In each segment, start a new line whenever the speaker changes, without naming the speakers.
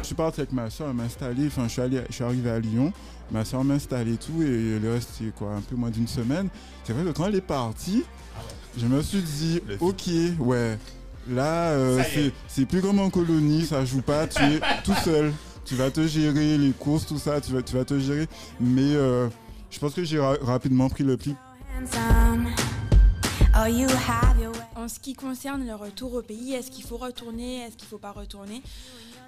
Je suis parti avec ma soeur m'installer, enfin je suis, allé, je suis arrivé à Lyon, ma soeur m'a installé et tout, et le reste c'est quoi, un peu moins d'une semaine. C'est vrai que quand elle est partie, je me suis dit, ok, ouais, là euh, c'est c'est plus comme en colonie, ça joue pas, tu es tout seul. Tu vas te gérer, les courses, tout ça, tu vas, tu vas te gérer. Mais euh, je pense que j'ai ra- rapidement pris le pli.
En ce qui concerne le retour au pays, est-ce qu'il faut retourner, est-ce qu'il ne faut pas retourner?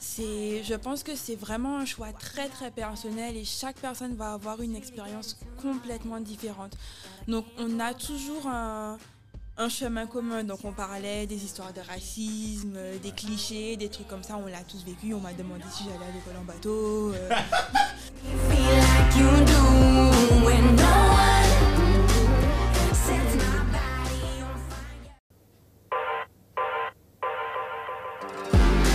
Je pense que c'est vraiment un choix très très personnel et chaque personne va avoir une expérience complètement différente. Donc on a toujours un, chemin commun. Donc on parlait des histoires de racisme, des clichés, des trucs comme ça, on l'a tous vécu. On m'a demandé si j'allais à l'école en bateau. euh,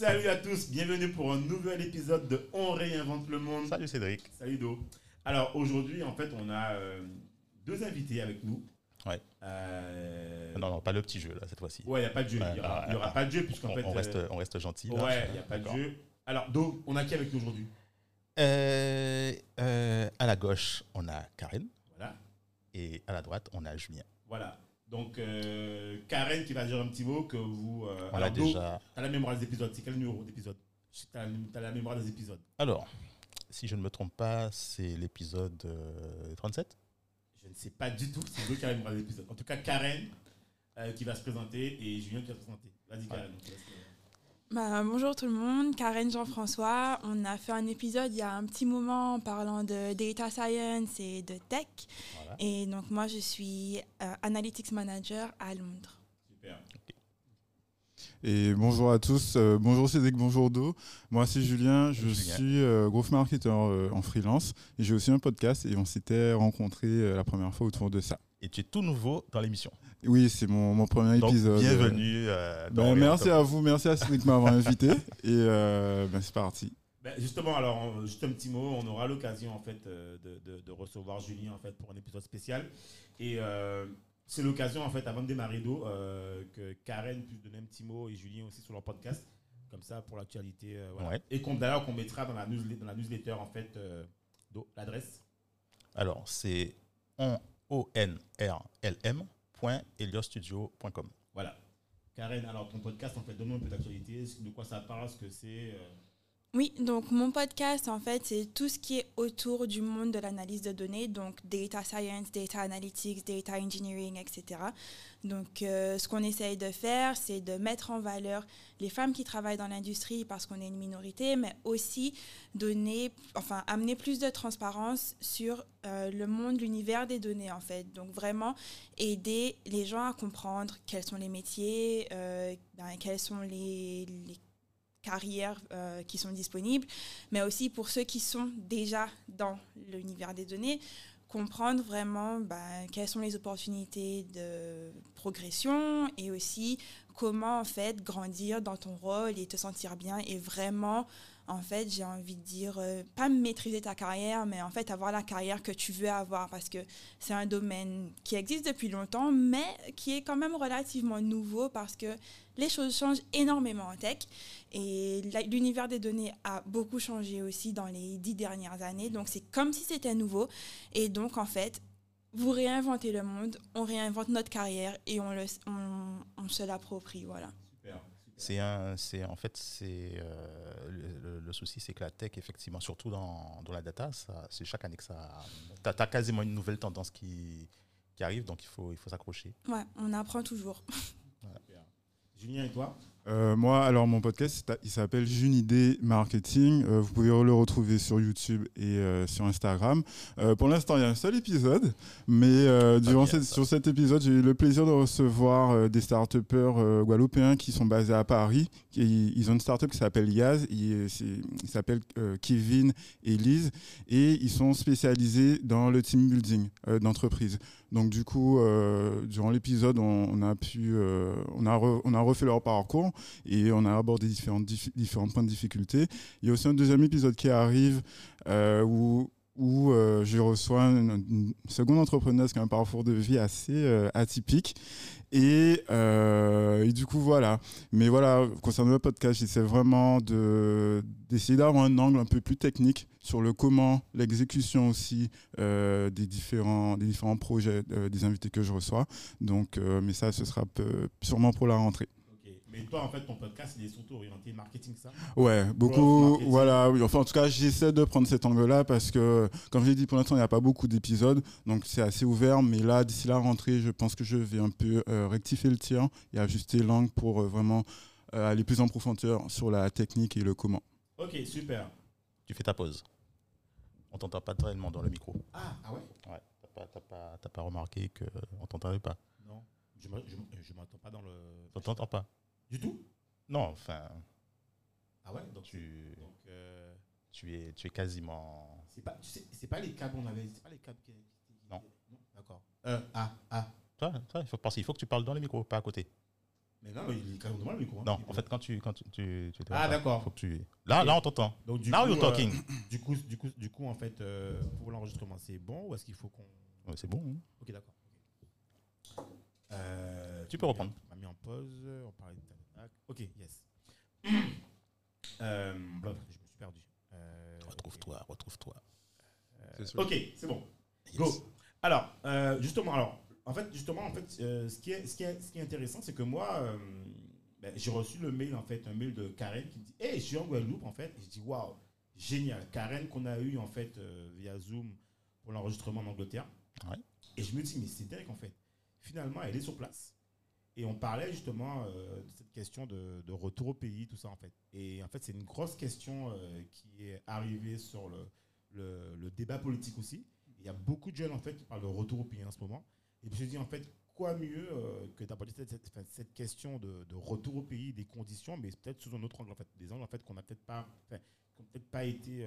Salut à tous, bienvenue pour un nouvel épisode de On réinvente le monde.
Salut Cédric.
Salut Do. Alors aujourd'hui, en fait, on a euh, deux invités avec nous.
Ouais.
Euh,
Non, non, pas le petit jeu là cette fois-ci.
Ouais, il n'y a pas de jeu. Il n'y aura, y aura pas de jeu puisqu'en fait.
on
euh,
reste, on reste gentil. là.
Ouais, il n'y a pas de jeu. Alors Do, on a qui avec nous aujourd'hui?
Euh, euh, à la gauche, on a Karen
Voilà.
et à la droite, on a Julien.
Voilà. Donc euh, Karen qui va dire un petit mot que vous. euh,
On
alors,
déjà.
T'as la mémoire des épisodes. C'est quel numéro d'épisode? T'as as la mémoire des épisodes.
Alors, si je ne me trompe pas, c'est l'épisode euh, 37.
Je ne sais pas du tout. C'est Do qui a la mémoire des épisodes. En tout cas, Karen euh, qui va se présenter et Julien qui va se présenter. Vas-y Karen. euh,
Bah, bonjour tout le monde, Karen Jean-François. On a fait un épisode il y a un petit moment en parlant de data science et de tech.
Voilà.
Et donc moi, je suis euh, analytics manager à Londres.
Super.
Et bonjour à tous, euh, bonjour Cédric, bonjour Do. Moi c'est Julien, je
Julien.
suis euh, growth marketer euh, en freelance et j'ai aussi un podcast et on s'était rencontrés euh, la première fois autour de ça.
Et tu es tout nouveau dans l'émission.
Oui, c'est mon, mon premier
Donc,
épisode.
bienvenue. euh,
Ben,
dans
merci à vous, merci à Cédric de m'avoir invité et euh, ben, c'est parti.
Ben, justement, alors, on- juste un petit mot, on aura l'occasion en fait euh, de, de- de recevoir Julien en fait pour un épisode spécial. Et euh, c'est l'occasion en fait, avant de démarrer d'eau, euh, que Karen puisse donner un petit mot et Julien aussi sur leur podcast, comme ça pour l'actualité. euh, voilà.
Ouais.
Et qu'on d'ailleurs qu'on mettra dans la, newsletter, dans la newsletter en fait euh, d'eau, l'adresse.
Alors, c'est onrlm.eliostudio.com.
Voilà. Karen, alors ton podcast en fait, donne-nous un peu d'actualité, de quoi ça parle, ce que c'est. euh,
Oui, donc mon podcast, en fait, c'est tout ce qui est autour du monde de l'analyse de données, donc data science, data analytics, data engineering, etc. Donc, euh, ce qu'on essaye de faire, c'est de mettre en valeur les femmes qui travaillent dans l'industrie parce qu'on est une minorité, mais aussi donner, enfin, amener plus de transparence sur euh, le monde, l'univers des données, en fait. Donc, vraiment aider les gens à comprendre quels sont les métiers, euh, ben, quels sont les, les carrières euh, qui sont disponibles, mais aussi pour ceux qui sont déjà dans l'univers des données, comprendre vraiment ben, quelles sont les opportunités de progression et aussi comment en fait grandir dans ton rôle et te sentir bien et vraiment en fait j'ai envie de dire euh, pas maîtriser ta carrière mais en fait avoir la carrière que tu veux avoir parce que c'est un domaine qui existe depuis longtemps mais qui est quand même relativement nouveau parce que les choses changent énormément en tech et l'univers des données a beaucoup changé aussi dans les dix dernières années. Donc c'est comme si c'était nouveau. Et donc en fait, vous réinventez le monde, on réinvente notre carrière et on, le, on se l'approprie. Voilà.
C'est un, c'est en fait, c'est euh, le, le- le souci, c'est que la tech, effectivement, surtout dans, dans la data, ça, c'est chaque année que ça, t'as, t'as quasiment une nouvelle tendance qui, qui arrive, donc il faut, il faut s'accrocher.
Ouais, on apprend toujours.
Super. Julien et toi?
Euh, moi, alors mon podcast, il s'appelle Junidé Marketing. Euh, vous pouvez le retrouver sur YouTube et euh, sur Instagram. Pour l'instant, il y a un seul épisode, mais durant cette- sur cet épisode, j'ai eu le plaisir de recevoir des start-upers euh, guadeloupéens qui sont basés à Paris. Qui- ils ont une start-up qui s'appelle Yaz. Ils s'appellent Kevin et Lise et ils sont spécialisés dans le team building d'entreprise. Donc du coup, durant l'épisode, on, on a pu, on a, re- on a refait leur parcours et on a abordé différentes diffi- différents points de difficulté. Il y a aussi un deuxième épisode qui arrive euh, où où euh, je reçois une, seconde entrepreneuse qui a un parcours de vie assez euh, atypique. Et, du coup, voilà. Mais voilà, concernant le podcast, j'essaie vraiment de- d'essayer d'avoir un angle un peu plus technique sur le comment, l'exécution aussi des, différents, des différents projets des invités que je reçois. Donc, mais ça, ce sera peu- sûrement pour la rentrée.
Mais toi, en fait, ton podcast, il est surtout orienté marketing, ça?
Ouais, beaucoup. Voilà, oui. Enfin, en tout cas, j'essaie de prendre cet angle-là parce que, comme je l'ai dit, pour l'instant, il n'y a pas beaucoup d'épisodes. Donc, c'est assez ouvert. Mais là, d'ici la rentrée, je pense que je vais un peu euh, rectifier le tir et ajuster l'angle pour euh, vraiment euh, aller plus en profondeur sur la technique et le comment.
Ok, super.
Tu fais ta pause. On t'entend pas tellement dans le micro.
Ah, ah ouais?
Ouais. T'as pas, t'as pas, pas remarqué qu'on t'entendait pas.
Non, je je m'entends pas dans le.
On t'entend pas.
Du tout?
Non, enfin,
Ah ouais Donc,
tu,
donc euh,
tu es, tu es quasiment.
c'est pas, c'est pas les câbles on avait. C'est pas les câbles qui.
Non.
Non, d'accord. Euh, ah, ah.
Toi, toi, il faut penser, il faut que tu parles dans le micro, pas à côté.
Mais non, mais les câbles normaux, le micro. hein.
Non,
Il
en fait, quand tu, quand tu, tu, tu
Ah, d'accord.
Faut que tu. Là, là, on t'entend.
Donc, du
Now
coup,
you're
euh,
talking.
du coup, du coup, du coup, en fait, euh, pour l'enregistrement, c'est bon ou est-ce qu'il faut qu'on.
Ouais, c'est bon. hein.
Ok, d'accord. Euh,
Tu peux reprendre.
On m'a mis en pause. On parlait de. Ok, yes. Euh, je me suis perdu. Euh,
Retrouve-toi, retrouve-toi.
euh, ok, c'est bon. Go. Alors, euh, justement, alors, en fait, justement, en fait, euh, ce, qui est, ce, qui est, ce qui est intéressant, c'est que moi, euh, ben, j'ai reçu le mail, en fait, un mail de Karen qui me dit Hey, je suis en Guadeloupe, en fait. Et je dis Waouh, génial. Karen qu'on a eu, en fait, euh, via Zoom pour l'enregistrement en Angleterre.
Ouais.
Et je me dis Mais c'est dingue, en fait. Finalement, elle est sur place. Et on parlait justement euh, de cette question de, de retour au pays, tout ça, en fait. Et en fait, c'est une grosse question euh, qui est arrivée sur le, le, le débat politique aussi. Il y a beaucoup de jeunes en fait qui parlent de retour au pays en ce moment. Et je me suis dit en fait, quoi mieux euh, que d'aborder cette, cette, question de, de retour au pays, des conditions, mais peut-être sous un autre angle en fait, des angles en fait qu'on n'a peut-être pas, peut-être pas été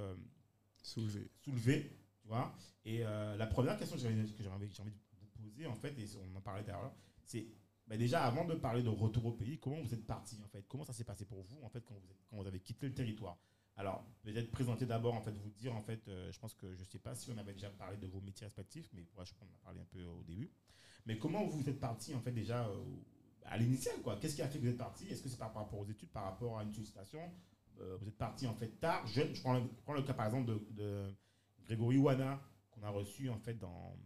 Soulevé.
soulevés, tu vois. Et la première question que j'avais que j'avais envie, j'ai envie de vous poser en fait, et on en parlait tout à l'heure, c'est ben déjà avant de parler de retour au pays, comment vous êtes parti en fait? Comment ça s'est passé pour vous en fait quand vous, avez quitté le territoire? Alors, peut-être présenter d'abord, en fait, vous dire, en fait, euh, je pense que je ne sais pas si on avait déjà parlé de vos métiers respectifs, mais je pense qu'on en a parlé un peu au début. Mais comment vous êtes parti, en fait, déjà euh, à l'initial, quoi? Qu'est-ce qui a fait que vous êtes parti? Est-ce que c'est par rapport aux études, par rapport à une sollicitation? Euh, Vous êtes parti, en fait, tard. Je prends le, cas, par exemple, de, Grégory Wana, qu'on a reçu, en fait, dans,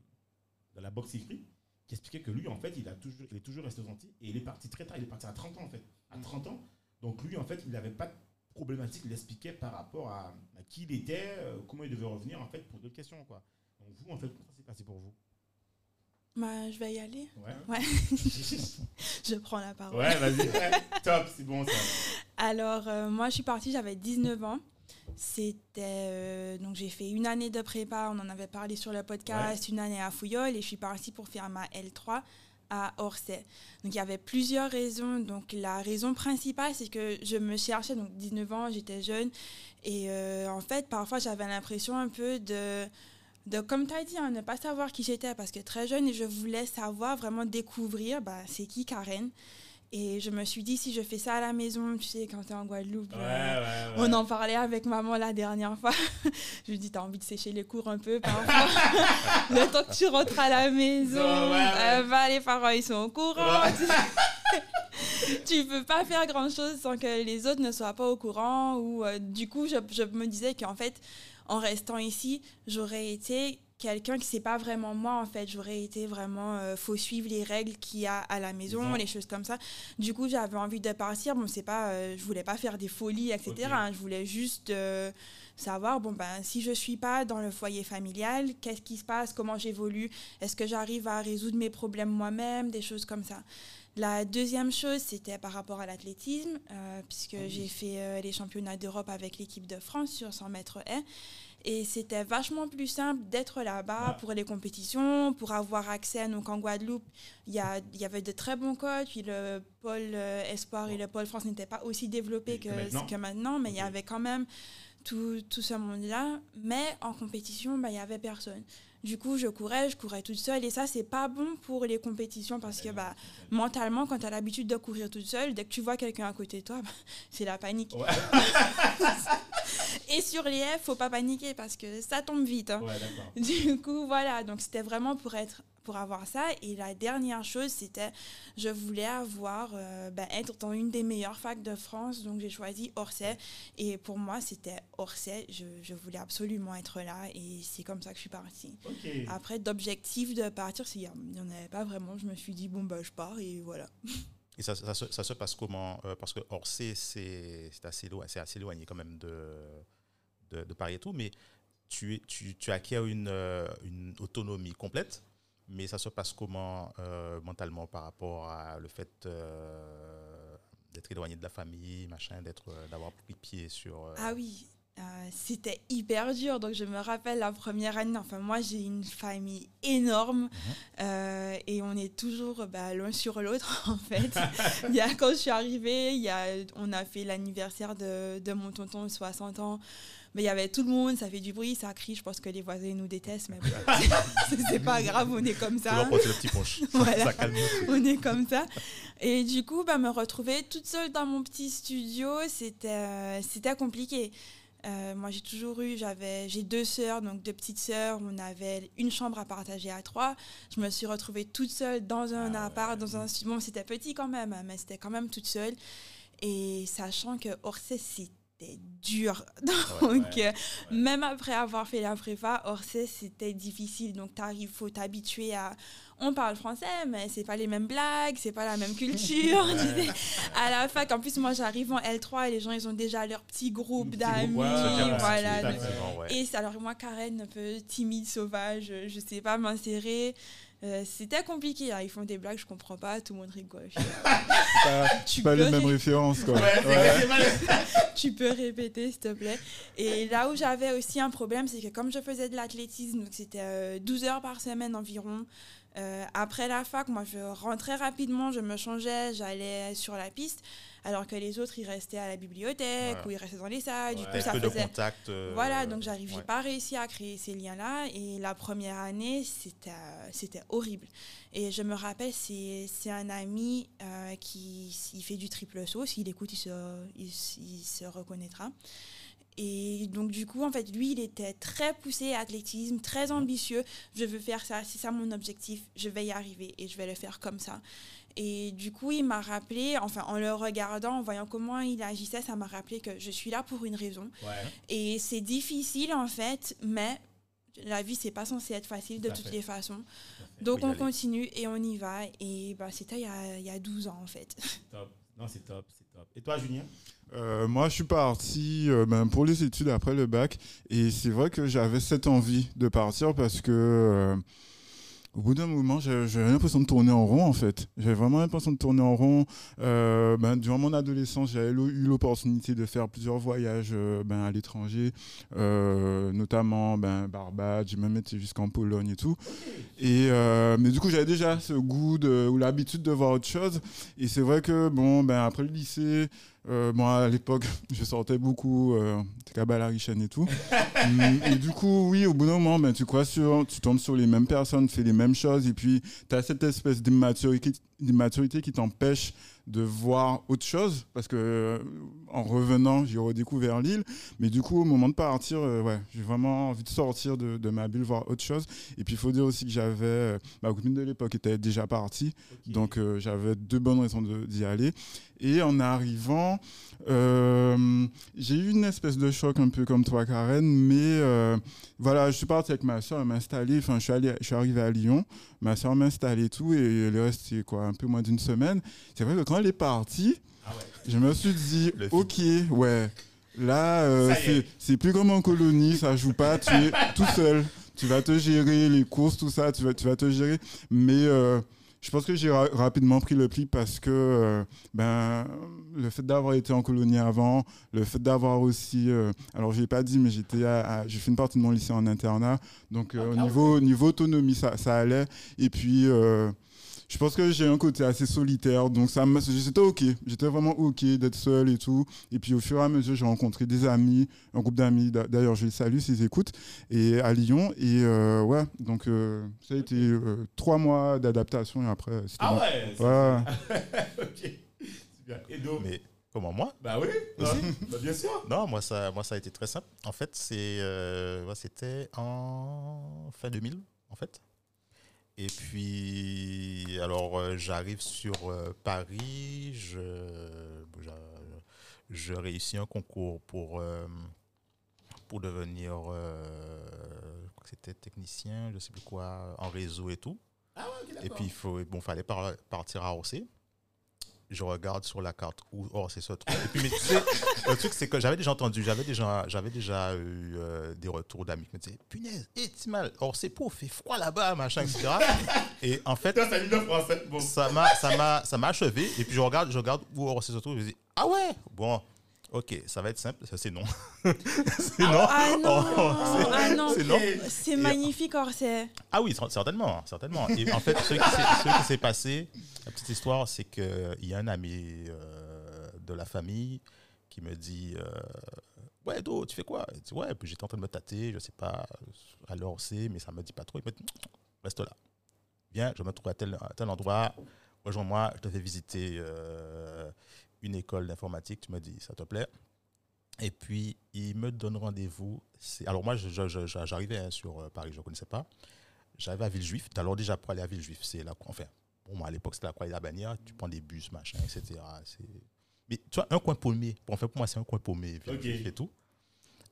dans la boxe écrit, qui expliquait que lui, en fait, il, a toujours, il est toujours resté aux Antilles et il est parti très tard. Il est parti à 30 ans, en fait. À 30 ans. Donc, lui, en fait, il n'avait pas de problématique, il expliquait par rapport à, à qui il était, euh, comment il devait revenir en fait pour d'autres questions quoi. Donc vous en fait comment ça s'est passé pour vous?
Bah, je vais y aller.
Ouais.
Ouais. Je prends la parole.
ouais, vas-y. Ouais, Top, c'est bon ça.
Alors, euh, moi, je suis partie, j'avais 19 ans. C'était. euh, donc, j'ai fait une année de prépa, on en avait parlé sur le podcast, une année à Fouillol, et je suis partie pour faire ma L3 à Orsay. Donc, il y avait plusieurs raisons. Donc, la raison principale, c'est que je me cherchais, donc 19 ans, j'étais jeune, et euh, en fait, parfois, j'avais l'impression un peu de. De, comme tu as dit, hein, ne pas savoir qui j'étais parce que très jeune et je voulais savoir, vraiment découvrir, bah, c'est qui Karen. Et je me suis dit, si je fais ça à la maison, tu sais, quand tu es en Guadeloupe,
Ouais,
euh,
ouais, ouais.
on en parlait avec maman la dernière fois. je lui dis, t'as envie de sécher les cours un peu parfois? Le temps que tu rentres à la maison, euh, bah, les parents, ils sont au courant. Tu peux pas faire grand chose sans que les autres ne soient pas au courant. Ou euh, du coup, je, je me disais qu'en fait, en restant ici, j'aurais été quelqu'un qui c'est pas vraiment moi en fait. J'aurais été vraiment euh, faut suivre les règles qu'il y a à la maison les choses comme ça. Du coup j'avais envie de partir. Bon c'est pas euh, je voulais pas faire des folies etc hein. je voulais juste euh, savoir bon ben si je suis pas dans le foyer familial qu'est-ce qui se passe? Comment j'évolue? Est-ce que j'arrive à résoudre mes problèmes moi-même? Des choses comme ça. La deuxième chose, c'était par rapport à l'athlétisme, euh, puisque
Ah oui.
j'ai fait les championnats d'Europe avec l'équipe de France sur 100 mètres haies. Et c'était vachement plus simple d'être là-bas
Ouais.
pour les compétitions, pour avoir accès. Donc en Guadeloupe, il y, a- il y avait de très bons coachs. Puis le pôle euh, Espoir et le pôle France n'étaient pas aussi développés
Que
que,
maintenant.
que maintenant, mais il y avait quand même tout, tout ce monde-là. Mais en compétition, bah, il n'y avait personne. Du coup, je courais, je courais toute seule. Et ça, c'est pas bon pour les compétitions parce que bah, mentalement, quand tu as l'habitude de courir toute seule, dès que tu vois quelqu'un à côté de toi, bah, c'est la panique.
Ouais.
Et sur les F, faut pas paniquer parce que ça tombe vite. hein.
Ouais.
Du coup, voilà, donc c'était vraiment pour être pour avoir ça. Et la dernière chose, c'était, je voulais avoir, euh, ben, être dans une des meilleures facs de France. Donc j'ai choisi Orsay. Et pour moi, c'était Orsay. Je, je voulais absolument être là. Et c'est comme ça que je suis partie. Après, d'objectif de partir, s'il n'y en avait pas vraiment, je me suis dit, bon, bah, je pars et voilà.
Et ça, ça, se- ça se passe comment Euh, Parce que Orsay, c'est c'est assez, loin- c'est assez éloigné quand même de, de, de Paris et tout, mais tu, es- tu, tu acquiers une, euh, une autonomie complète. Mais ça se passe comment euh, mentalement par rapport à le fait euh, d'être éloigné de la famille, machin, d'être, euh, d'avoir pris pied sur. euh,
Ah oui, c'était hyper dur. Donc je me rappelle la première année, enfin moi j'ai une famille énorme euh, et on est toujours bah, l'un sur l'autre en fait. il y a, quand je suis arrivée, il y a, on a fait l'anniversaire de, de mon tonton de 60 ans. Mais il y avait tout le monde, ça fait du bruit, ça crie. Je pense que les voisins nous détestent, mais bon, c'est- c'est pas grave, on est comme ça.
porter le petit punch.
Voilà.
ça calme
on est comme ça. Et du coup, bah, me retrouver toute seule dans mon petit studio, c'était euh, c'était compliqué. Euh, moi, j'ai toujours eu, j'avais, j'ai deux sœurs, donc deux petites sœurs. On avait une chambre à partager à trois. Je me suis retrouvée toute seule dans un
Ah ouais.
appart, dans un studio. Bon, c'était petit quand même, hein, mais c'était quand même toute seule. Et sachant que Orsay, c'était dur. Donc,
Ouais,
euh, même après avoir fait la prépa, Orsay, c'était difficile. Donc, t'arrives, faut t'habituer à. On parle français, mais c'est pas les mêmes blagues, c'est pas la même culture. tu sais. À la fac, en plus, moi, j'arrive en L3 et les gens, ils ont déjà leur petit groupe d'amis.
ouais,
voilà. donc- et alors moi, Karen, un peu timide, sauvage, je sais pas m'insérer. Euh, C'était compliqué. hein. Ils font des blagues, je comprends pas. Tout le monde rigole.
Pas,
Tu
pas les mêmes
ré-
références, quoi.
Ouais,
Ouais.
tu peux répéter, s'il te plaît. Et là où j'avais aussi un problème, c'est que comme je faisais de l'athlétisme, donc c'était euh, 12 heures par semaine environ, euh, après la fac, moi, je rentrais rapidement, je me changeais, j'allais sur la piste, alors que les autres, ils restaient à la bibliothèque
Ouais.
ou ils restaient dans les salles. Du
Ouais.
coup, ça
peu de
faisait...
contact. euh,
Voilà, donc j'arrive, j'ai pas réussi à créer ces liens-là. Et la première année, c'était, euh, c'était horrible. Et je me rappelle, c'est, c'est un ami euh, qui il fait du triple saut. S'il écoute, il se, il, s- il se reconnaîtra. Et donc, du coup, en fait, lui, il était très poussé à athlétisme, très ambitieux. Je veux faire ça, c'est ça mon objectif. Je vais y arriver et je vais le faire comme ça. Et du coup, il m'a rappelé, enfin, en le regardant, en voyant comment il agissait, ça m'a rappelé que je suis là pour une raison.
Ouais.
Et c'est difficile en fait, mais la vie c'est pas censé être facile de toutes
fait.
les façons. Donc on
aller.
continue et on y va. Et bah, c'était il y a, il y a 12 ans en fait.
Top. Non, c'est top, c'est top. Et toi, Julien?
Euh, moi, je suis parti euh, ben, pour les études après le bac. Et c'est vrai que j'avais cette envie de partir parce que, euh, au bout d'un moment, j'avais l'impression de tourner en rond, en fait. J'avais vraiment l'impression de tourner en rond. Euh, ben, durant mon adolescence, j'avais eu l'opportunité de faire plusieurs voyages euh, ben, à l'étranger, euh, notamment ben, Barbade. J'ai même été jusqu'en Pologne et tout. Et, mais du coup, j'avais déjà ce goût ou l'habitude de voir autre chose. Et c'est vrai que, bon, ben, après le lycée, euh, moi, à l'époque, je sortais beaucoup, euh, cabas la richaine et tout. Hum, et du coup, oui, au bout d'un moment, ben, tu, crois sur, tu tombes sur les mêmes personnes, fais les mêmes choses, et puis tu as cette espèce d'immaturité d'immaturité qui t'empêche de voir autre chose, parce que euh, en revenant, j'ai redécouvert l'île. Mais du coup, au moment de partir, euh, ouais, j'ai vraiment envie de sortir de, de ma bulle, voir autre chose. Et puis, il faut dire aussi que j'avais, ma copine de l'époque était déjà partie, donc j'avais deux bonnes raisons d'y aller. Et en arrivant, euh, j'ai eu une espèce de choc un peu comme toi, Karen, mais euh, voilà, je suis parti avec ma soeur m'installer. Enfin, je suis, allé, je suis arrivé à Lyon, ma soeur m'a installé et tout, et le reste, c'est quoi, un peu moins d'une semaine. C'est vrai que quand elle est partie,
Ah ouais.
je me suis dit,
Le
ok, ouais, là, euh,
est.
c'est plus comme en colonie, ça joue pas, tu es tout seul. Tu vas te gérer les courses, tout ça, tu vas, tu vas te gérer. Mais euh, je pense que j'ai ra- rapidement pris le pli parce que euh, ben, le fait d'avoir été en colonie avant, le fait d'avoir aussi. euh, alors, je l'ai pas dit, mais j'étais j'ai fait une partie de mon lycée en internat. Donc, euh, au niveau, niveau autonomie, ça, ça allait. Et puis. Je pense que j'ai un côté assez solitaire, donc ça me- j'étais ok, j'étais vraiment ok d'être seul et tout. Et puis au fur et à mesure, j'ai rencontré des amis, un groupe d'amis. d'a- D'ailleurs, je les salue s'ils écoutent, et à Lyon. Et euh, ouais, donc euh, ça a été euh, trois mois d'adaptation et après.
Ah
bon.
ouais c'est-
Ouais.
Ok. Super. Et donc,
Mais comment moi?
Bah oui,
Aussi
bah, bien sûr.
Non, moi ça, moi ça a été très simple. En fait, c'est, euh, ouais, c'était en fin 2000, en fait. Et puis, alors, euh, j'arrive sur euh, Paris, je, je réussis un concours pour, euh, pour devenir, c'était technicien, je sais plus quoi, en réseau et tout.
Ah ouais,
Et puis, il faut, bon, fallait par- partir à Orsay. Je regarde sur la carte où Orsay se trouve. Et puis, mais tu sais, le truc, c'est que j'avais déjà entendu, j'avais déjà, j'avais déjà eu euh, des retours d'amis qui me disaient Punaise, et t'es mal, Orsay, pour, fait froid là-bas, machin, etc. Et en fait,
ça
m'a ça m'a ça m'a achevé et puis je regarde je regarde où Orsay se trouve et je me dis ah ouais bon ok ça va être simple ça c'est non. C'est non.
Ah non,
Oh, c'est-
ah non.
c'est non.
C'est magnifique, Orsay.
ah oui cer- certainement certainement. Et en fait ce qui s'est- ce qui s'est passé la petite histoire c'est que il y a un ami euh, de la famille qui me dit euh, ouais Do tu fais quoi? Il dit, ouais puis j'étais en train de me tâter je sais pas à l'Orsay mais ça me dit pas trop. Il me dit reste là. Viens je me trouve à tel, à tel endroit. Rejoins-moi je te fais visiter euh, une école d'informatique tu me dis ça te plaît. Et puis il me donne rendez-vous alors moi j'arrivais hein, sur euh, Paris je ne connaissais pas. J'arrivais à Villejuif. Alors déjà pour aller à Villejuif c'est là enfin pour moi à l'époque c'était la croix et la bannière. Tu prends des bus machin etc mais tu vois un coin paumé en fait pour moi c'est un coin paumé Villejuif et tout.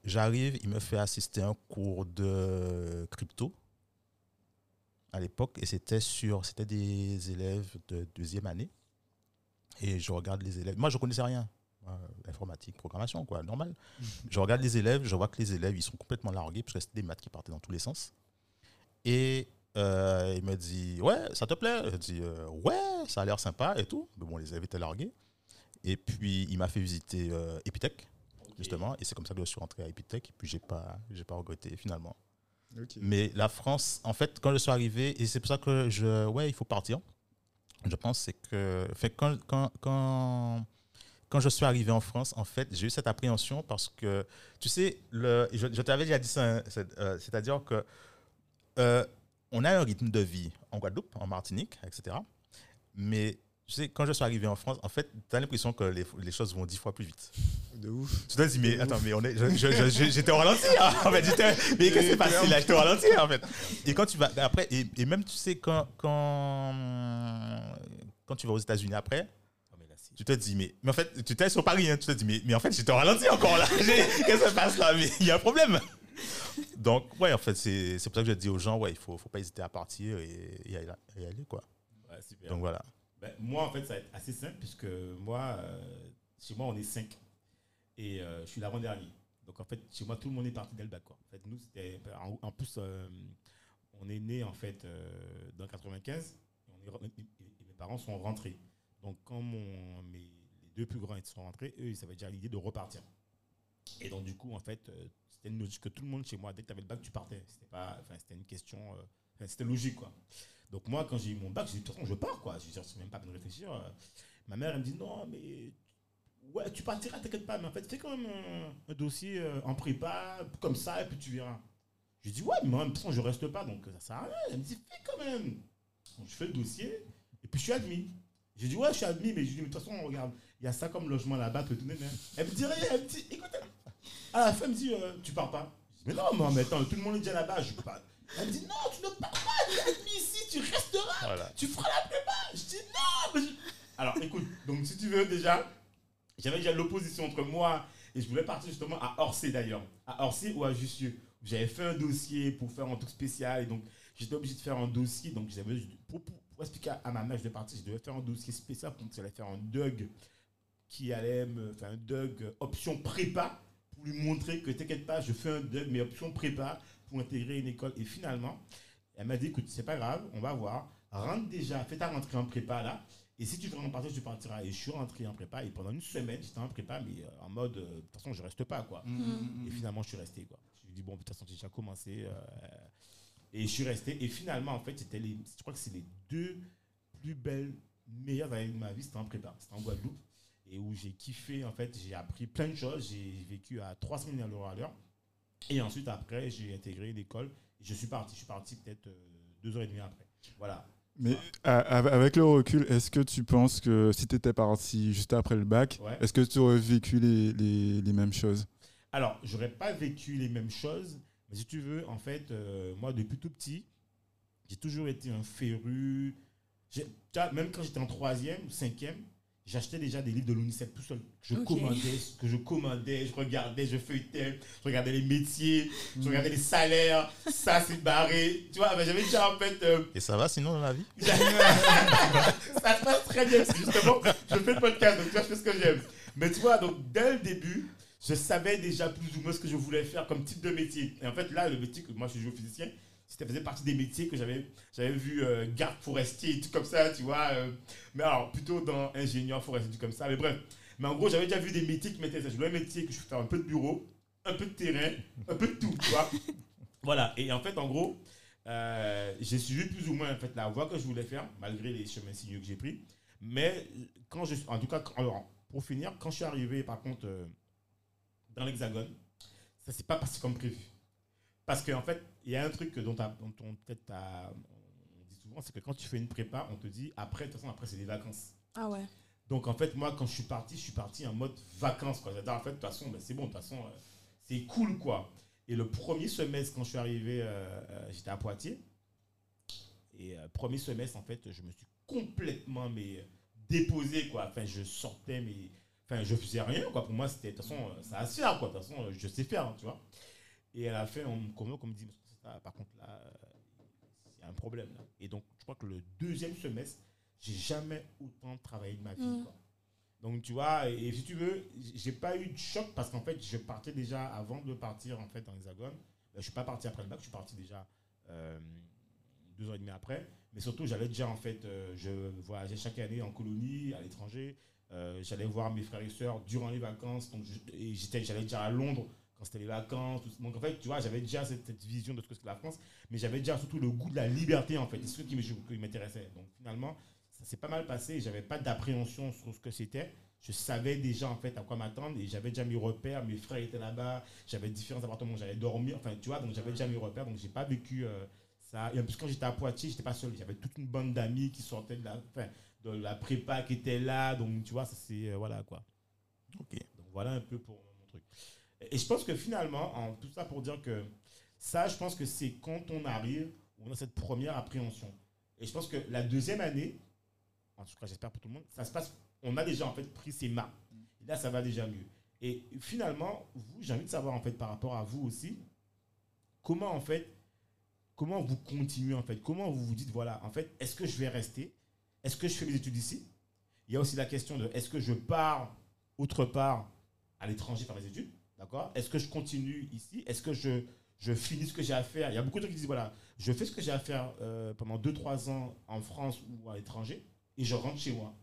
J'arrive il me fait assister à un cours de crypto à l'époque et c'était sur c'était des élèves de deuxième année et je regarde les élèves. Moi je connaissais rien. Moi, informatique programmation quoi normal. Je regarde les élèves je vois que les élèves ils sont complètement largués parce que c'était des maths qui partaient dans tous les sens. Et euh, il me dit ouais ça te plaît? Je dis euh, ouais ça a l'air sympa et tout. Mais bon les élèves étaient largués. Et puis il m'a fait visiter euh, Epitech justement. Et c'est comme ça que je suis rentré à Epitech. Et puis j'ai pas j'ai pas regretté finalement. Mais la France, en fait, quand je suis arrivé, et c'est pour ça que je. Ouais, il faut partir. Je pense c'est que. Fait, quand, quand, quand, quand je suis arrivé en France, en fait, j'ai eu cette appréhension parce que, tu sais, le, je, t'avais déjà dit ça, euh, c'est-à-dire que. euh, on a un rythme de vie en Guadeloupe, en Martinique, etc. Mais, tu sais, quand je suis arrivé en France, en fait, tu as l'impression que les, les choses vont dix fois plus vite.
De ouf.
Tu te dis, mais attends, mais on est, j'étais au ralenti. hein, en fait, mais qu'est-ce qui s'est passé là? J'étais au ralenti, en fait. Et quand tu vas, après, et, et même, tu sais, quand, quand, quand tu vas aux États-Unis après,
c'est-
tu te dis, mais, mais en fait, tu étais sur Paris, hein, tu te dis, mais, mais en fait, j'étais au ralenti encore là. Qu'est-ce qui se passe là? Mais il y a un problème. Donc, ouais, en fait, c'est c'est pour ça que je dis aux gens, ouais, il faut, faut pas hésiter à partir et, et y aller, quoi.
Ouais, super.
Donc, voilà.
Ben, moi, en fait, ça va être assez simple puisque moi, euh, chez moi, on est 5. Et euh, je suis l'avant-dernier. Donc, en fait, chez moi, tout le monde est parti dès le bac. Quoi. En fait, nous, c'était. En, en plus, euh, on est né, en fait, dans 95. Et, mes parents sont rentrés. Donc, quand mes, les deux plus grands sont rentrés, eux, ils avaient déjà l'idée de repartir. Et donc, du coup, en fait, c'était une logique que tout le monde chez moi, dès que tu avais le bac, tu partais. C'était pas, c'était une question, c'était logique, quoi. Donc, moi, quand j'ai eu mon bac, j'ai dit, de toute façon, je pars, quoi. Je c'est même pas de réfléchir. Ma mère, elle me dit, non, mais ouais, tu partiras, t'inquiète pas, mais en fait, fais quand même un, dossier euh, en prépa, comme ça, et puis tu verras. Je dis, ouais, mais de toute façon, je reste pas, donc ça sert à rien. Elle me dit, fais quand même. Je fais le dossier, et puis je suis admis. J'ai dit, ouais, je suis admis, mais je dis, mais de toute façon, regarde, il y a ça comme logement là-bas, tout donner. Elle me dit elle me dit, écoute, à la fin, elle me dit, euh, tu pars pas. Je dis, mais non, mais attends, tout le monde est déjà là-bas, je peux pas. Elle me dit, non, tu ne pars pas, tu es admis tu resteras,
Voilà.
tu feras la prépa. Je dis, non, mais je- Alors, écoute, donc si tu veux déjà, j'avais déjà l'opposition entre moi et je voulais partir justement à Orsay d'ailleurs. À Orsay ou à Jussieu. J'avais fait un dossier pour faire un truc spécial et donc j'étais obligé de faire un dossier. Donc j'avais pour, pour, pour expliquer à ma mère, je devais partir, je devais faire un dossier spécial pour j'allais faire un DUG qui allait me faire un DUG option prépa pour lui montrer que t'inquiète pas, je fais un DUG mais option prépa pour intégrer une école. Et finalement, elle m'a dit écoute, c'est pas grave, on va voir. rentre déjà, fais ta rentrée en prépa là. Et si tu veux en partir, tu partiras. Et je suis rentré en prépa. Et pendant une semaine, j'étais en prépa, mais euh, en mode, euh, de toute façon, je reste pas, quoi.
Mm.
Et finalement, je suis resté, quoi. Je me suis dit, bon, de toute façon, j'ai déjà commencé. euh, et je suis resté. Et finalement, en fait, c'était les, je crois que c'est les deux plus belles, meilleures années de ma vie. C'était en prépa. C'était en Guadeloupe. Et où j'ai kiffé, en fait, j'ai appris plein de choses. J'ai vécu à trois semaines à l'heure à l'heure. Et ensuite, après, j'ai intégré l'école. Je suis parti. Je suis parti peut-être euh, deux heures et demie après. Voilà.
Mais a- avec le recul, est-ce que tu penses que si tu étais parti juste après le bac,
Ouais.
est-ce que tu aurais vécu les, les- les mêmes choses?
Alors, j'aurais pas vécu les mêmes choses, mais si tu veux, en fait, euh, moi, depuis tout petit, j'ai toujours été un féru. Même quand j'étais en troisième, cinquième, j'achetais déjà des livres de l'UNICEF tout seul. Je commandais, que je commandais, je regardais, je feuilletais, je regardais les métiers, je regardais les salaires, ça c'est barré. Tu vois, ben, j'avais déjà en fait euh,
Et ça va sinon dans la vie?
Ça se passe très bien, justement, je fais le podcast, donc tu vois, je fais ce que j'aime. Mais tu vois, donc dès le début, je savais déjà plus ou moins ce que je voulais faire comme type de métier. Et en fait, là, le métier que moi je suis géophysicien, c'était faisait partie des métiers que j'avais j'avais vu euh, garde forestier et tout comme ça, tu vois. euh, mais alors, plutôt dans ingénieur forestier, tout comme ça. Mais bref. Mais en gros, j'avais déjà vu des métiers qui m'intéressaient. Je voulais un métier que je faire un peu de bureau, un peu de terrain, un peu de tout, tu vois. voilà. Et en fait, en gros, euh, j'ai suivi plus ou moins en fait, la voie que je voulais faire, malgré les chemins sinueux que j'ai pris. Mais quand je, en tout cas, alors, pour finir, quand je suis arrivé, par contre, euh, dans l'Hexagone, ça s'est pas passé comme prévu. Parce qu'en fait, il y a un truc que dont, dont on peut-être on dit souvent, c'est que quand tu fais une prépa, on te dit après, de toute façon, après c'est des vacances.
Ah ouais.
Donc en fait, moi, quand je suis parti, je suis parti en mode vacances. En fait, de toute façon, ben, c'est bon, de toute façon, euh, c'est cool, quoi. Et le premier semestre, quand je suis arrivé, euh, euh, j'étais à Poitiers. Et euh, premier semestre, en fait, je me suis complètement mais, déposé, quoi. Enfin, je sortais, mais... Enfin, je faisais rien, quoi. Pour moi, c'était, de toute façon, ça va se faire, quoi. De toute façon, je sais faire, hein, tu vois. Et à la fin, on me convoque, on me dit, Ça, par contre, là, il y a un problème, là. Et donc, je crois que le deuxième semestre, j'ai jamais autant travaillé de ma vie,
Mm.
quoi. Donc, tu vois, et, et si tu veux, j'ai pas eu de choc parce qu'en fait, je partais déjà avant de partir en fait en hexagone. Ben, je suis pas parti après le bac, je suis parti déjà euh, deux ans et demi après. Mais surtout, j'allais déjà en fait, euh, je voyageais chaque année en colonie, à l'étranger. Euh, j'allais voir mes frères et sœurs durant les vacances. Donc, j'étais, j'allais déjà à Londres quand c'était les vacances. tout- Donc, en fait, tu vois, j'avais déjà cette, cette vision de ce que c'est la France, mais j'avais déjà surtout le goût de la liberté en fait. C'est ce qui m'intéressait. Donc, finalement, ça s'est pas mal passé. J'avais pas d'appréhension sur ce que c'était. Je savais déjà en fait à quoi m'attendre et j'avais déjà mes repères. Mes frères étaient là-bas. J'avais différents appartements où j'allais dormir. Enfin, tu vois, donc j'avais déjà mes repères. Donc, j'ai pas vécu euh, ça. Et en plus, quand j'étais à Poitiers, j'étais pas seul. J'avais toute une bande d'amis qui sortaient de la, enfin, de la prépa qui étaient là. Donc, tu vois, ça c'est. euh, voilà quoi.
Ok.
Donc, voilà un peu pour. Et, je pense que finalement, en tout ça pour dire que ça, je pense que c'est quand on arrive, on a cette première appréhension. Et je pense que la deuxième année, en tout cas, j'espère pour tout le monde, ça se passe. On a déjà en fait pris ses marques. Et là, ça va déjà mieux. Et finalement, vous, j'ai envie de savoir en fait par rapport à vous aussi, comment en fait, comment vous continuez en fait, comment vous vous dites voilà, en fait, est-ce que je vais rester, est-ce que je fais mes études ici? Il y a aussi la question de est-ce que je pars autre part à l'étranger faire mes études, d'accord? Est-ce que je continue ici? Est-ce que je finis ce que j'ai à faire? Il y a beaucoup de gens qui disent voilà, je fais ce que j'ai à faire euh, pendant 2-3 ans en France ou à l'étranger et je rentre chez moi.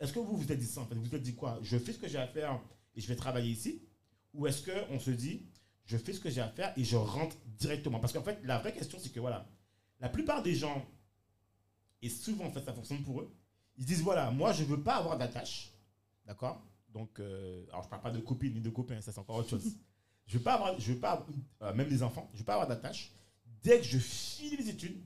Est-ce que vous vous êtes dit ça en fait? Vous vous êtes dit quoi? Je fais ce que j'ai à faire et je vais travailler ici? Ou est-ce qu'on se dit je fais ce que j'ai à faire et je rentre directement? Parce qu'en fait, la vraie question, c'est que voilà, la plupart des gens, et souvent en fait ça fonctionne pour eux, ils se disent voilà, moi je veux pas avoir d'attache, d'accord? Donc, euh, alors je parle pas de copine ni de copain, ça c'est encore autre chose. je veux pas avoir, je veux pas, avoir- euh, même des enfants, je veux pas avoir d'attache. Dès que je finis les études,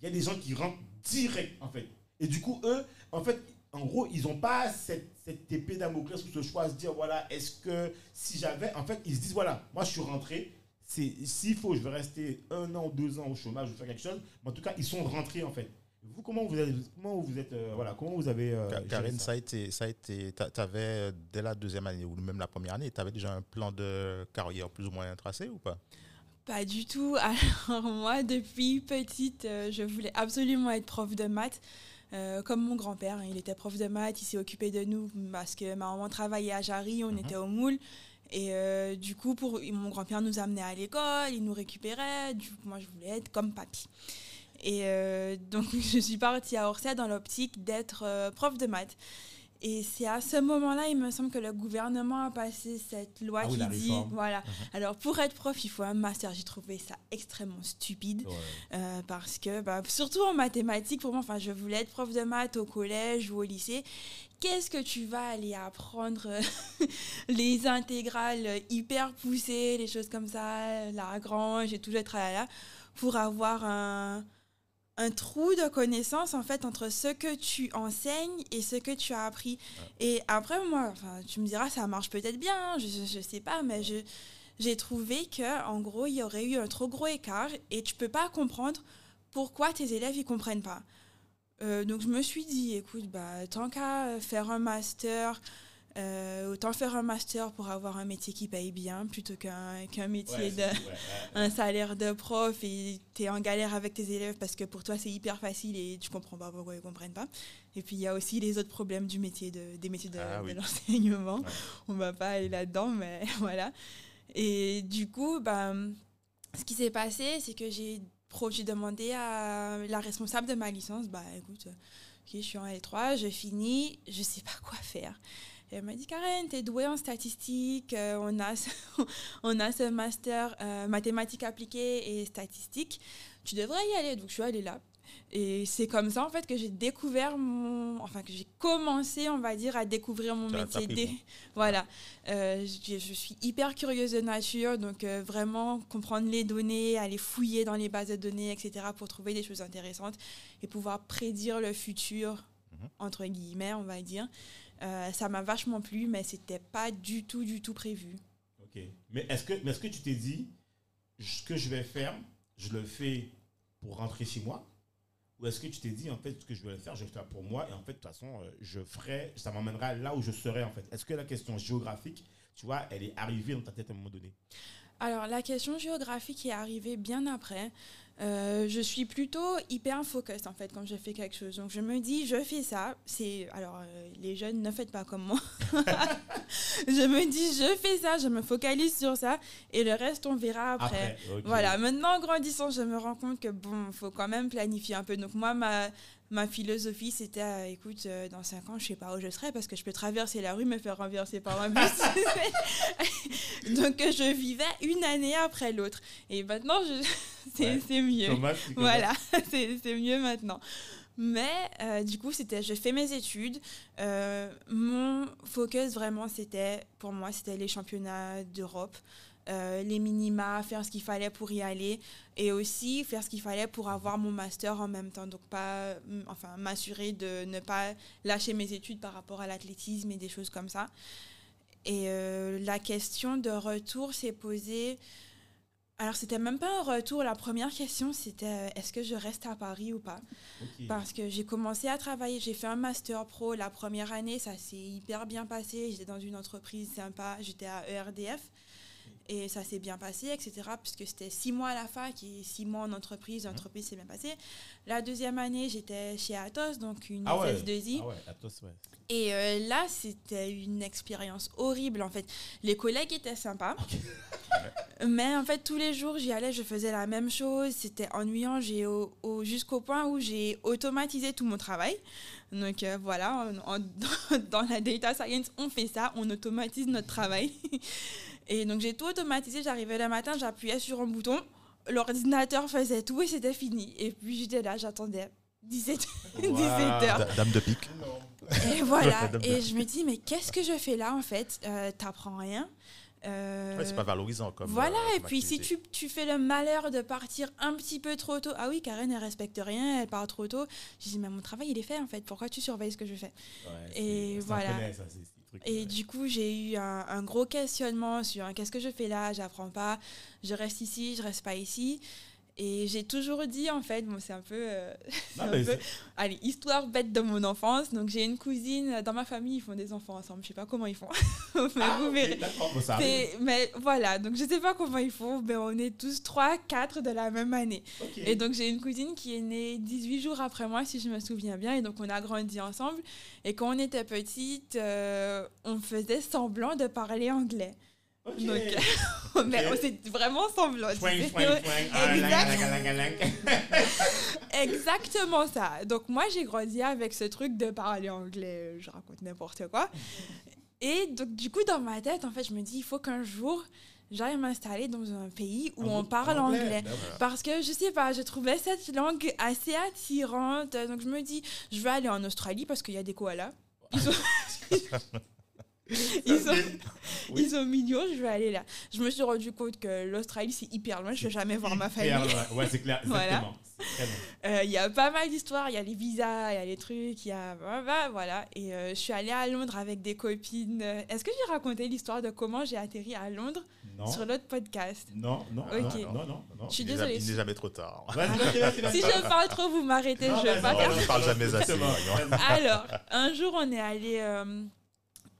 il y a des gens qui rentrent direct en fait. Et du coup, eux, en fait, en gros, ils n'ont pas cette, cette épée Damoclès ou ce choix à se dire, voilà, est-ce que si j'avais, en fait, ils se disent, voilà, moi je suis rentré, s'il faut, je vais rester un an deux ans au chômage, je faire quelque chose, mais en tout cas, ils sont rentrés en fait. Vous, comment vous avez, comment vous êtes, euh, voilà, comment vous avez. euh,
Ka-
géré
Karine,
ça
ça a été, ça a été, tu avais dès la deuxième année ou même la première année, tu avais déjà un plan de carrière plus ou moins tracé ou pas?
Pas du tout. Alors moi, depuis petite, euh, je voulais absolument être prof de maths. Euh, comme mon grand-père, hein, il était prof de maths, il s'est occupé de nous parce que ma maman travaillait à Jarry, on
Mhm.
était au moule. Et euh, du coup, pour, mon grand-père nous amenait à l'école, il nous récupérait. Du coup, moi, je voulais être comme papy. Et euh, donc, je suis partie à Orsay dans l'optique d'être euh, prof de maths. Et c'est à ce moment-là, il me semble que le gouvernement a passé cette loi
Ah
qui
la
dit,
réforme.
voilà. Alors, pour être prof, il faut un master. J'ai trouvé ça extrêmement stupide.
Ouais.
Euh, parce que, bah, surtout en mathématiques, pour moi, enfin, je voulais être prof de maths au collège ou au lycée. Qu'est-ce que tu vas aller apprendre les intégrales hyper poussées, les choses comme ça, Lagrange et tout le tralala, pour avoir un, un trou de connaissances en fait entre ce que tu enseignes et ce que tu as appris. Et après, moi, enfin, tu me diras, ça marche peut-être bien, hein, je, je sais pas, mais je, j'ai trouvé que en gros il y aurait eu un trop gros écart et tu peux pas comprendre pourquoi tes élèves ils comprennent pas. Euh, donc je me suis dit écoute bah tant qu'à faire un master euh, autant faire un master pour avoir un métier qui paye bien plutôt qu'un métier
Ouais,
de
c'est- ouais, ouais.
un salaire de prof et tu es en galère avec tes élèves parce que pour toi c'est hyper facile et tu comprends pas pourquoi ils comprennent pas. Et puis il y a aussi les autres problèmes du métier de, des métiers de,
Ah
de l'enseignement. On va pas aller là-dedans, mais voilà. Et du coup, ben, ce qui s'est passé, c'est que j'ai demandé à la responsable de ma licence, bah écoute, ok, je suis en L3, je finis, je sais pas quoi faire. Et elle m'a dit, Karen, tu es douée en statistique, euh, on, a ce, on a ce master euh, mathématiques appliquées et statistiques, tu devrais y aller. Donc je suis allée là. Et c'est comme ça, en fait, que j'ai découvert mon... Enfin, que j'ai commencé, on va dire, à découvrir mon métier. Voilà. Euh, je, je suis hyper curieuse de nature, donc euh, vraiment comprendre les données, aller fouiller dans les bases de données, etc., pour trouver des choses intéressantes et pouvoir prédire le futur,
Mhm.
entre guillemets, on va dire. Euh, ça m'a vachement plu, mais c'était pas du tout, du tout prévu.
Ok. Mais est-ce que, mais est-ce que tu t'es dit, ce que je vais faire, je le fais pour rentrer chez moi? Ou est-ce que tu t'es dit, en fait, ce que je vais faire, je vais le faire pour moi et en fait, de toute façon, euh, je ferai, ça m'emmènera là où je serai, en fait Est-ce que la question géographique, tu vois, elle est arrivée dans ta tête à un moment donné?
Alors, la question géographique est arrivée bien après. Euh, je suis plutôt hyper focus en fait quand je fais quelque chose. Donc je me dis, je fais ça. C'est alors euh, les jeunes ne faites pas comme moi. je me dis, je fais ça, je me focalise sur ça et le reste on verra après. Voilà, maintenant en grandissant, je me rends compte que bon, faut quand même planifier un peu. Donc moi, ma, ma philosophie, c'était, euh, écoute, euh, dans 5 ans, je sais pas où je serai parce que je peux traverser la rue, me faire renverser par un bus. Donc euh, je vivais une année après l'autre. Et maintenant, je... c'est
Ouais.
mieux.
Thomas,
Voilà, c'est mieux maintenant. Mais euh, du coup, c'était, je fais mes études. Mon focus vraiment, c'était, pour moi, c'était les championnats d'Europe, euh, les minima, faire ce qu'il fallait pour y aller, et aussi faire ce qu'il fallait pour avoir mon master en même temps. Donc pas, mm, enfin, m'assurer de ne pas lâcher mes études par rapport à l'athlétisme et des choses comme ça. Et euh, la question de retour s'est posée. Alors, c'était même pas un retour. La première question, c'était euh, est-ce que je reste à Paris ou pas? Parce que j'ai commencé à travailler, j'ai fait un master pro la première année, ça s'est hyper bien passé. J'étais dans une entreprise sympa, j'étais à ERDF et ça s'est bien passé, etc. Puisque c'était six mois à la fac et six mois en entreprise, l'entreprise s'est bien passée. La deuxième année, j'étais chez Atos, donc une
Ah ouais.
SS2I.
Ah ouais, Atos, ouais.
Et euh, là, c'était une expérience horrible en fait. Les collègues étaient sympas. Mais en fait, tous les jours, j'y allais, je faisais la même chose. C'était ennuyant j'ai au- au- jusqu'au point où j'ai automatisé tout mon travail. Donc euh, voilà, dans la data science, on fait ça, on automatise notre travail. Et donc j'ai tout automatisé, j'arrivais le matin, j'appuyais sur un bouton, l'ordinateur faisait tout et c'était fini. Et puis j'étais là, j'attendais 17, 17 heures.
Da- Dame de pique.
Et voilà, et je me dis, mais qu'est-ce que je fais là en fait? Euh, T'apprends rien. Euh,
Ouais, c'est pas valorisant comme.
voilà,
euh,
et puis si tu, tu fais le malheur de partir un petit peu trop tôt, ah oui, Karen, elle respecte rien, elle part trop tôt. Je dis, mais mon travail, il est fait en fait, pourquoi tu surveilles ce que je fais?
Ouais,
Et voilà.
connaît, ça, trucs,
Et
ouais.
du coup, j'ai eu un, un gros questionnement sur hein, qu'est-ce que je fais là, j'apprends pas, je reste ici, je reste pas ici. Et j'ai toujours dit, en fait, bon, c'est un peu. euh,
Non,
un
mais
peu-
c'est-
Allez, histoire bête de mon enfance. Donc, j'ai une cousine, euh, dans ma famille, ils font des enfants ensemble. Je sais pas comment ils font. mais
Ah,
vous verrez. Mais voilà, donc je sais pas comment ils font, mais on est tous 3, 4 de la même année. Et donc j'ai une cousine qui est née 18 jours après moi, si je me souviens bien, et donc on a grandi ensemble. Et quand on était petite, euh, on faisait semblant de parler anglais.
Ok.
Donc, mais c'est vraiment semblant. tu
Swing,
sais.
swing, swing. Ah.
Exactement ça. Donc moi j'ai grandi avec ce truc de parler anglais, je raconte n'importe quoi. Et donc du coup dans ma tête en fait je me dis il faut qu'un jour j'aille m'installer dans un pays où
En-
on parle
en
anglais.
anglais.
Parce que je sais pas, je trouvais cette langue assez attirante. Donc je me dis, je vais aller en Australie parce qu'il y a des koalas. Ils sont,
Oui.
ils sont mignons, je vais aller là. Je me suis rendu compte que l'Australie c'est hyper loin, je vais jamais voir ma famille.
Ouais, ouais, c'est clair.
Voilà.
Exactement.
Euh, Il y a pas mal d'histoires, il y a les visas, il y a les trucs, il y a. bah, bah, voilà. Et euh, je suis allée à Londres avec des copines. Est-ce que j'ai raconté l'histoire de comment j'ai atterri à Londres
Non.
sur l'autre podcast?
Non, non,
Ok.
non, non, non, non.
Je suis désolée.
il n'est jamais trop tard.
Si je parle trop, vous m'arrêtez, je vais pas faire
ne parle jamais assez.
Alors, un jour, on est allé. euh,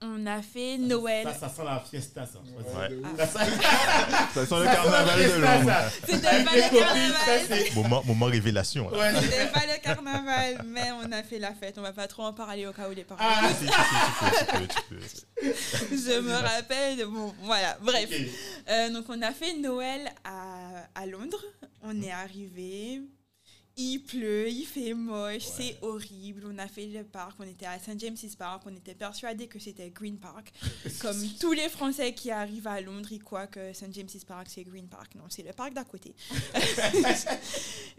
on a fait Noël.
Ça, ça sent la fiesta, ça.
Ouais.
Ça sent
Ça sent le
ça sent
carnaval de
fiesta,
Londres.
ça.
C'était pas le carnaval.
Moment, moment révélation. là.
Ouais,
C'était pas le carnaval, mais on a fait la fête. On va pas trop en parler au cas où les parents.
Ah,
Si, si, si, tu peux, tu peux, tu peux.
Je me rappelle. de- Bon, voilà. Bref. Euh, donc, on a fait Noël à, à Londres. On est arrivé. Il pleut, il fait moche, c'est horrible. On a fait le parc, on était à St. James's Park, on était persuadés que c'était Green Park. Comme tous les Français qui arrivent à Londres, ils croient que St. James's Park c'est Green Park. Non, c'est le parc d'à côté.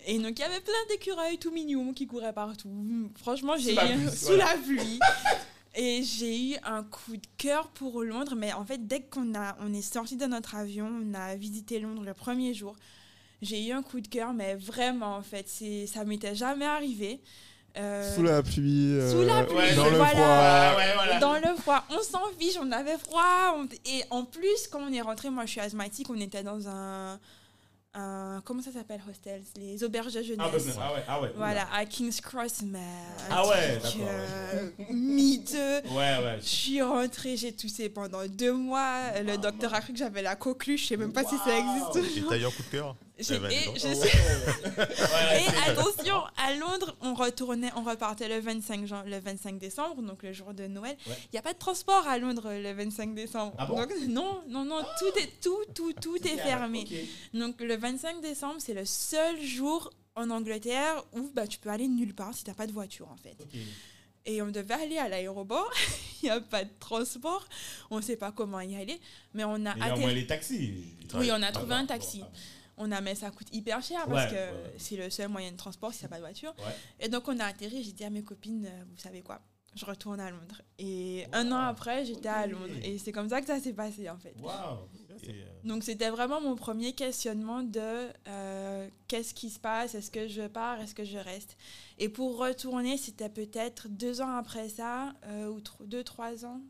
Et donc il y avait plein d'écureuils tout mignons qui couraient partout. Franchement, j'ai
Sous la
eu
pluie,
sous
voilà.
la pluie. Et j'ai eu un coup de cœur pour Londres, mais en fait, dès qu'on a, on est sorti de notre avion, on a visité Londres le premier jour. J'ai eu un coup de cœur, mais vraiment, en fait, c'est, ça m'était jamais arrivé. Euh,
Sous la pluie. euh,
Sous la pluie,
Ouais,
dans le
voilà.
froid.
Ah, ouais, voilà.
dans le froid, on s'en fiche, on avait froid. on- Et en plus, quand on est rentré, moi je suis asthmatique, on était dans un. un- comment ça s'appelle, hostels Les auberges de jeunesse.
Ah, bah, ah ouais, ah ouais.
Voilà, à King's Cross, mais.
Ah ouais,
euh, miteux.
Ouais, ouais.
Je suis rentrée, j'ai toussé pendant deux mois. Le docteur a cru que j'avais la coqueluche, je sais même pas si ça existe.
Et un coup de cœur?
J'ai- et je suis-
c'est-
attention, à Londres, on retournait, on repartait le 25, jan- le 25 décembre, donc le jour de Noël. Il
Ouais.
n'y a pas de transport à Londres le 25 décembre.
Ah bon
donc, non, non, non, tout est tout, tout, tout est fermé. Donc le 25 décembre, c'est le seul jour en Angleterre où bah, tu peux aller nulle part si tu n'as pas de voiture en fait. Et on devait aller à l'aéroport, il n'y a pas de transport, on ne sait pas comment y aller, mais on a
Mais au moins les taxis.
Oui, on a
Ah,
trouvé un taxi.
bon.
On a, mais ça coûte hyper cher
Ouais,
parce que
ouais,
c'est le seul moyen de transport si tu n'as pas de voiture.
Ouais.
Et donc on a atterri, j'ai dit à mes copines, euh, vous savez quoi, je retourne à Londres. Et un an après, j'étais à. Londres. Et c'est comme ça que ça s'est passé en fait.
Euh,
Donc c'était vraiment mon premier questionnement de euh, qu'est-ce qui se passe, est-ce que je pars, est-ce que je reste? Et pour retourner, c'était peut-être deux ans après ça, euh, ou tro- deux, trois ans,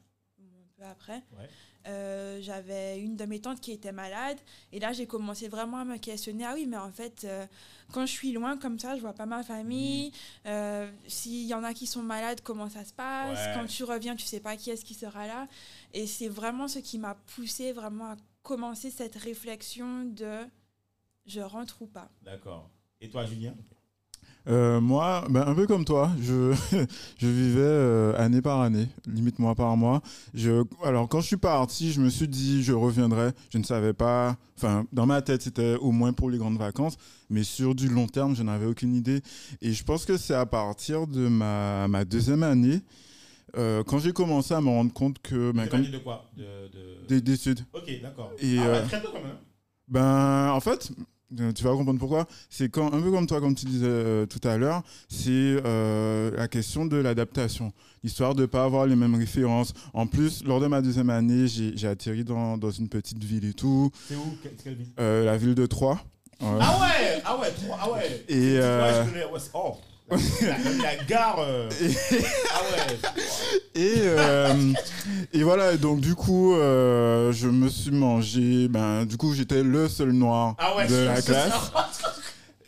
un peu après.
Ouais.
Euh, j'avais une de mes tantes qui était malade. Et là j'ai commencé vraiment à me questionner. Ah oui mais en fait euh, quand je suis loin comme ça je vois pas ma famille. Euh, s'il y en a qui sont malades comment ça se passe?
Ouais.
quand tu reviens tu sais pas qui est-ce qui sera là. Et c'est vraiment ce qui m'a poussé vraiment à commencer cette réflexion de je rentre ou pas.
D'accord. Et toi, Julien?
Euh, moi, ben, un peu comme toi, je, je vivais euh, année par année, limite mois par mois. Je, alors, quand je suis parti, je me suis dit, je reviendrai. Je ne savais pas. Enfin, dans ma tête, c'était au moins pour les grandes vacances, mais sur du long terme, je n'avais aucune idée. Et je pense que c'est à partir de ma, ma deuxième année, euh, quand j'ai commencé à me rendre compte que. Ben, comme,
de quoi? De, de-
des, des.
Ok, d'accord.
Et,
ah très tôt quand même.
Ben, en fait, tu vas comprendre pourquoi. C'est quand, un peu comme toi, comme tu disais euh, tout à l'heure, c'est euh, la question de l'adaptation. L'histoire de ne pas avoir les mêmes références. En plus, lors de ma deuxième année, j'ai atterri dans, dans une petite ville et tout,
C'est où? Quelle, ville?
Euh, la ville de Troyes.
Ah ouais Ah ouais, trois, ah ouais.
Et,
Ouais,
euh,
je connais. ouais, c'est- oh la, la gare. euh, Ah ouais.
Et, euh, et voilà, donc du coup, euh, je me suis mangé, ben, du coup, j'étais le seul noir
Ah ouais.
de la classe.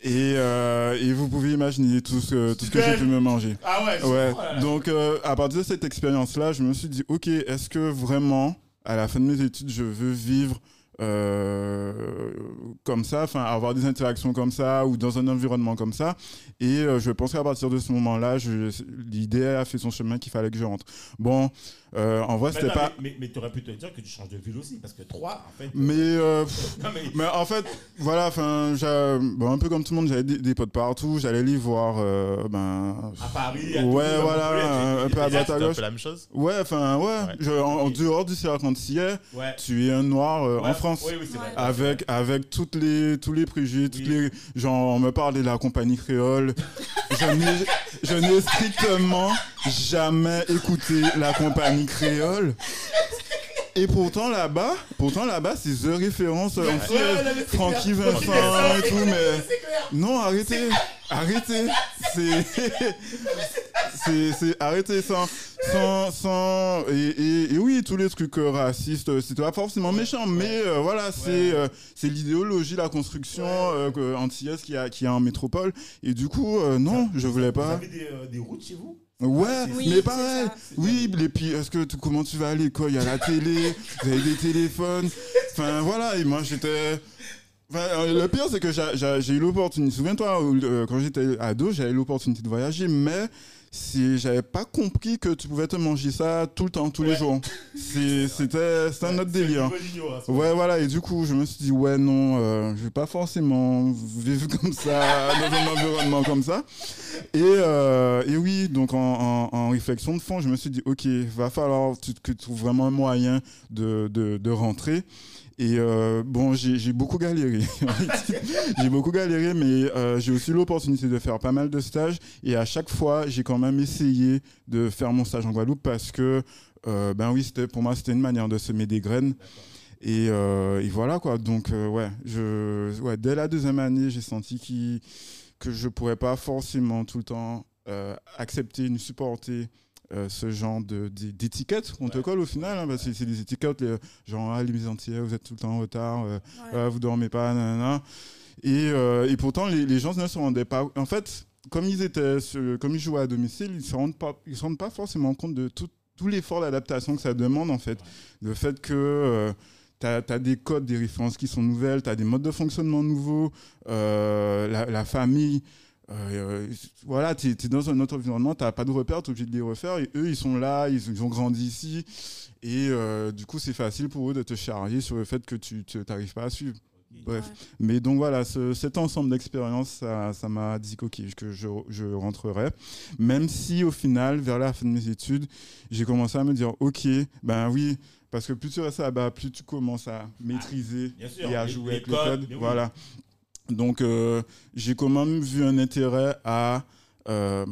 Et, euh, et vous pouvez imaginer tout ce, tout ce que j'ai pu me manger.
Ah ouais.
Ouais, donc euh, à partir de cette expérience-là, je me suis dit, ok, est-ce que vraiment, à la fin de mes études, je veux vivre euh, comme ça, enfin avoir des interactions comme ça ou dans un environnement comme ça. Et euh, je pense qu'à partir de ce moment-là, l'idée a fait son chemin qu'il fallait que je rentre. Bon, euh, en vrai,
Mais,
c'était pas.
mais, mais, tu aurais pu te dire que tu changes de ville aussi, parce que 3, en fait.
Mais, euh, pff,
Non, mais-
mais en fait, voilà, enfin, bon, un peu comme tout le monde, j'avais des, des potes partout, j'allais les voir, euh, ben,
à Paris, à
ouais, voilà, un, peu à droite à
un
gauche.
peu la même chose.
Ouais, enfin, ouais,
Ouais.
je- en, dehors du cercle antillais,
Ouais.
tu es un noir euh,
Ouais,
en France.
Oui, oui, c'est vrai.
Avec, avec toutes les, tous les préjugés, toutes
Oui.
les, genre, on me parle de la compagnie créole. je n'ai strictement jamais écouté la compagnie créole. Et pourtant là-bas, pourtant là-bas, c'est The Référence, euh,
c'est
Francky. Vincent et tout, mais
C'est
non, arrêtez, arrêtez, c'est, c'est, c'est, arrêtez sans, sans, sans, et, et, et oui, tous les trucs euh, racistes, euh, c'était pas forcément méchant, mais euh, voilà, c'est, euh, c'est l'idéologie, la construction euh, antillaise qui a, qui a en métropole, et du coup, euh, non, je voulais
Vous
pas.
avez des, euh, des routes chez vous?
Ouais,
Oui,
mais pareil. Oui, et puis est-ce que tu- comment tu vas à l'école? Il y a la télé, vous avez des téléphones. Enfin voilà, et moi j'étais. Enfin, euh, le pire c'est que j'ai eu l'opportunité. Souviens-toi, euh, quand j'étais ado, j'avais l'opportunité de voyager, mais si j'avais pas compris que tu pouvais te manger ça tout le temps, tous les jours. C'était un autre délire.
d'ignorance.
Ouais, voilà, et du coup, je me suis dit, ouais, non, euh, je vais pas forcément vivre comme ça, dans un environnement comme ça. Et, euh, et oui, donc en, en- en réflexion de fond, je me suis dit, ok, va falloir que tu trouves vraiment un moyen de, de, de rentrer. Et euh, bon, j'ai beaucoup galéré. j'ai beaucoup galéré, mais euh, j'ai aussi l'opportunité de faire pas mal de stages. Et à chaque fois, j'ai quand même essayé de faire mon stage en Guadeloupe parce que, euh, ben oui, pour moi, c'était une manière de semer des graines. Et, et voilà quoi. Donc ouais, je, ouais, dès la deuxième année, j'ai senti qu'il- que je pourrais pas forcément tout le temps accepter supporter euh, ce genre d'étiquettes qu'on te
Ouais.
colle au final. hein, parce que c'est des étiquettes les- genre ah, les entières, vous êtes tout le temps en retard, euh,
Ouais.
ah, vous dormez pas, nanana. Et, euh, et pourtant les, les gens ne se rendaient pas. En fait, comme ils étaient, comme ils jouaient à domicile, ils se rendent pas, ils se rendent pas forcément compte de tout, tout l'effort d'adaptation que ça demande en fait. Le fait que tu as, des codes, des références qui sont nouvelles, tu as des modes de fonctionnement nouveaux, euh, la, la famille. Euh, voilà, tu es, dans un autre environnement, tu n'as pas de repères, tu es obligé de les refaire. Et eux, ils sont là, ils, ils ont grandi ici. Et euh, du coup, c'est facile pour eux de te charrier sur le fait que tu n'arrives pas à suivre. Bref.
Ouais.
Mais donc voilà, ce- cet ensemble d'expériences, ça m'a dit que, ok, que je, je rentrerai. Même si au final, vers la fin de mes études, j'ai commencé à me dire, ok, ben oui, parce que plus tu restes là-bas, plus tu commences à maîtriser
Bien sûr,
et à jouer
les
avec
codes,
le code.
oui.
Donc euh, j'ai quand même vu un intérêt à euh,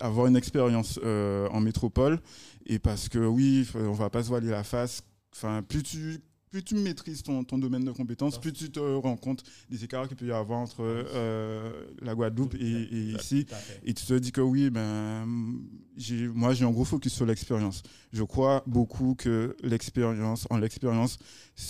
avoir une expérience euh, en métropole. Et parce que oui, on va pas se voiler la face. Enfin, plus tu plus tu maîtrises ton, ton domaine de compétences, plus tu te rends compte des écarts qu'il peut y avoir entre euh, la Guadeloupe et, et ici. Et tu te dis que oui, ben, moi j'ai un gros focus sur l'expérience. Je crois beaucoup que l'expérience, en l'expérience,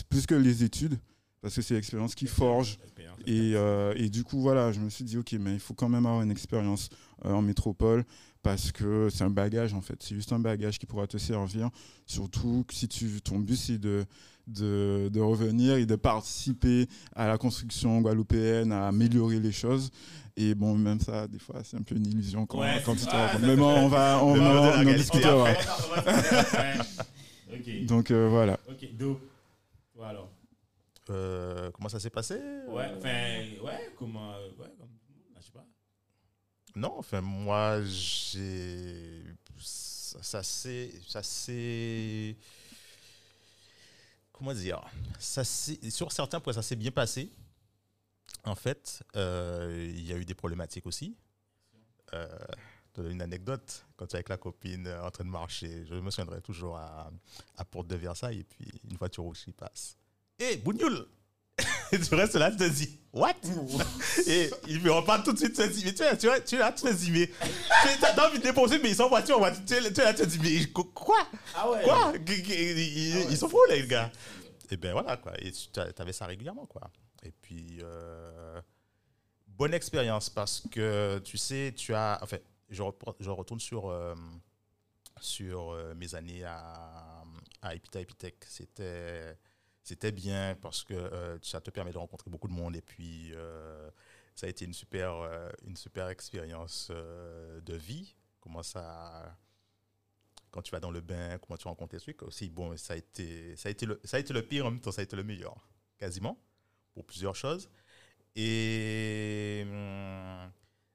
plus que les études, parce que c'est l'expérience qui forge. Et, euh, et du coup, voilà, je me suis dit, ok, mais il faut quand même avoir une expérience euh, en métropole, parce que c'est un bagage en fait. C'est juste un bagage qui pourra te servir, surtout que si tu, ton but c'est de, de, de revenir et de participer à la construction guadeloupéenne, à améliorer les choses. Et bon, même ça, des fois, c'est un peu une illusion quand,
Ouais,
quand tu te
ça
Mais bon, on va, on, va- en.
Ok.
Donc euh, voilà.
Ok, Do. Alors.
Euh, comment ça s'est passé
Ouais, enfin, ouais, comment. euh, Ouais, comme. Je sais pas.
Non, enfin, moi, j'ai. Ça, s'est. Ça s'est. Comment dire? Ça Sur certains points, ça s'est bien passé. En fait, euh, il y a eu des problématiques aussi. Euh, une anecdote. Quand tu es avec la copine euh, en train de marcher, je me souviendrai toujours à, à Porte de Versailles, et puis une voiture rouge qui passe. Hé, Bougnoul Et tu restes là, tu te dis, what? Et il me reparle tout de suite, tu te dis, mais tu es, tu es, tu es là, tu te dis, mais tu as envie de déposer, mais ils sont en voiture, en voiture. Tu es, tu es là, tu te dis, mais quoi?
Ah ouais.
Quoi? Ils, ils- ils sont fous, les gars. Et ben voilà, quoi. Et tu avais ça régulièrement, quoi. Et puis, euh, bonne expérience parce que, tu sais, tu as. Enfin, je, repre- je retourne sur, euh, sur euh, mes années à, à Epita Epitech. C'était. C'était bien parce que euh, ça te permet de rencontrer beaucoup de monde et puis euh, ça a été une super, euh, une super expérience de vie. Comment ça, quand tu vas dans le bain, comment tu rencontres les trucs aussi. Bon, ça a été, ça a été le, ça a été le pire en même temps, ça a été le meilleur, quasiment, pour plusieurs choses. Et hum,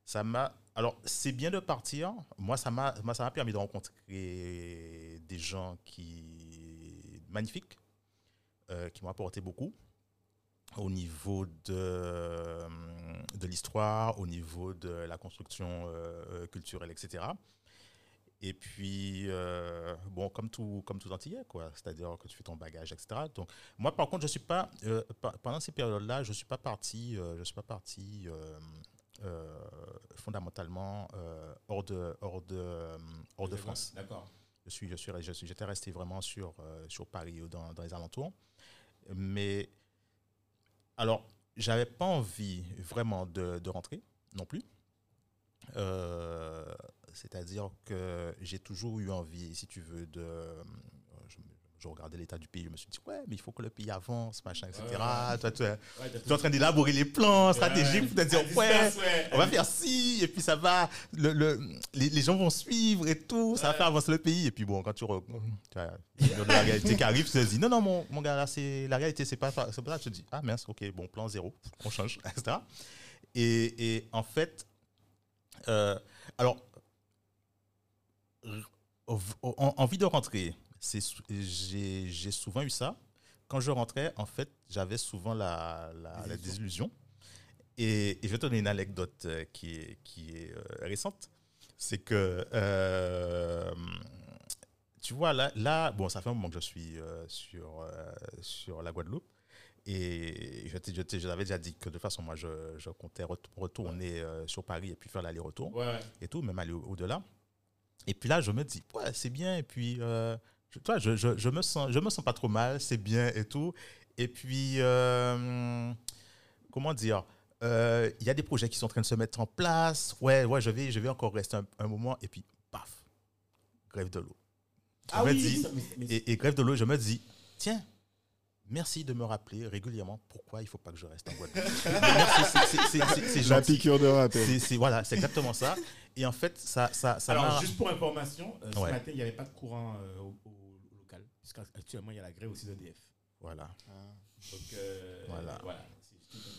ça m'a. Alors, c'est bien de partir. Moi, ça m'a permis de rencontrer des gens qui magnifiques, euh, qui m'ont apporté beaucoup au niveau de, hum, de l'histoire, au niveau de la construction euh, euh, culturelle, etc. Et puis, euh, bon, comme tout, comme tout Antillais, quoi. C'est-à-dire que tu fais ton bagage, etc. Donc, moi, par contre, je suis pas, euh, pa- pendant ces périodes-là, je suis pas parti, euh, je suis pas parti euh, euh, fondamentalement euh, hors de, hors de, euh, hors de France.
D'accord.
Je suis, je suis, j'étais resté vraiment sur, euh, sur Paris ou dans, dans les alentours. Mais, alors, j'avais pas envie vraiment de, rentrer non plus. Euh, C'est-à-dire que j'ai toujours eu envie, si tu veux, de. Je, regardais l'état du pays, je me suis dit, ouais, mais il faut que le pays avance, machin, etc.
Ouais.
Toi, tu es,
Ouais,
es en train d'élaborer les plans stratégiques pour te dire, ouais, on va faire ci, et puis ça va, le, le- les, les gens vont suivre et tout, ça va faire avancer le pays. Et puis bon, quand tu, re- tu as la réalité qui arrive, tu te dis, non, non, mon, mon gars, là, c'est la réalité, c'est pas, pas ça. Tu te dis, ah mince, ok, bon, plan zéro, on change, etc. Et, et en fait, euh, alors, en, en- envie de rentrer, j'ai souvent eu ça. Quand je rentrais, en fait, j'avais souvent la, la, la désillusion. Et, et je vais te donner une anecdote euh, qui est, qui est euh, récente. C'est que, euh, tu vois, là, là, bon, ça fait un moment que je suis euh, sur, euh, sur la Guadeloupe. Et je, je, je t'avais déjà dit que de toute façon, moi, je, je comptais ret- retourner sur Paris et puis faire l'aller-retour
Ouais,
et tout, même aller au- au-delà. Et puis là, je me dis, ouais, c'est bien. Et puis, euh, toi, je, je, je me sens, je me sens pas trop mal, c'est bien et tout. Et puis, euh, comment dire euh, Il y a des projets qui sont en train de se mettre en place. Ouais, ouais, je vais, je vais encore rester un, un moment. Et puis, paf, grève de l'eau. Je
Ah
me
oui,
dis-
ça- mais- mais-
et, et grève de l'eau, je me dis, tiens, merci de me rappeler régulièrement pourquoi il faut pas que je reste en Guadeloupe. merci, c'est-
La
gentil.
piqûre de rappel.
C'est- voilà, c'est exactement ça. Et en fait, ça, ça, ça
Alors, juste pour information, euh, ce
Ouais.
matin, il n'y avait pas de courant euh, au, au- au local, puisqu'actuellement, il y a la grève aussi d'EDF.
Voilà.
Donc, euh,
Voilà.
voilà.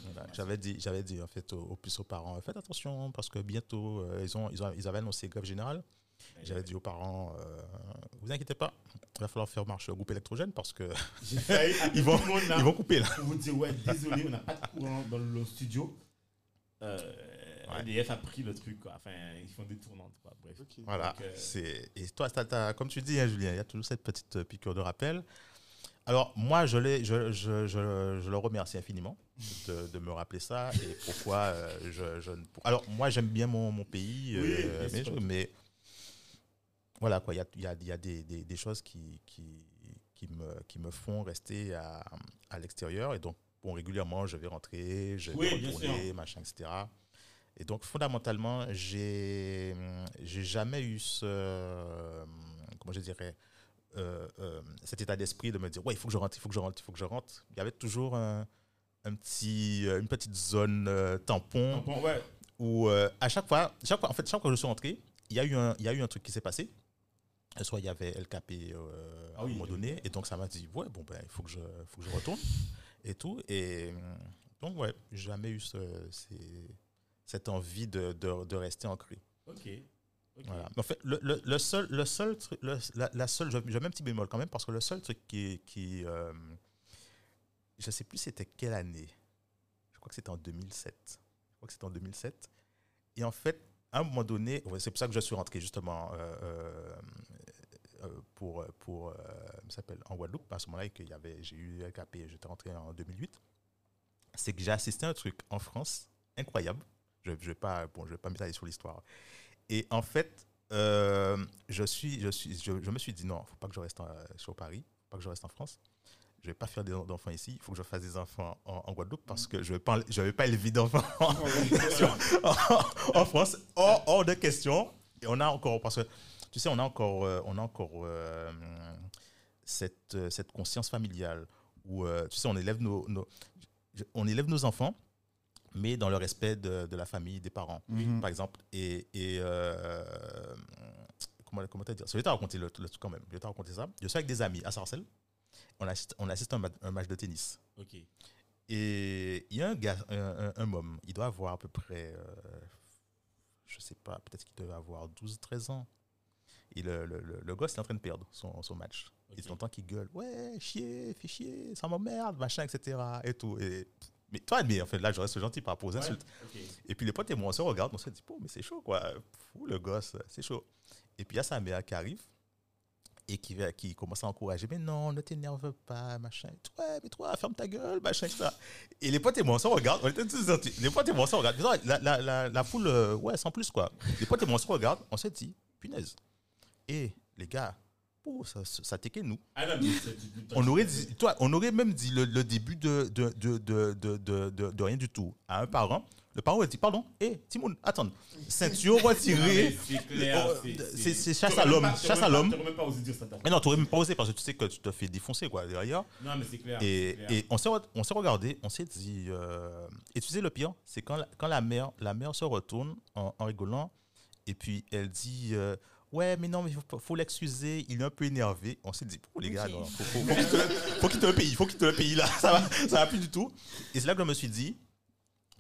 Voilà. J'avais dit, j'avais dit en fait aux, aux plus aux parents, faites attention parce que bientôt euh, ils ont, ils ont, ils avaient annoncé grève générale. J'avais dit aux parents, euh, vous inquiétez pas, il va falloir faire marche au groupe électrogène parce que
J'ai failli appeler
Ils vont- ils vont couper là.
pour vous dire, ouais, désolé, on n'a pas de courant dans le studio. Euh,
Ouais.
EDF a pris le truc, quoi. Enfin, ils font des tournantes, quoi. Bref.
Voilà.
Donc, euh,
C'est et toi, t'as- t'as- comme tu dis, hein, Julien, il y a toujours cette petite euh, piqûre de rappel. Alors moi, je, l'ai- je, je, je, je le remercie infiniment de, de me rappeler ça et pourquoi euh, je, je ne. Alors moi, j'aime bien mon, mon pays,
Oui,
euh, mais,
sûr.
je- mais voilà quoi, il y a, il y a, il y a des, des, des choses qui, qui, qui, me, qui me font rester à, à l'extérieur et donc bon, régulièrement, je vais rentrer, je vais
Oui,
retourner, machin, etc. Et donc, fondamentalement, j'ai j'ai jamais eu ce. Comment je dirais euh, euh, cet état d'esprit de me dire, ouais, il faut que je rentre, il faut que je rentre, il faut que je rentre. Il y avait toujours un, un petit, euh, une petite zone euh, tampon
tampon, ouais.
où, à chaque fois, chaque fois, en fait, chaque fois que je suis rentré, il y a eu un, il y a eu un truc qui s'est passé. Soit il y avait LKP
Ah
à un moment
oui.
donné, et donc ça m'a dit, ouais, bon, ben, il faut que je, faut que je retourne et tout. Et donc, ouais, jamais eu ce, ces- cette envie de, de, de rester ancré.
Ok. ok.
Voilà. En fait, le, le, le seul, le seul truc, le- la, la seule, je, je mets un petit bémol quand même parce que le seul truc qui, qui euh, je sais plus c'était quelle année. Je crois que c'était en 2007. Je crois que c'était en 2007. Et en fait, à un moment donné, c'est pour ça que je suis rentré justement euh, euh, euh, pour pour s'appelle en Guadeloupe. À ce moment-là, avait, j'ai eu LKP, j'étais rentré en 2008. C'est que j'ai assisté à un truc en France incroyable. Je ne vais pas, bon, je vais pas m'étaler sur l'histoire. Et en fait, euh, je, suis, je, suis, je, je me suis dit non, il ne faut pas que je reste en- sur Paris, faut pas que je reste en France. Je ne vais pas faire d'enfants ici, il faut que je fasse des enfants en, en Guadeloupe parce que je ne vais, pas- je vais pas élever d'enfants en, en France, hors, hors de question. Et on a encore, parce que tu sais, on a encore, euh, on a encore euh, cette, euh, cette conscience familiale où, euh, tu sais, on élève nos, nos- on élève nos enfants, mais dans le respect de, de la famille, des parents,
Mhm.
par exemple. Et, et euh, comment, comment te dire Je vais te raconter le, le truc quand même. Je vais te raconter ça. Je suis avec des amis à Sarcelles. On assiste, on assiste à un, ma- un match de tennis.
Ok.
Et il y a un gars, un, un, un homme, il doit avoir à peu près, euh, je sais pas, peut-être qu'il doit avoir 12, 13 ans. Et le, le, le, le gosse est en train de perdre son, son match.
Ok.
Et tu entends qu'il gueule, ouais, chier, fais chier, ça m'emmerde, machin, etc. Et tout. Et, mais toi, mais en fait, là, je reste gentil par rapport aux
Ouais,
insultes. Et puis les potes et moi, on se regarde, on se dit, oh, mais c'est chaud, quoi. Fou, le gosse, c'est chaud. Et puis il y a sa mère qui arrive et qui, qui commence à encourager, mais non, ne t'énerve pas, machin. Ouais, mais toi, ferme ta gueule, machin, etc. Et les potes et moi, on se regarde, on était tous gentils. Les potes et moi, on se regarde. La, la, la, la foule, euh, ouais, sans plus, quoi. Les potes et moi, on se regarde, on se dit, punaise. Et les gars, oh, ça, ça t'équait nous.
Ah
On aurait, dit, toi, on aurait même dit le, le début de, de, de, de, de, rien du tout à un parent. Le parent aurait dit Pardon, hé, Timoun, attends, ceinture
Non, mais
retirée.
C'est clair.
C'est- c'est chasse à
T'aurais
l'homme, chasse
t'aurais
à l'homme.
T'aurais même pas osé dire ça.
Mais non, tu aurais même pas osé parce que tu sais que tu te fais défoncer quoi, derrière.
Non, mais c'est clair.
Et,
clair.
et on s'est re- on s'est regardé, on s'est dit. euh, et tu sais, le pire, c'est quand, la, quand la, mère, la mère se retourne en, en rigolant et puis elle dit. euh, Ouais, mais non, mais faut, faut l'excuser, il est un peu énervé. On s'est dit, oh, les gars, non, faut, faut, faut faut quitter le pays, faut quitter le pays là, ça va, ça va plus du tout. Et c'est là que je me suis dit,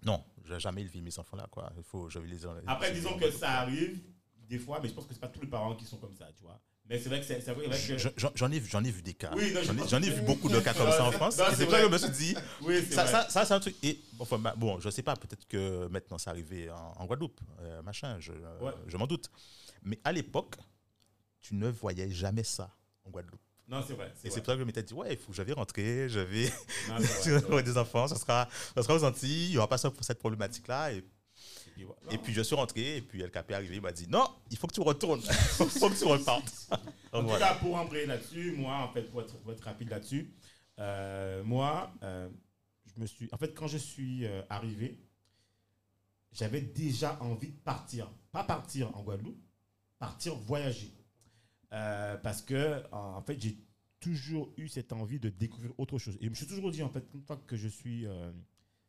non, je vais jamais élever mes enfants là, quoi. Il faut, je vais les
Après, disons que ça arrive des fois, mais je pense que c'est pas tous les parents qui sont comme ça, tu vois. Mais c'est vrai que c'est vrai que.
Je- J'en ai, vu- j'en ai vu des cas.
Oui,
J'en ai, ai vu beaucoup de cas comme ça en France.
C'est
pour ça que je me suis dit,
Oui, c'est
ça, ça, ça, c'est un truc. Et, enfin, bah, bon, je sais pas, peut-être que maintenant c'est arrivé en, en Guadeloupe, euh, machin, je,
Ouais.
je m'en doute. Mais à l'époque, tu ne voyais jamais ça en Guadeloupe.
Non, c'est vrai.
Et
C'est
pour ça que je m'étais dit, ouais, il faut que je vais rentrer, je vais
Non, c'est vrai, c'est vrai.
des enfants, ça sera, ça sera aux Antilles, il n'y aura pas ça- cette problématique-là. Et,
Et puis, voilà.
et puis je suis rentré, et puis Capé est arrivé, il m'a dit, non, il faut que tu retournes, il faut que tu repartes.
En
Donc,
tout
voilà.
cas, pour embrayer là-dessus, moi, en fait, pour être, pour être rapide là-dessus, euh, moi, euh, je me suis. En fait, quand je suis euh, arrivé, j'avais déjà envie de partir. Pas partir en Guadeloupe, partir voyager. Euh, parce que, en fait, j'ai toujours eu cette envie de découvrir autre chose. Et je me suis toujours dit, en fait, une fois que je suis euh,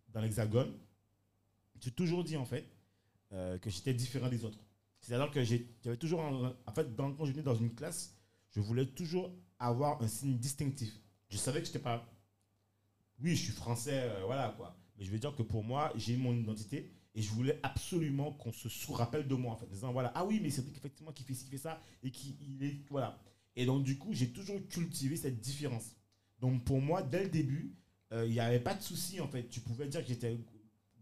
dans l'Hexagone, j'ai toujours dit, en fait, euh, que j'étais différent des autres. C'est-à-dire que j'avais toujours, en, fait, quand je venais dans une classe, je voulais toujours avoir un signe distinctif. Je savais que je n'étais pas. Oui, je suis français, voilà quoi. Mais je veux dire que pour moi, j'ai mon identité et je voulais absolument qu'on se sous-rappelle de moi en fait. Disant voilà, ah oui, mais c'est effectivement qui fait ci, qui fait ça et qui il est. Voilà. Et donc, du coup, j'ai toujours cultivé cette différence. Donc, pour moi, dès le début, euh, il n'y avait pas de souci en fait. Tu pouvais dire que j'étais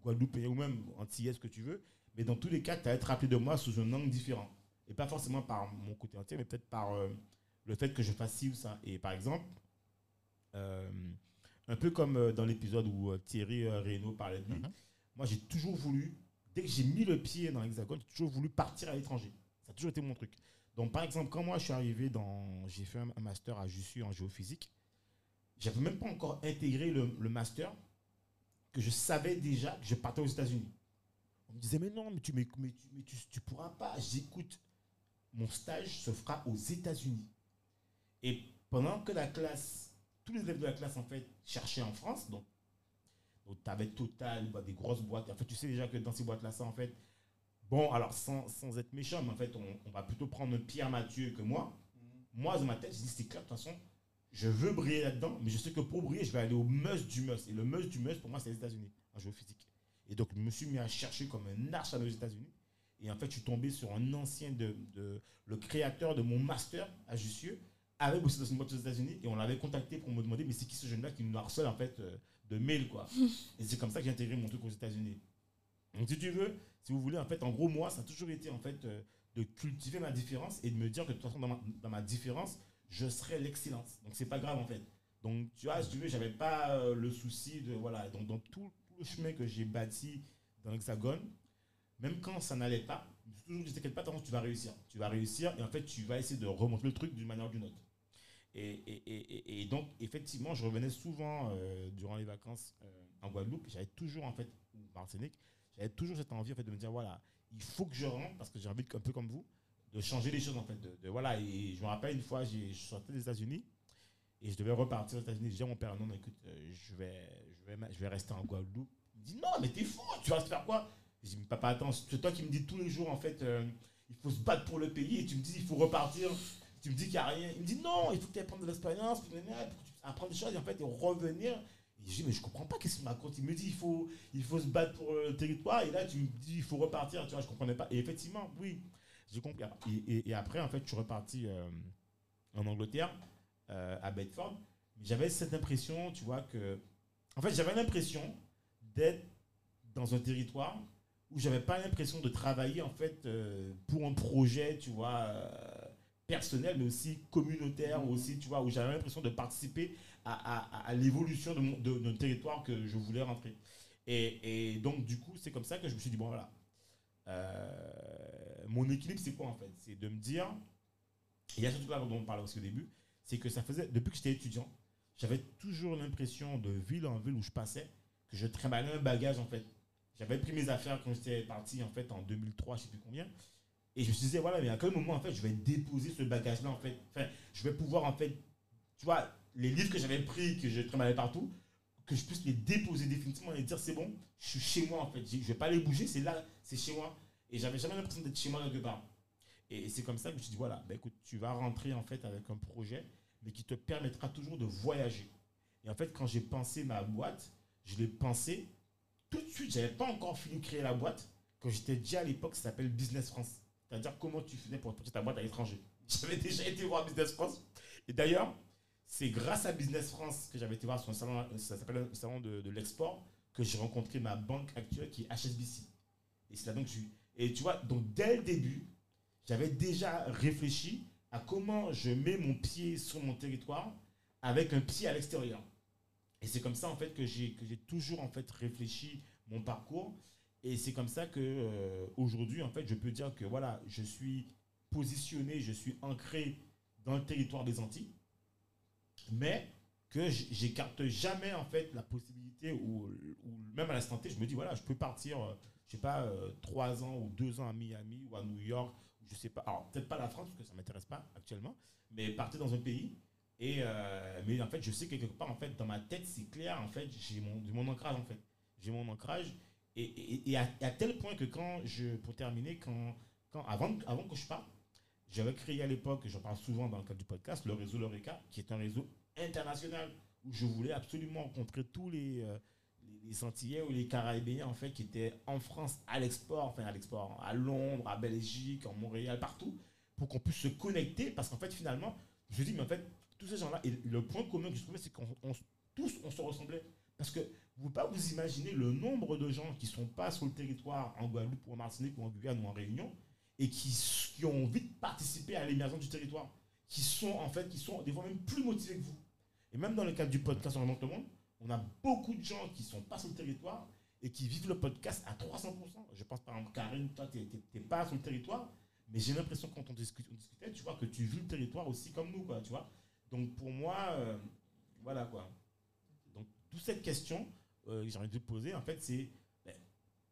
Guadeloupéen ou même antillais, ce que tu veux. Mais dans tous les cas, tu allais te rappeler de moi sous un angle différent. Et pas forcément par mon côté entier, mais peut-être par euh, le fait que je fasse ci ou ça. Et par exemple, euh, un peu comme dans l'épisode où Thierry Reynaud parlait de lui,
Mhm.
Moi j'ai toujours voulu, dès que j'ai mis le pied dans l'Hexagone, j'ai toujours voulu partir à l'étranger. Ça a toujours été mon truc. Donc par exemple, quand moi je suis arrivé dans. J'ai fait un, master à Jussieu en géophysique, j'avais même pas encore intégré le, master que je savais déjà que je partais aux États-Unis. On me disait, mais non, mais tu mais tu, mais tu, tu pourras pas. J'écoute, mon stage se fera aux États-Unis. Et pendant que la classe, tous les élèves de la classe, en fait, cherchaient en France, donc, donc tu avais Total, bah, des grosses boîtes. En fait, tu sais déjà que dans ces boîtes-là, ça, en fait, bon, alors sans, sans être méchant, mais en fait, on, on va plutôt prendre un Pierre Mathieu que moi. Moi, dans ma tête, je dis, c'est clair, de toute façon, je veux briller là-dedans, mais je sais que pour briller, je vais aller au must du must. Et le must du must, pour moi, c'est les États-Unis, en géophysique. Et donc, je me suis mis à chercher comme un arche aux États-Unis. Et en fait, je suis tombé sur un ancien de, de- le créateur de mon master à Jussieu, avait bossé dans une boîte aux États-Unis et on l'avait contacté pour me demander mais c'est qui ce jeune-là qui nous harcèle en fait euh, de mail quoi. et c'est comme ça que j'ai intégré mon truc aux États-Unis. Donc si tu veux, si vous voulez en fait, en gros moi ça a toujours été en fait euh, de cultiver ma différence et de me dire que de toute façon dans ma, dans ma différence je serai l'excellence. Donc c'est pas grave en fait. Donc tu vois si tu veux j'avais pas euh, le souci de voilà donc dans tout, tout le chemin que j'ai bâti dans l'Hexagone, même quand ça n'allait pas, je me suis toujours dit t'inquiète pas, tu vas réussir. Tu vas réussir et en fait tu vas essayer de remonter le truc d'une manière ou d'une autre. Et, et- et- donc, effectivement, je revenais souvent euh, durant les vacances euh, en Guadeloupe. J'avais toujours, en fait, Martinique, j'avais toujours cette envie en fait, de me dire voilà, il faut que je rentre parce que j'ai envie, un peu comme vous, de changer les choses en fait. De, voilà, et je me rappelle une fois, je sortais des États-Unis Et je devais repartir aux États-Unis. Je dis à mon père, non, écoute, euh, je, vais, je, vais, je vais rester en Guadeloupe. Il dit, non, mais t'es fou, tu vas faire quoi? Je dis, papa, attends, c'est toi qui me dis tous les jours, en fait, il faut se battre pour le pays. Et tu me dis, il faut repartir. Tu me dis qu'il n'y a rien. Il me dit, non, il faut que tu apprendre de l'expérience, pour apprendre des choses et en fait, et revenir. Je dis, mais je comprends pas qu'est-ce qu'il raconte. Il me dit, il faut, il faut se battre pour le territoire. Et là, tu me dis, il faut repartir. Tu vois, je comprenais pas. Et effectivement, oui, j'ai compris. Et, et- après, en fait, je suis reparti euh, en Angleterre, euh, à Bedford. J'avais cette impression, tu vois, que. En fait, j'avais l'impression d'être dans un territoire où j'avais pas l'impression de travailler, en fait, euh, pour un projet, tu vois, euh, personnel, mais aussi communautaire, aussi, tu vois, où j'avais l'impression de participer à, à- à l'évolution de, mon- de, de notre territoire que je voulais rentrer. Et, et donc, du coup, c'est comme ça que je me suis dit, bon, voilà. Euh, mon équilibre, c'est quoi, en fait? C'est de me dire, et il y a surtout là dont on parlait aussi au début, c'est que ça faisait, depuis que j'étais étudiant, j'avais toujours l'impression de ville en ville où je passais, que je trimballais un bagage, en fait. J'avais pris mes affaires quand j'étais parti, en fait, en 2003, je sais plus combien. Et je me disais, voilà, mais à quel moment, en fait, je vais déposer ce bagage-là, en fait. Enfin, je vais pouvoir, en fait, tu vois, les livres que j'avais pris, que je trimballais partout, que je puisse les déposer définitivement et dire, c'est bon, je suis chez moi, en fait. Je ne vais pas les bouger, c'est là, c'est chez moi. Et j'avais jamais l'impression d'être chez moi quelque part. Et c'est comme ça que je me dit, voilà, ben écoute, tu vas rentrer, en fait, avec un projet, mais qui te permettra toujours de voyager. Et en fait, quand j'ai pensé ma boîte, je l'ai pensé tout de suite. J'avais pas encore fini de créer la boîte. Quand j'étais déjà à l'époque, ça s'appelle Business France. C'est-à-dire comment tu faisais pour porter ta boîte à l'étranger. J'avais déjà été voir Business France. Et d'ailleurs, c'est grâce à Business France que j'avais été voir son salon, ça s'appelle le salon de, l'export, que j'ai rencontré ma banque actuelle qui est HSBC. Et c'est là donc que je. Et tu vois, donc dès le début, j'avais déjà réfléchi à comment je mets mon pied sur mon territoire avec un pied à l'extérieur. Et c'est comme ça en fait que j'ai que j'ai toujours en fait réfléchi mon parcours et c'est comme ça que euh, aujourd'hui en fait je peux dire que voilà je suis positionné, je suis ancré dans le territoire des Antilles, mais que j'écarte jamais en fait la possibilité ou, même à l'instant T je me dis voilà je peux partir euh, je sais pas euh, trois ans ou deux ans à Miami ou à New York je sais pas alors peut-être pas la France parce que ça m'intéresse pas actuellement mais partir dans un pays et mais en fait, je sais que quelque part, en fait, dans ma tête, c'est clair, en fait, j'ai mon, mon ancrage, en fait. J'ai mon ancrage. Et, à, tel point que quand je, pour terminer, quand, quand, avant, avant que je parte, j'avais créé à l'époque, j'en parle souvent dans le cadre du podcast, le réseau L'Oreca, qui est un réseau international où je voulais absolument rencontrer tous les, euh, les, ou les Caribéens, en fait, qui étaient en France à l'export, enfin à l'export, à Londres, à Belgique, en Montréal, partout, pour qu'on puisse se connecter, parce qu'en fait, finalement, je dis, mais en fait, tous ces gens-là, et le point commun que je trouvais, c'est qu'on on- tous, on se ressemblait. Parce que vous ne pouvez pas vous imaginer le nombre de gens qui ne sont pas sur le territoire en Guadeloupe ou en Martinique ou en Guyane ou en Réunion et qui, qui ont envie de participer à l'émergence du territoire, qui sont en fait, qui sont des fois même plus motivés que vous. Et même dans le cadre du podcast On le monde, on a beaucoup de gens qui ne sont pas sur le territoire et qui vivent le podcast à 300%. Je pense par exemple, Karine, toi, tu n'es pas sur le territoire, mais j'ai l'impression quand on discutait, tu vois, que tu vis le territoire aussi comme nous, quoi, tu vois. Donc pour moi, euh, voilà quoi. Donc toute cette question euh, j'ai envie de te poser, en fait, c'est ben,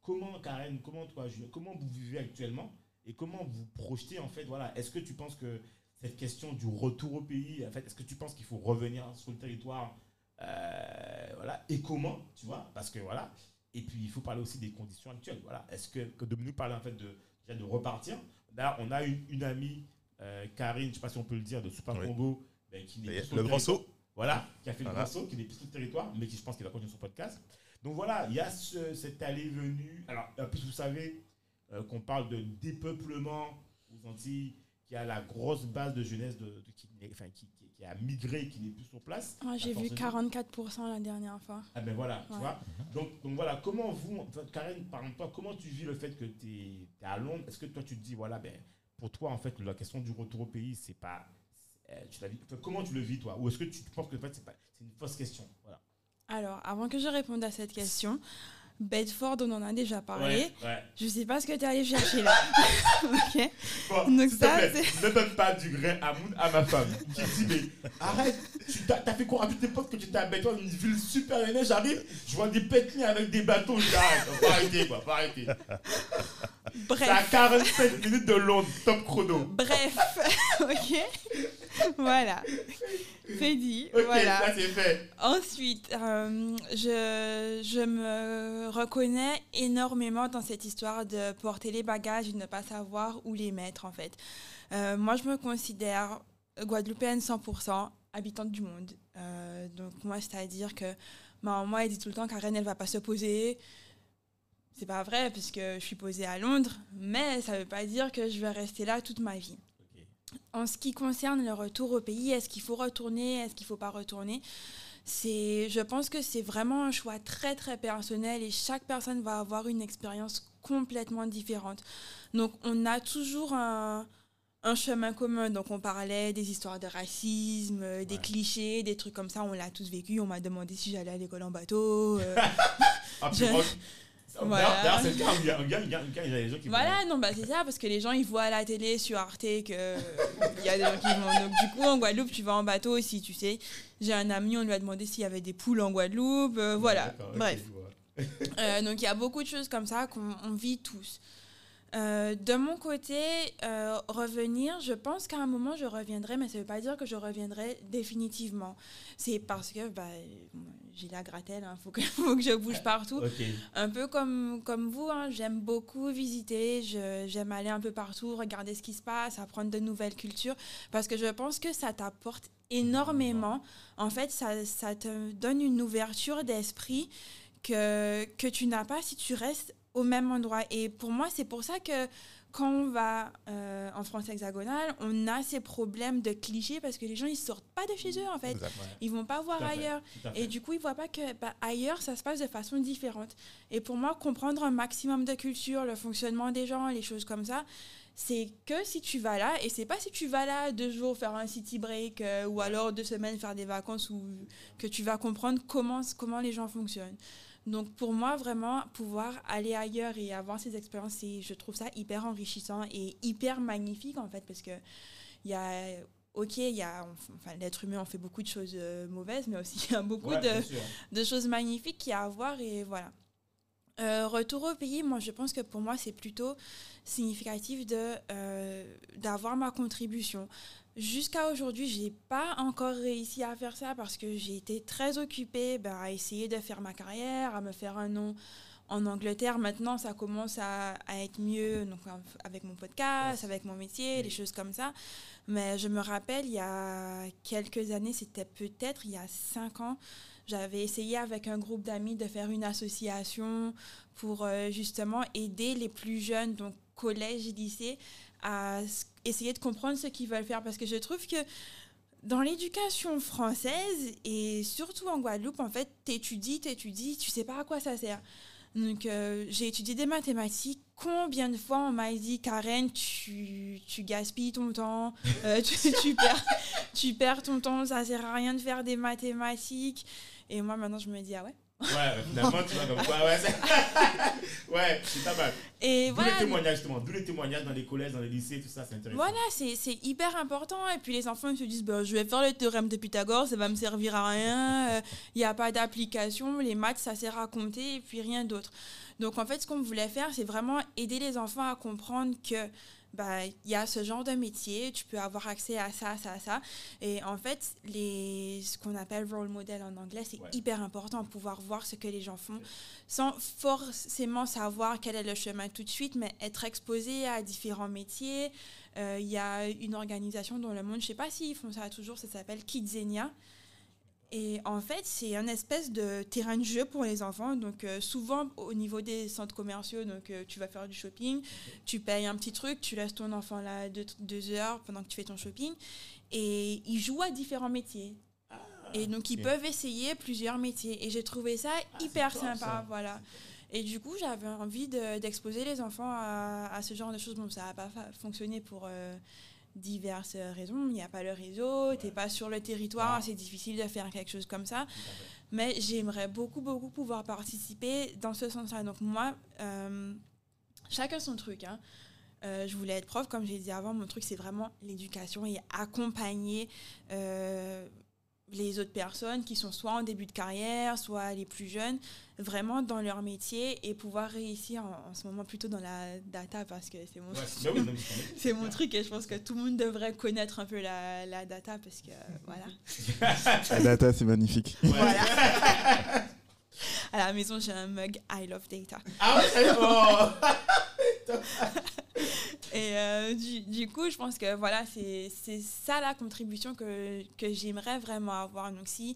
comment, Karen, comment toi, Julien, comment vous vivez actuellement et comment vous projetez, en fait, voilà. Est-ce que tu penses que cette question du retour au pays, en fait, est-ce que tu penses qu'il faut revenir sur le territoire euh, voilà, et comment, tu vois, parce que voilà. Et puis il faut parler aussi des conditions actuelles. Voilà. Est-ce que, que Dominique parlait en fait de, déjà de repartir Là, on a une, une amie, euh, Karine, je ne sais pas si on peut le dire, de Super
Oui.
Congo, ben, qui n'est
Le grand saut.
Voilà, qui a fait
Voilà.
le grand saut, qui n'est plus sur le territoire, mais qui je pense qu'il va continuer son podcast. Donc voilà, il y a ce- cette allée-venue. Alors, en plus, vous savez euh, qu'on parle de dépeuplement aux Antilles, qui a la grosse base de jeunesse de, de- qui, enfin, qui, qui- qui a migré, qui n'est plus sur place.
Moi, j'ai vu
force de-
44% la dernière fois.
Ah ben voilà, tu vois. Donc, donc voilà, comment vous, enfin, Karen, par exemple, toi, comment tu vis le fait que tu es, à Londres? Est-ce que toi tu te dis, voilà, ben, pour toi, en fait, la question du retour au pays, c'est pas. Euh, tu la vis- comment tu le vis, toi? Ou est-ce que tu penses que en fait, c'est pas- c'est une fausse question? Voilà.
Alors, avant que je réponde à cette question, Bedford, on en a déjà parlé.
Ouais, ouais.
Je sais pas ce que tu es allé chercher là. ok.
Bon,
Donc ça,
ne donne pas du grain à moudre à ma femme. Qui dit, mais arrête, tu t'as t'as fait quoi? À toutes tes potes que tu étais à Bedford, une ville super énergie, j'arrive, je vois des pétnis avec des bateaux, je dis arrête, faut arrêter quoi, faut arrêter. C'est à
Bref.
45 minutes de Londres, top chrono.
Bref. ok. voilà. C'est dit.
Ok,
voilà.
ça c'est fait.
Ensuite, euh, je, je me reconnais énormément dans cette histoire de porter les bagages et de ne pas savoir où les mettre, en fait. Euh, moi, je me considère guadeloupéenne 100%, habitante du monde. Euh, donc, moi, c'est-à-dire que ma maman, elle dit tout le temps qu'Arène, elle va pas se poser. C'est pas vrai, puisque je suis posée à Londres, mais ça veut pas dire que je vais rester là toute ma vie. En ce qui concerne le retour au pays, est-ce qu'il faut retourner, est-ce qu'il faut pas retourner? C'est, je pense que c'est vraiment un choix très très personnel et chaque personne va avoir une expérience complètement différente. Donc on a toujours un, un chemin commun. Donc on parlait des histoires de racisme, euh, des clichés, des trucs comme ça. On l'a tous vécu. On m'a demandé si j'allais à l'école en bateau. euh,
Ah,
Je- Voilà.
D'ailleurs, c'est le cas. Il y a- il y a- il y a- il y a des gens qui
Voilà, non, bah c'est ça, parce que les gens ils voient à la télé sur Arte que il y a des gens qui vont. Donc du coup en Guadeloupe tu vas en bateau aussi, tu sais. J'ai un ami, on lui a demandé s'il y avait des poules en Guadeloupe, euh, voilà. Bref. Euh, donc il y a beaucoup de choses comme ça qu'on on vit tous. Euh, de mon côté, euh, revenir, je pense qu'à un moment je reviendrai, mais ça ne veut pas dire que je reviendrai définitivement. C'est parce que bah, j'ai la gratelle, il faut, que, faut que je bouge partout.
Ok.
Un peu comme, comme vous, hein, j'aime beaucoup visiter, j'aime aller un peu partout, regarder ce qui se passe, apprendre de nouvelles cultures, parce que je pense que ça t'apporte énormément. En fait, ça, ça te donne une ouverture d'esprit que, que tu n'as pas si tu restes au même endroit. Et pour moi, c'est pour ça que quand on va euh, en France hexagonale, on a ces problèmes de clichés, parce que les gens, ils sortent pas de chez eux, en fait. Ils vont pas voir ailleurs. Et du coup, ils voient pas que bah, ailleurs, ça se passe de façon différente. Et pour moi, comprendre un maximum de culture, le fonctionnement des gens, les choses comme ça, c'est que si tu vas là, et c'est pas si tu vas là deux jours faire un city break euh, ou alors deux semaines faire des vacances ou que tu vas comprendre comment, comment les gens fonctionnent. Donc pour moi, vraiment, pouvoir aller ailleurs et avoir ces expériences, je trouve ça hyper enrichissant et hyper magnifique en fait, parce que il y a, ok, il y a, enfin, l'être humain, on fait beaucoup de choses euh, mauvaises, mais aussi il y a beaucoup
Ouais,
de, choses magnifiques qu'il y a à voir et voilà. Euh, retour au pays, moi je pense que pour moi c'est plutôt significatif de euh, d'avoir ma contribution. Jusqu'à aujourd'hui, j'ai pas encore réussi à faire ça parce que j'ai été très occupée ben, à essayer de faire ma carrière, à me faire un nom en Angleterre. Maintenant, ça commence à, à être mieux donc, avec mon podcast, avec mon métier, les choses comme ça. Mais je me rappelle, il y a quelques années, c'était peut-être il y a cinq ans, j'avais essayé avec un groupe d'amis de faire une association pour euh, justement aider les plus jeunes, donc collège et lycée, à essayer de comprendre ce qu'ils veulent faire. Parce que je trouve que dans l'éducation française, et surtout en Guadeloupe, en fait, t'étudies, t'étudies, tu sais pas à quoi ça sert. Donc, euh, j'ai étudié des mathématiques. Combien de fois on m'a dit, Karen, tu, tu gaspilles ton temps, euh, tu, tu perds, tu perds ton temps, ça sert à rien de faire des mathématiques. Et moi, maintenant, je me dis, ah ouais.
Ouais, finalement, tu vois comme quoi. Ouais, c'est- ouais, c'est pas mal.
Et
D'où
voilà.
les témoignages, justement. D'où les témoignages dans les collèges, dans les lycées, tout ça, c'est intéressant.
Voilà, c'est c'est hyper important. Et puis les enfants ils se disent, bah, je vais faire le théorème de Pythagore, ça va me servir à rien. Il n'y a pas d'application. Les maths, ça sert à compter et puis rien d'autre. Donc en fait, ce qu'on voulait faire, c'est vraiment aider les enfants à comprendre que bah, il y a ce genre de métier, tu peux avoir accès à ça, ça, ça. Et en fait, les, ce qu'on appelle role model en anglais, c'est
Ouais.
hyper important, pouvoir voir ce que les gens font sans forcément savoir quel est le chemin tout de suite, mais être exposé à différents métiers. Euh, Il y a une organisation dans le monde, je ne sais pas s'ils font ça toujours, ça s'appelle Kidzenia. Et en fait, c'est un espèce de terrain de jeu pour les enfants. Donc, euh, souvent, au niveau des centres commerciaux, donc, euh, tu vas faire du shopping, tu payes un petit truc, tu laisses ton enfant là deux, deux heures pendant que tu fais ton shopping. Et ils jouent à différents métiers. et donc, ils peuvent essayer plusieurs métiers. Et j'ai trouvé ça
c'est
hyper sympa.
ça.
Voilà. Et du coup, j'avais envie de- d'exposer les enfants à, à ce genre de choses. Bon, ça n'a pas fonctionné pour euh, diverses raisons. Il n'y a pas le réseau, tu n'es pas sur le territoire,
Ouais.
c'est difficile de faire quelque chose comme ça. Mais j'aimerais beaucoup, beaucoup pouvoir participer dans ce sens-là. Donc moi, euh, chacun son truc. hein. Euh, je voulais être prof, comme j'ai dit avant, mon truc c'est vraiment l'éducation et accompagner. euh, les autres personnes qui sont soit en début de carrière, soit les plus jeunes, vraiment dans leur métier et pouvoir réussir en, en ce moment plutôt dans la data parce que c'est mon,
Ouais, c'est- bah c'est
mon truc et je pense que tout le monde devrait connaître un peu la, la data parce que voilà.
La data, c'est magnifique.
Voilà. À la maison, j'ai un mug I love data.
Ah ouais.
Et euh, du, du coup, je pense que voilà, c'est ça la contribution que, que j'aimerais vraiment avoir. Donc, si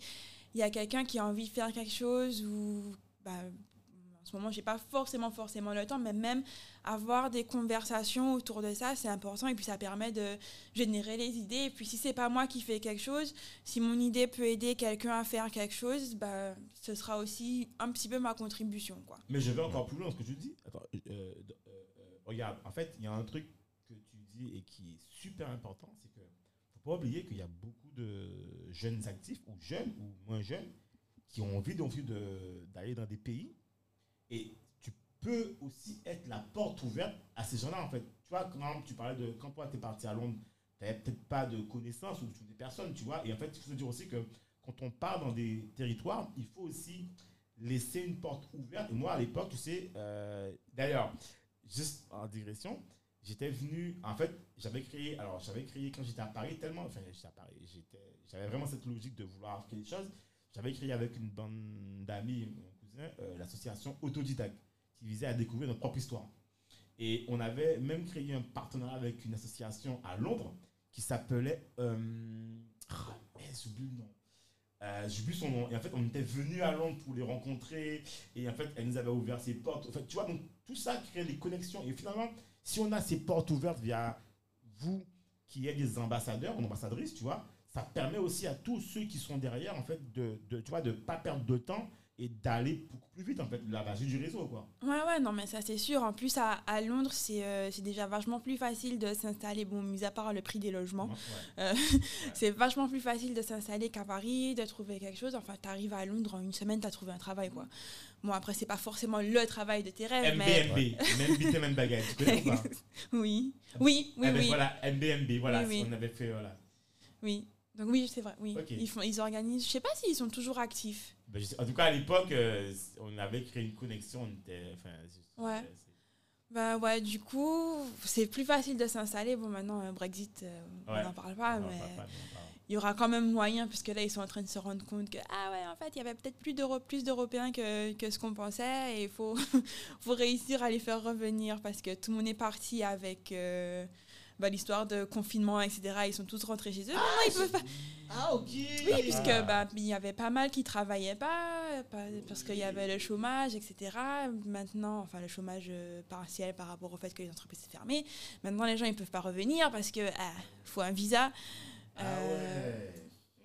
il y a quelqu'un qui a envie de faire quelque chose ou bah, en ce moment, j'ai pas forcément forcément le temps, mais même avoir des conversations autour de ça, c'est important et puis ça permet de générer les idées. Et puis si c'est pas moi qui fais quelque chose, si mon idée peut aider quelqu'un à faire quelque chose, bah, ce sera aussi un petit peu ma contribution, quoi.
Mais je vais encore plus loin ce que tu dis. Attends, euh, regarde, en fait, il y a un truc que tu dis et qui est super important, c'est que faut pas oublier qu'il y a beaucoup de jeunes actifs ou jeunes ou moins jeunes qui ont envie d'envie de- d'aller dans des pays et tu peux aussi être la porte ouverte à ces gens-là en fait. Tu vois, quand tu parlais de quand toi tu es parti à Londres, tu n'avais peut-être pas de connaissances ou des personnes, tu vois. Et en fait, il faut se dire aussi que quand on part dans des territoires, il faut aussi laisser une porte ouverte. Moi, à l'époque, tu sais, euh, d'ailleurs, juste en digression, j'étais venu, en fait, j'avais créé, alors j'avais créé quand j'étais à Paris tellement, enfin, j'étais à Paris, j'avais vraiment cette logique de vouloir créer des choses. J'avais créé avec une bande d'amis, mon cousin, euh, l'association Autodidacte, qui visait à découvrir notre propre histoire. Et on avait même créé un partenariat avec une association à Londres qui s'appelait. Euh, j'oublie le nom. Euh, j'oublie son nom. Et en fait, on était venu à Londres pour les rencontrer. Et en fait, elle nous avait ouvert ses portes. En fait, tu vois, donc tout ça crée des connexions. Et finalement, si on a ces portes ouvertes via vous qui êtes des ambassadeurs ou ambassadrices, tu vois, ça permet aussi à tous ceux qui sont derrière, en fait, de, de tu vois, de pas perdre de temps et d'aller beaucoup plus vite, en fait, la magie du réseau, quoi.
Ouais, ouais, non, mais ça c'est sûr. En plus, à, à Londres, c'est euh, déjà vachement plus facile de s'installer. Bon, mis à part le prix des logements,
Ouais.
euh, c'est vachement plus facile de s'installer qu'à Paris, de trouver quelque chose. Enfin, t'arrives à Londres en une semaine, t'as trouvé un travail, quoi. Bon, après, c'est pas forcément le travail de tes rêves, mais.
MBMB, même et même baguette, tu connais ou pas?
Oui, oui, oui,
Eh ben
oui.
Voilà, MBMB, voilà,
Oui, oui.
on avait fait, voilà.
Oui. Donc, oui, c'est vrai, oui. Ils, font, ils organisent. Je sais pas s'ils sont toujours actifs.
Ben, sais- en tout cas, à l'époque, euh, on avait créé une connexion, on était,
Ouais. Bah ouais, du coup, c'est plus facile de s'installer. Bon, maintenant, euh, Brexit, euh,
Ouais.
on n'en parle pas,
on en
mais.
parle pas, mais parle.
Il y aura quand même moyen, puisque là, ils sont en train de se rendre compte que, ah ouais, en fait, il y avait peut-être plus d'Euro- plus d'Européens que, que ce qu'on pensait, et il faut, faut réussir à les faire revenir, parce que tout le monde est parti avec euh, bah, l'histoire de confinement, etc. Ils sont tous rentrés chez eux. Maintenant, ils peuvent pas.
Ah, ok
Oui, puisque bah, il y avait pas mal qui travaillaient pas, pas- parce qu'il y avait le chômage, etc. Maintenant, enfin, le chômage euh, partiel par rapport au fait que les entreprises sont fermées. Maintenant, les gens, ils peuvent pas revenir parce que ah, faut un visa.
Ah
Euh,
ouais.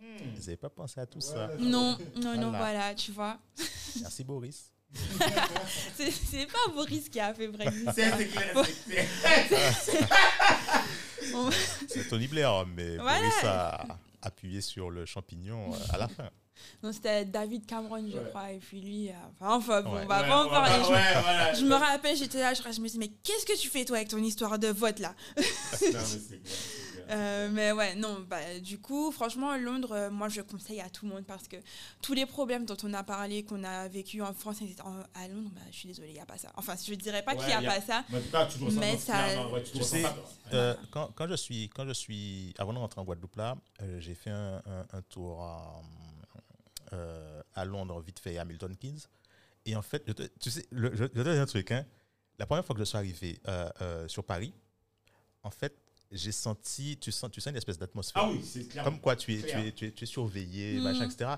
Hmm.
Vous n'avez pas pensé à tout ça.
Non, non, non,
Voilà.
voilà, tu vois.
Merci Boris.
C'est pas Boris qui a fait Brexit.
C'est clair,
Tony Blair, mais
Voilà.
Boris a appuyé sur le champignon euh, à la fin.
Non, c'était David Cameron, je
Ouais.
crois, et puis lui. euh, Enfin, bon,
Ouais.
on va
Ouais,
pas en
on va
parler.
pas-
Je,
ouais, voilà.
je me rappelle, j'étais là, je, je me suis dit, mais qu'est-ce que tu fais, toi, avec ton histoire de vote, là?
Non, mais
Euh, mais ouais, non, bah, du coup, franchement, Londres, euh, moi, je conseille à tout le monde parce que tous les problèmes dont on a parlé, qu'on a vécu en France, etc., en- à Londres, bah, je suis désolée, il n'y a pas ça. Enfin, je ne dirais pas
Ouais,
qu'il n'y a,
y a-
pas ça.
Mais tu
ça-
ouais, tu
sais,
pas.
Euh, quand, quand je suis, quand je suis, avant de rentrer en Guadeloupe là, euh, j'ai fait un, un- un tour à, euh, à Londres vite fait à Milton Keynes. Et en fait, je te- tu sais, le- je, je te dis un truc. Hein, la première fois que je suis arrivé euh, euh, sur Paris, en fait, j'ai senti, tu sens, tu sens une espèce d'atmosphère.
Ah oui, c'est clair.
Comme quoi tu es, tu es, tu es, tu es surveillé, machin, etc.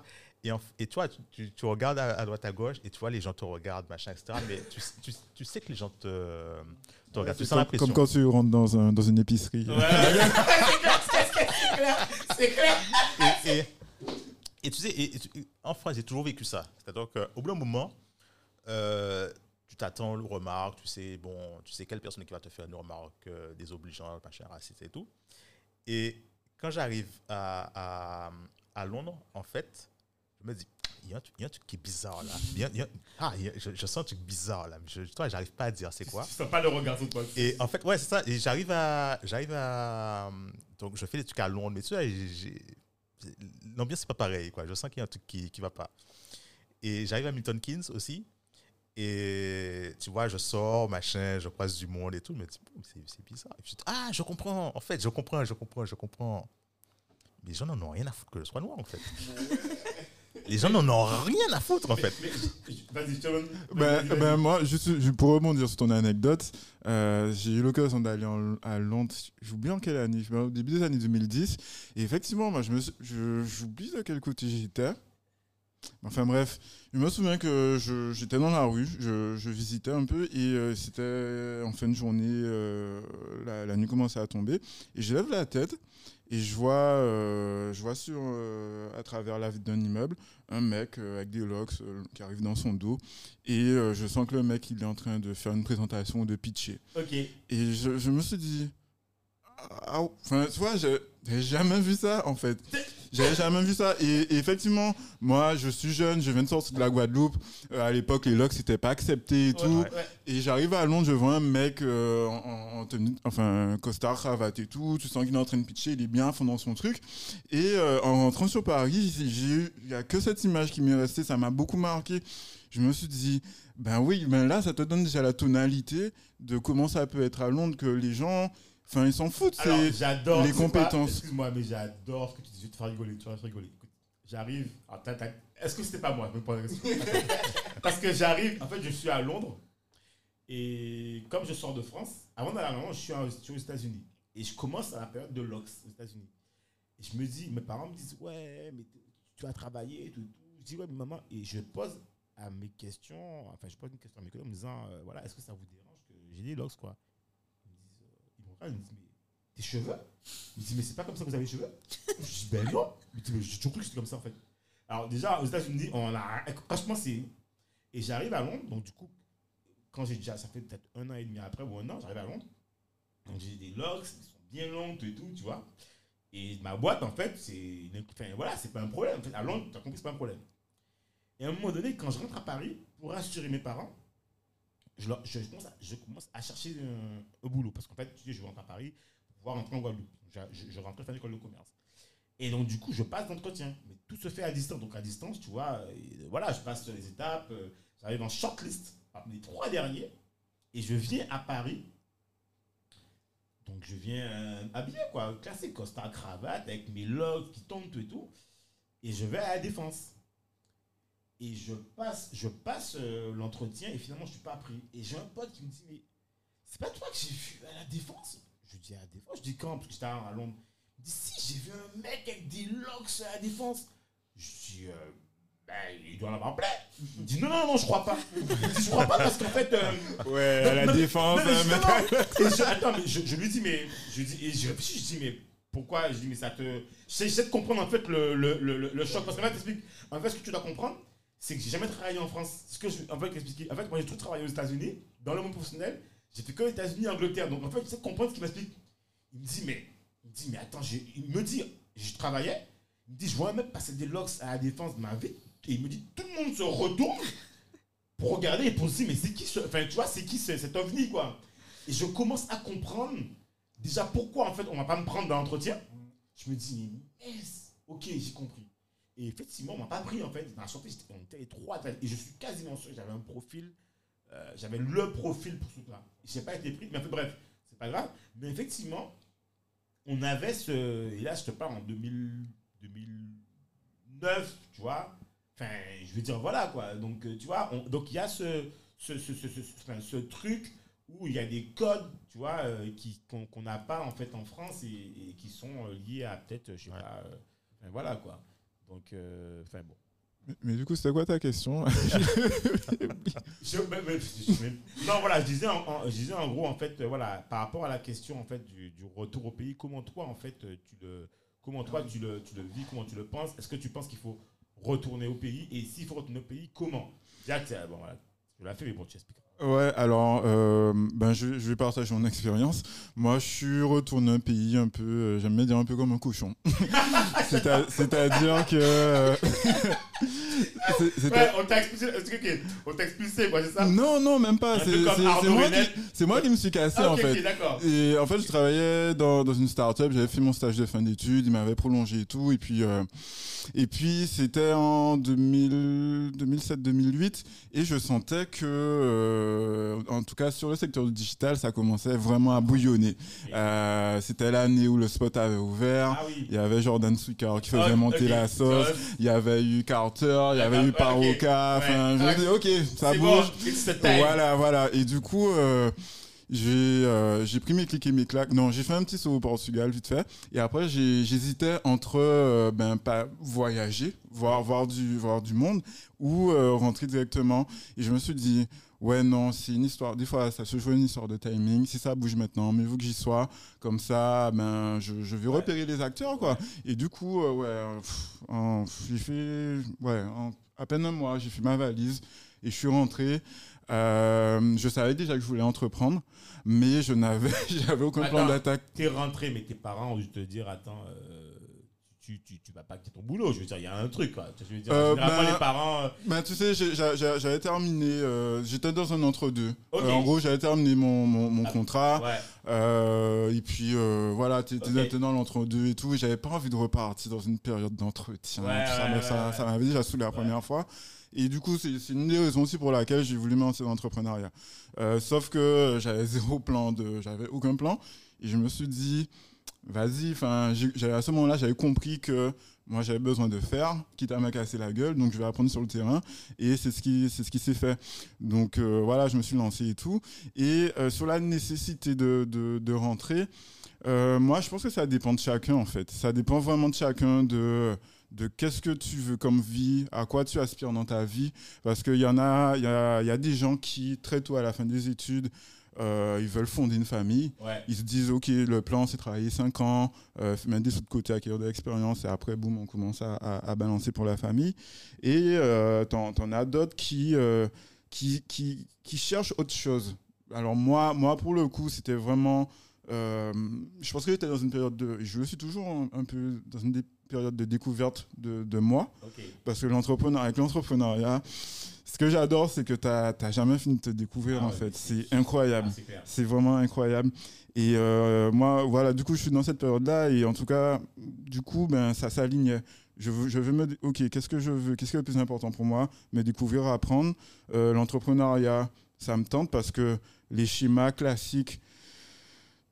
Et, en- et toi, tu, tu- regardes à, à droite, à gauche, et tu vois, les gens te regardent, machin, etc. Mais tu, tu, tu sais que les gens te, te regardent. Tu sens
comme,
l'impression.
comme quand tu rentres dans, un, dans une épicerie.
Ouais, c'est clair, c'est clair, c'est clair.
et, et- et tu sais, en France, j'ai toujours vécu ça. C'est-à-dire qu'au bout d'un moment, euh, tu t'attends aux remarques, tu sais, bon, tu sais quelle personne qui va te faire une remarque euh, désobligeante, machin, raciste et tout. Et quand j'arrive à, à, à Londres, en fait, je me dis, il y, a un truc- il y a un truc qui est bizarre là. Il y a- il y a- ah, il y a- je, je sens un truc bizarre là. Je, toi, j'arrive pas à dire c'est quoi.
Tu sens pas le regard sur toi.
Et en fait, ouais, c'est ça. Et j'arrive à, j'arrive à, donc je fais des trucs à Londres, mais tu vois, l'ambiance c'est pas pareil, quoi. Je sens qu'il y a un truc qui, qui va pas. Et j'arrive à Milton Keynes aussi. Et tu vois, je sors, machin, je croise du monde et tout. Mais c'est c'est bizarre. Et puis, je dis, ah, je comprends. En fait, je comprends, je comprends, je comprends. Les gens n'en ont rien à foutre que je sois noir, en fait. Les gens n'en ont rien à foutre, en fait.
Vas-y, je te donne.
Ben, ben, moi, juste, je- pour rebondir sur ton anecdote, euh, j'ai eu l'occasion d'aller à Londres, j'oublie en quelle année, au début des années 2010. Et effectivement, moi, je me suis- je- j'oublie de quel côté j'étais. Enfin bref, je me souviens que j'étais dans la rue, je, je visitais un peu et euh, c'était en fin de journée, euh, la, la nuit commençait à tomber. Et je lève la tête et je vois, euh, je vois sur, à travers la vitre d'un immeuble un mec avec des locks qui arrive dans son dos. Et je sens que le mec, il est en train de faire une présentation ou de pitcher.
Ok.
Et je, je me suis dit, ah, enfin, tu vois, je- j'avais jamais vu ça, en fait. J'avais jamais vu ça. Et, et effectivement, moi, je suis jeune, je viens de sortir de la Guadeloupe. Euh, à l'époque, les locks, c'était pas accepté et tout.
Ouais.
Et j'arrive à Londres, je vois un mec euh, en, en- en tenue, enfin, costard, cravate et tout. Tu sens qu'il est en train de pitcher, il est bien à fond dans son truc. Et euh, en rentrant sur Paris, il y a que cette image qui m'est restée, ça m'a beaucoup marqué. Je me suis dit, ben oui, ben là, ça te donne déjà la tonalité de comment ça peut être à Londres, que les gens, enfin, ils s'en foutent. C'est-
j'adore.
les compétences.
Excuse-moi, mais j'adore ce que tu dis. Je vais te faire rigoler. Tu vas rigoler. J'arrive. Est-ce que c'était pas moi? Parce que j'arrive. En fait, je suis à Londres. Et comme je sors de France, avant d'aller à Londres, je suis, en- je suis aux États-Unis. Et je commence à la période de l'Ox aux États-Unis. Et je me dis, mes parents me disent, ouais, mais tu vas travailler et tout. tout. Je dis, ouais, mais maman. Et je pose à mes questions, enfin, je pose une question à mes collègues en me disant, euh, voilà, est-ce que ça vous dérange que j'ai des locks, quoi? Euh, ils me disent, mais tes cheveux? Ils me disent, mais c'est pas comme ça que vous avez les cheveux? Je dis, ben non. Ils me disent, mais j'ai toujours cru que c'était comme ça, en fait. Alors, déjà, aux États-Unis, on a. Franchement, c'est. Et j'arrive à Londres, donc du coup, quand j'ai déjà. Ça fait peut-être un an et demi après ou un an, j'arrive à Londres. Donc j'ai des locks, ils sont bien longs et tout, tu vois. Et ma boîte, en fait, c'est. Enfin, voilà, c'est pas un problème. En fait, à Londres, tu as compris, c'est pas un problème. Et à un moment donné, quand je rentre à Paris, pour rassurer mes parents, je, commence, à, à chercher un, un boulot. Parce qu'en fait, je rentre à Paris pour pouvoir rentrer en Guadeloupe. Je, je, rentre faire l'école de commerce. Et donc, du coup, je passe d'entretien. Mais tout se fait à distance. Donc, à distance, tu vois, euh, voilà, je passe les étapes. euh, J'arrive en shortlist, les trois derniers. Et je viens à Paris. Donc, je viens euh, habillé, quoi. Classique, costard, cravate, avec mes locks qui tombent, tout et tout. Et je vais à la défense. Et je passe, je passe euh, l'entretien et finalement, je ne suis pas pris. Et j'ai un pote qui me dit, mais c'est pas toi que j'ai vu à la défense? Je dis à la défense, je dis quand? Parce que j'étais à Londres. Il me dit, si, j'ai vu un mec avec des locks à la défense. Je dis, euh, ben, il doit en avoir plein. Il me dit, non, non, non, je crois pas. Je dis, je crois pas parce qu'en fait. euh,
Ouais, à la
non, mais-
défense,
non, mais
hein,
et je, attends, mais je, je lui dis, mais. Je dis, et je réfléchis, je dis, mais pourquoi? Je dis, mais ça te. J'essaie de comprendre en fait le, le, le, le- le choc. Parce que là, t'expliques. En fait, ce que tu dois comprendre, c'est que j'ai jamais travaillé en France. Ce que je en fait, moi, j'ai tout travaillé aux États-Unis, dans le monde professionnel. J'ai fait que États-Unis et Angleterre. Donc, en fait, j'essaie de comprendre ce qu'il m'explique. Il me dit, mais. Il dit, mais attends, j'ai- il me dit, je travaillais. Il me dit, je vois un mec passer des locks à la défense de ma vie. Et il me dit, tout le monde se retourne pour regarder et pour se dire, mais c'est qui ce. Enfin, tu vois, c'est qui ce- cet ovni, quoi? Et je commence à comprendre déjà pourquoi, en fait, on va pas me prendre dans l'entretien. Je me dis, mais mince, ok, j'ai compris. Et effectivement, on m'a pas pris, en fait. Dans la sortie, j'étais- on était trois. Et je suis quasiment sûr que j'avais un profil. euh, j'avais le profil pour ce truc-là. Je n'ai pas été pris, mais en fait, bref, c'est pas grave. Mais effectivement, on avait ce. Et là, je te parle en 2000, 2009, tu vois. Enfin, je veux dire, voilà, quoi. Donc, euh, tu vois, on- donc il y a ce, ce, ce, ce, ce- enfin, ce truc où il y a des codes, tu vois, euh, qui, qu'on n'a pas, en fait, en France et, et qui sont liés à peut-être, je sais
Ouais.
pas, euh, enfin, voilà, quoi. Donc, euh, enfin, bon.
Mais, mais du coup, c'était quoi ta question
Je- mais- mais- je- mais- non, voilà, je disais, en, en- je disais en gros, en fait, euh, voilà, par rapport à la question, en fait, du, du retour au pays, comment toi, en fait, euh, tu le, comment toi, tu le, tu le vis, comment tu le penses Est-ce que tu penses qu'il faut retourner au pays Et s'il faut retourner au pays, comment? Déjà, tiens, bon, voilà, je l'ai fait, mais bon, tu expliqueras.
Ouais, alors, euh, ben, je, je vais partager mon expérience. Moi, je suis retourné un pays un peu, euh, j'aime bien dire un peu comme un cochon. C'est-à-dire que. euh,
Ouais, on t'a expulsé, on t'a expulsé, quoi, c'est ça
Non, non, même pas. C'est moi, moi qui me suis cassé
Ah,
en fait. Et en fait, je travaillais dans, dans une start-up, j'avais fait mon stage de fin d'études, il m'avait prolongé et tout. Et puis, euh, et puis c'était en 2000 2007-2008. Et je sentais que, euh, en tout cas, sur le secteur du digital, ça commençait vraiment à bouillonner. Euh, c'était l'année où le spot avait ouvert.
Ah oui.
Il y avait Jordan Swicker qui faisait
Ah,
monter la sauce. Il y avait eu Carter, il y avait
Ah,
eu
ok.
Paroka. Enfin, je
Ouais.
me dis, ok, ça bouge.
bon.
Voilà, voilà. Et du coup, euh, j'ai euh, j'ai pris mes clics et mes claques. Non, j'ai fait un petit saut au Portugal, vite fait. Et après, j'hésitais entre euh, ben, pas voyager, voir, voir, du, voir du monde, ou euh, rentrer directement. Et je me suis dit, ouais, non, c'est une histoire. Des fois, ça se joue une histoire de timing. Si ça bouge maintenant, mais vous que j'y sois, comme ça, ben, je, je vais repérer les acteurs, quoi. Et du coup, euh, ouais, euh, pff, en- j'ai fait, ouais, en à peine un mois, j'ai fait ma valise et je suis rentré. Euh, je savais déjà que je voulais entreprendre, mais je n'avais j'avais aucun plan d'attaque.
T'es rentré, mais tes parents ont dû te dire Attends, euh, tu, tu, tu vas pas quitter ton boulot. Je veux dire, il y a un truc, quoi. Je veux dire,
Euh, ben,
les parents. euh,
Ben, tu sais, j'avais terminé, euh, j'étais dans un entre-deux. Euh, en gros, j'avais terminé mon, mon, mon
Ah,
contrat.
ouais.
et puis, voilà, tu
Ok.
étais dans l'entre-deux et tout. J'avais pas envie de repartir dans une période d'entretien.
Ouais,
ça,
ouais,
ça,
ouais.
ça m'avait déjà saoulé la première fois. Et du coup, c'est une des raisons aussi pour laquelle j'ai voulu me lancer dans l'entrepreneuriat. Sauf que j'avais zéro plan, de, j'avais aucun plan. Et je me suis dit, vas-y, enfin, à ce moment-là, j'avais compris que moi, j'avais besoin de faire, quitte à me casser la gueule, donc je vais apprendre sur le terrain. Et c'est ce qui, c'est ce qui s'est fait. Donc euh, voilà, je me suis lancé et tout. Et euh, sur la nécessité de, de, rentrer, euh, moi, je pense que ça dépend de chacun, en fait. Ça dépend vraiment de chacun de de qu'est-ce que tu veux comme vie, à quoi tu aspires dans ta vie. Parce qu'il y en a, il y a, y a des gens qui, très tôt à la fin des études, euh, ils veulent fonder une famille.
Ouais.
Ils se disent, OK, le plan, c'est travailler 5 ans, euh, mettre des sous de côté, acquérir de l'expérience, et après, boum, on commence à, à- à balancer pour la famille. Et euh, t'en, t'en as d'autres qui, euh, qui, qui, qui cherchent autre chose. Alors moi, moi pour le coup, c'était vraiment... euh, je pense que j'étais dans une période de... Je le suis toujours un, un peu dans une période de découverte de, de moi. Parce que l'entrepreneur, avec l'entrepreneuriat, ce que j'adore, c'est que tu n'as jamais fini de te découvrir,
Ah
en
ouais,
fait.
c'est-
incroyable.
Ah. C'est
vraiment incroyable. Et euh, moi, voilà, du coup, je suis dans cette période-là. Et en tout cas, du coup, ben, ça s'aligne. Je veux, je veux me dire, OK, qu'est-ce que je veux? Qu'est-ce qui est le plus important pour moi? Me découvrir, apprendre. Euh, L'entrepreneuriat, ça me tente parce que les schémas classiques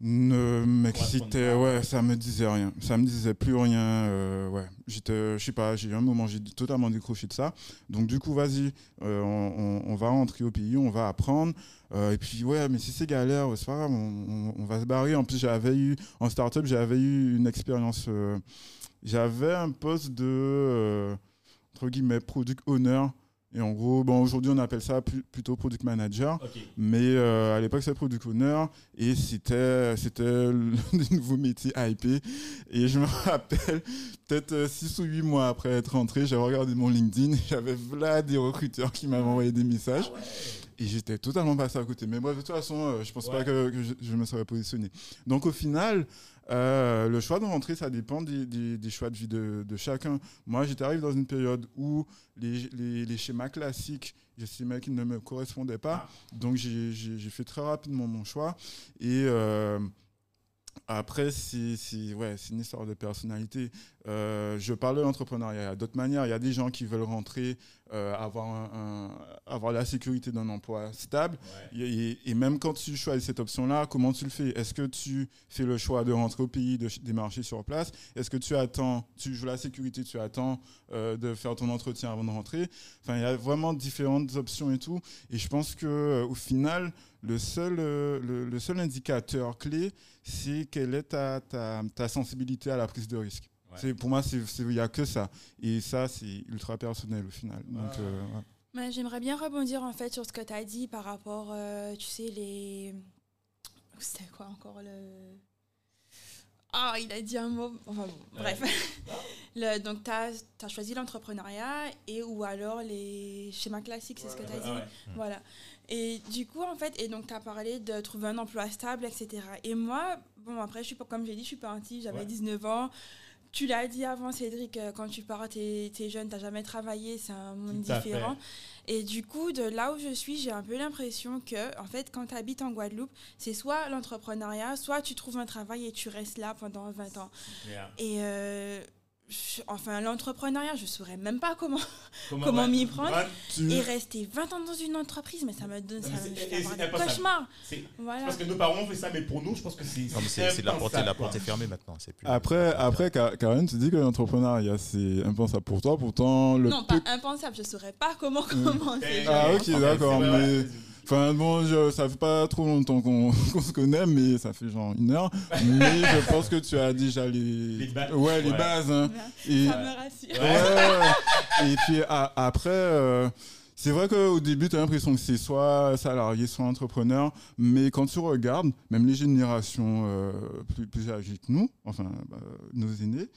ne m'excitaient.
pas.
Ouais, ça me disait rien. Ça me disait plus rien. euh, ouais, j'étais, je sais pas, j'ai eu un moment, j'ai totalement décroché de ça. Donc, du coup, vas-y, euh, on, on- va rentrer au pays, on va apprendre. Euh, et puis, ouais, mais si c'est galère, c'est pas grave, on, on- on va se barrer. En plus, j'avais eu, en startup, j'avais eu une expérience. j'avais un poste de, entre guillemets, product owner. Et en gros, bon, aujourd'hui, on appelle ça pu- plutôt product manager. Mais euh, à l'époque, c'était product owner. Et c'était, c'était le nouveau métier hypé. Et je me rappelle, peut-être 6 ou 8 mois après être rentré, j'avais regardé mon LinkedIn. J'avais là des recruteurs qui m'avaient envoyé des messages. Et j'étais totalement passé à côté. Mais bref, de toute façon, euh, je pense
Ouais.
pas que, que je, je me serais positionné. Donc au final, euh, le choix de rentrer, ça dépend des, des- des choix de vie de, de chacun. Moi, j'étais arrivé dans une période où les, les- les schémas classiques, j'estimais qu'ils ne me correspondaient pas. Donc j'ai j'ai- j'ai fait très rapidement mon choix. Et euh, après, c'est c'est- ouais, c'est une histoire de personnalité. Euh, je parle de l'entrepreneuriat. Il y a d'autres manières. Il y a des gens qui veulent rentrer, euh, avoir, un- un- avoir la sécurité d'un emploi stable.
Ouais.
Et, et même quand tu choisis cette option-là, comment tu le fais? Est-ce que tu fais le choix de rentrer au pays, de ch- démarcher sur place? Est-ce que tu attends, tu joues la sécurité, tu attends euh, de faire ton entretien avant de rentrer? Enfin, il y a vraiment différentes options et tout. Et je pense que euh, au final, le seul, euh, le, le seul indicateur clé, c'est quelle est ta, ta, ta sensibilité à la prise de risque.
Ouais.
C'est Pour moi, il n'y a que ça. Et ça, c'est ultra personnel au final. Donc,
Ah.
euh, ouais.
J'aimerais bien rebondir en fait sur ce que tu as dit par rapport, euh, tu sais, les. C'était quoi encore le. Ah, il a dit un mot. Enfin bon, bref. Le- donc, tu as, choisi l'entrepreneuriat et ou alors les schémas classiques, c'est ce que tu as dit.
Ouais.
Voilà. Et du coup, en fait, et donc tu as parlé de trouver un emploi stable, etc. Et moi, bon, après, je suis pas, comme j'ai dit, je suis partie, j'avais
Ouais.
19 ans. Tu l'as dit avant, Cédric, euh, quand tu pars, tu es, jeune, tu jamais travaillé, c'est un monde
Tout
différent. Et du coup, de là où je suis, j'ai un peu l'impression que, en fait, quand tu habites en Guadeloupe, c'est soit l'entrepreneuriat, soit tu trouves un travail et tu restes là pendant 20 ans.
Yeah.
Et euh, je- enfin, l'entrepreneuriat, je saurais même pas comment.
Comment,
m'y prendre Et rester 20 ans dans une entreprise, mais ça me donne. Ça
impensable.
cauchemars.
c'est- Je
Voilà.
pense que nos parents ont fait ça, mais pour nous, je pense que c'est.
C'est la porte, la porte est fermée maintenant. plus-
Après, après, Ka- Karen, tu dis que l'entrepreneuriat, c'est impensable pour toi. Pourtant, le
Non,
peu-
pas impensable, je saurais pas comment
Eh,
commencer.
Ah, ok, d'accord,
vrai,
mais-
ouais.
Enfin, bon, je, ça fait pas trop longtemps qu'on se connaît, mais ça fait genre une heure. mais je pense que tu as déjà les,
Les ba-
ouais, les
Ouais.
bases. hein. Et,
Ça me rassure.
Ouais. Et puis a- après, euh, c'est vrai qu'au début, tu as l'impression que c'est soit salarié, soit entrepreneur. Mais quand tu regardes, même les générations euh, plus, plus âgées que nous, enfin bah, nos aînés,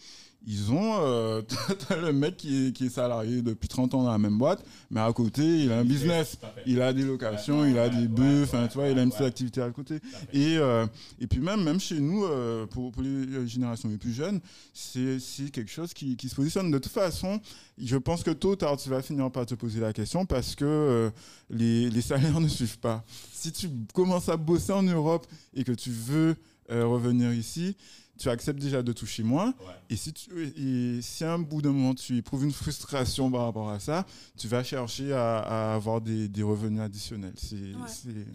ils ont. euh, t'as le mec qui est, qui est salarié depuis 30 ans dans la même boîte, mais à côté, il a un business. Il a des locations, il a des bœufs, tu vois, il a une petite activité à côté. Et, euh, et puis même, même chez nous, euh, pour, pour les générations les plus jeunes, c'est c'est quelque chose qui, qui se positionne. De toute façon, je pense que tôt ou tard, tu vas finir par te poser la question parce que les, les salaires ne suivent pas. Si tu commences à bosser en Europe et que tu veux revenir ici, tu acceptes déjà de toucher moins.
Ouais.
Et si, tu, et si à un bout d'un moment tu éprouves une frustration par rapport à ça, tu vas chercher à, à avoir des, des revenus additionnels. C'est
Ouais.
c'est-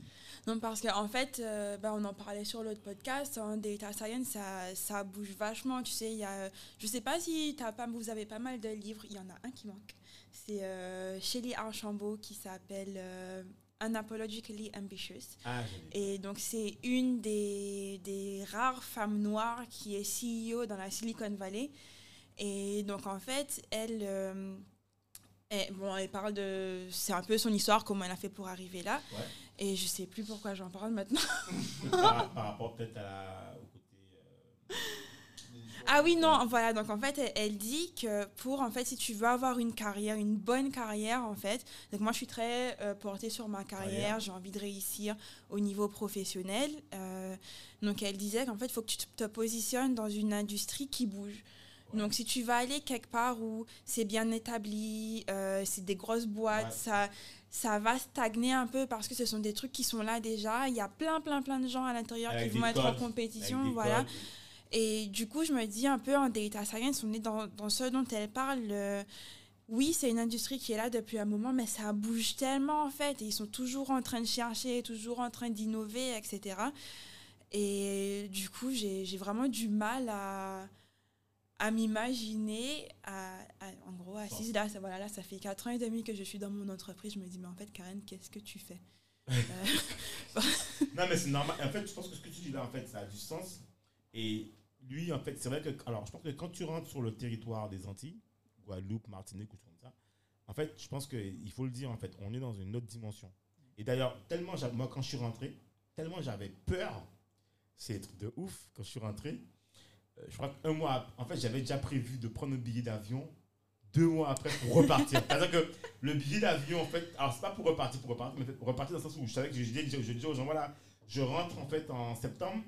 Non, parce qu'en fait, euh, ben, on en parlait sur l'autre podcast, en data science, ça, ça bouge vachement. Tu sais, il y a, je sais pas si as pas, vous avez pas mal de livres, il y en a un qui manque. C'est euh, Shelley Archambault qui s'appelle euh, Unapologically Ambitious.
Ah.
Et donc, c'est une des, des rares femmes noires qui est CEO dans la Silicon Valley. Et donc, en fait, elle, euh, elle- bon, elle parle de. C'est un peu son histoire, comment elle a fait pour arriver là.
Ouais.
Et je sais plus pourquoi j'en parle maintenant.
par, par rapport peut-être au côté. euh,
Ah oui, non, voilà. Donc, en fait, elle, elle dit que pour, en fait, si tu veux avoir une carrière, une bonne carrière, en fait. Donc, moi, je suis très euh, portée sur ma carrière. J'ai envie de réussir au niveau professionnel. Euh, donc, elle disait qu'en fait, il faut que tu te- positionnes dans une industrie qui bouge. Donc, si tu vas aller quelque part où c'est bien établi, euh, c'est des grosses boîtes,
Ouais.
ça, ça va stagner un peu parce que ce sont des trucs qui sont là déjà. Il y a plein, plein, plein de gens à l'intérieur qui vont être en compétition. Voilà.
codes.
Et du coup, je me dis un peu en data science, on est dans, dans ce dont elle parle. euh, oui, c'est une industrie qui est là depuis un moment, mais ça bouge tellement en fait. Et ils sont toujours en train de chercher, toujours en train d'innover, etc. Et du coup, j'ai vraiment du mal à, à m'imaginer, à, à- en gros, assise là, ça, voilà, là, ça fait 4 ans et demi que je suis dans mon entreprise. Je me dis, mais en fait, Karen, qu'est-ce que tu fais? Euh,
Non, mais c'est normal. En fait, je pense que ce que tu dis là, en fait, ça a du sens. Et lui, en fait, c'est vrai que. Alors, je pense que quand tu rentres sur le territoire des Antilles, Guadeloupe, Martinique ou tout comme ça, en fait, je pense qu'il faut le dire, en fait, on est dans une autre dimension. Et d'ailleurs, tellement, moi, quand je suis rentré, tellement j'avais peur, c'est de ouf, quand je suis rentré, euh, je crois qu'un mois, en fait, j'avais déjà prévu de prendre un billet d'avion deux mois après pour repartir. C'est-à-dire que le billet d'avion, en fait, alors c'est pas pour repartir, pour repartir, mais pour repartir dans le sens où je savais que je disais, je, je disais aux gens, voilà, je rentre en fait en septembre,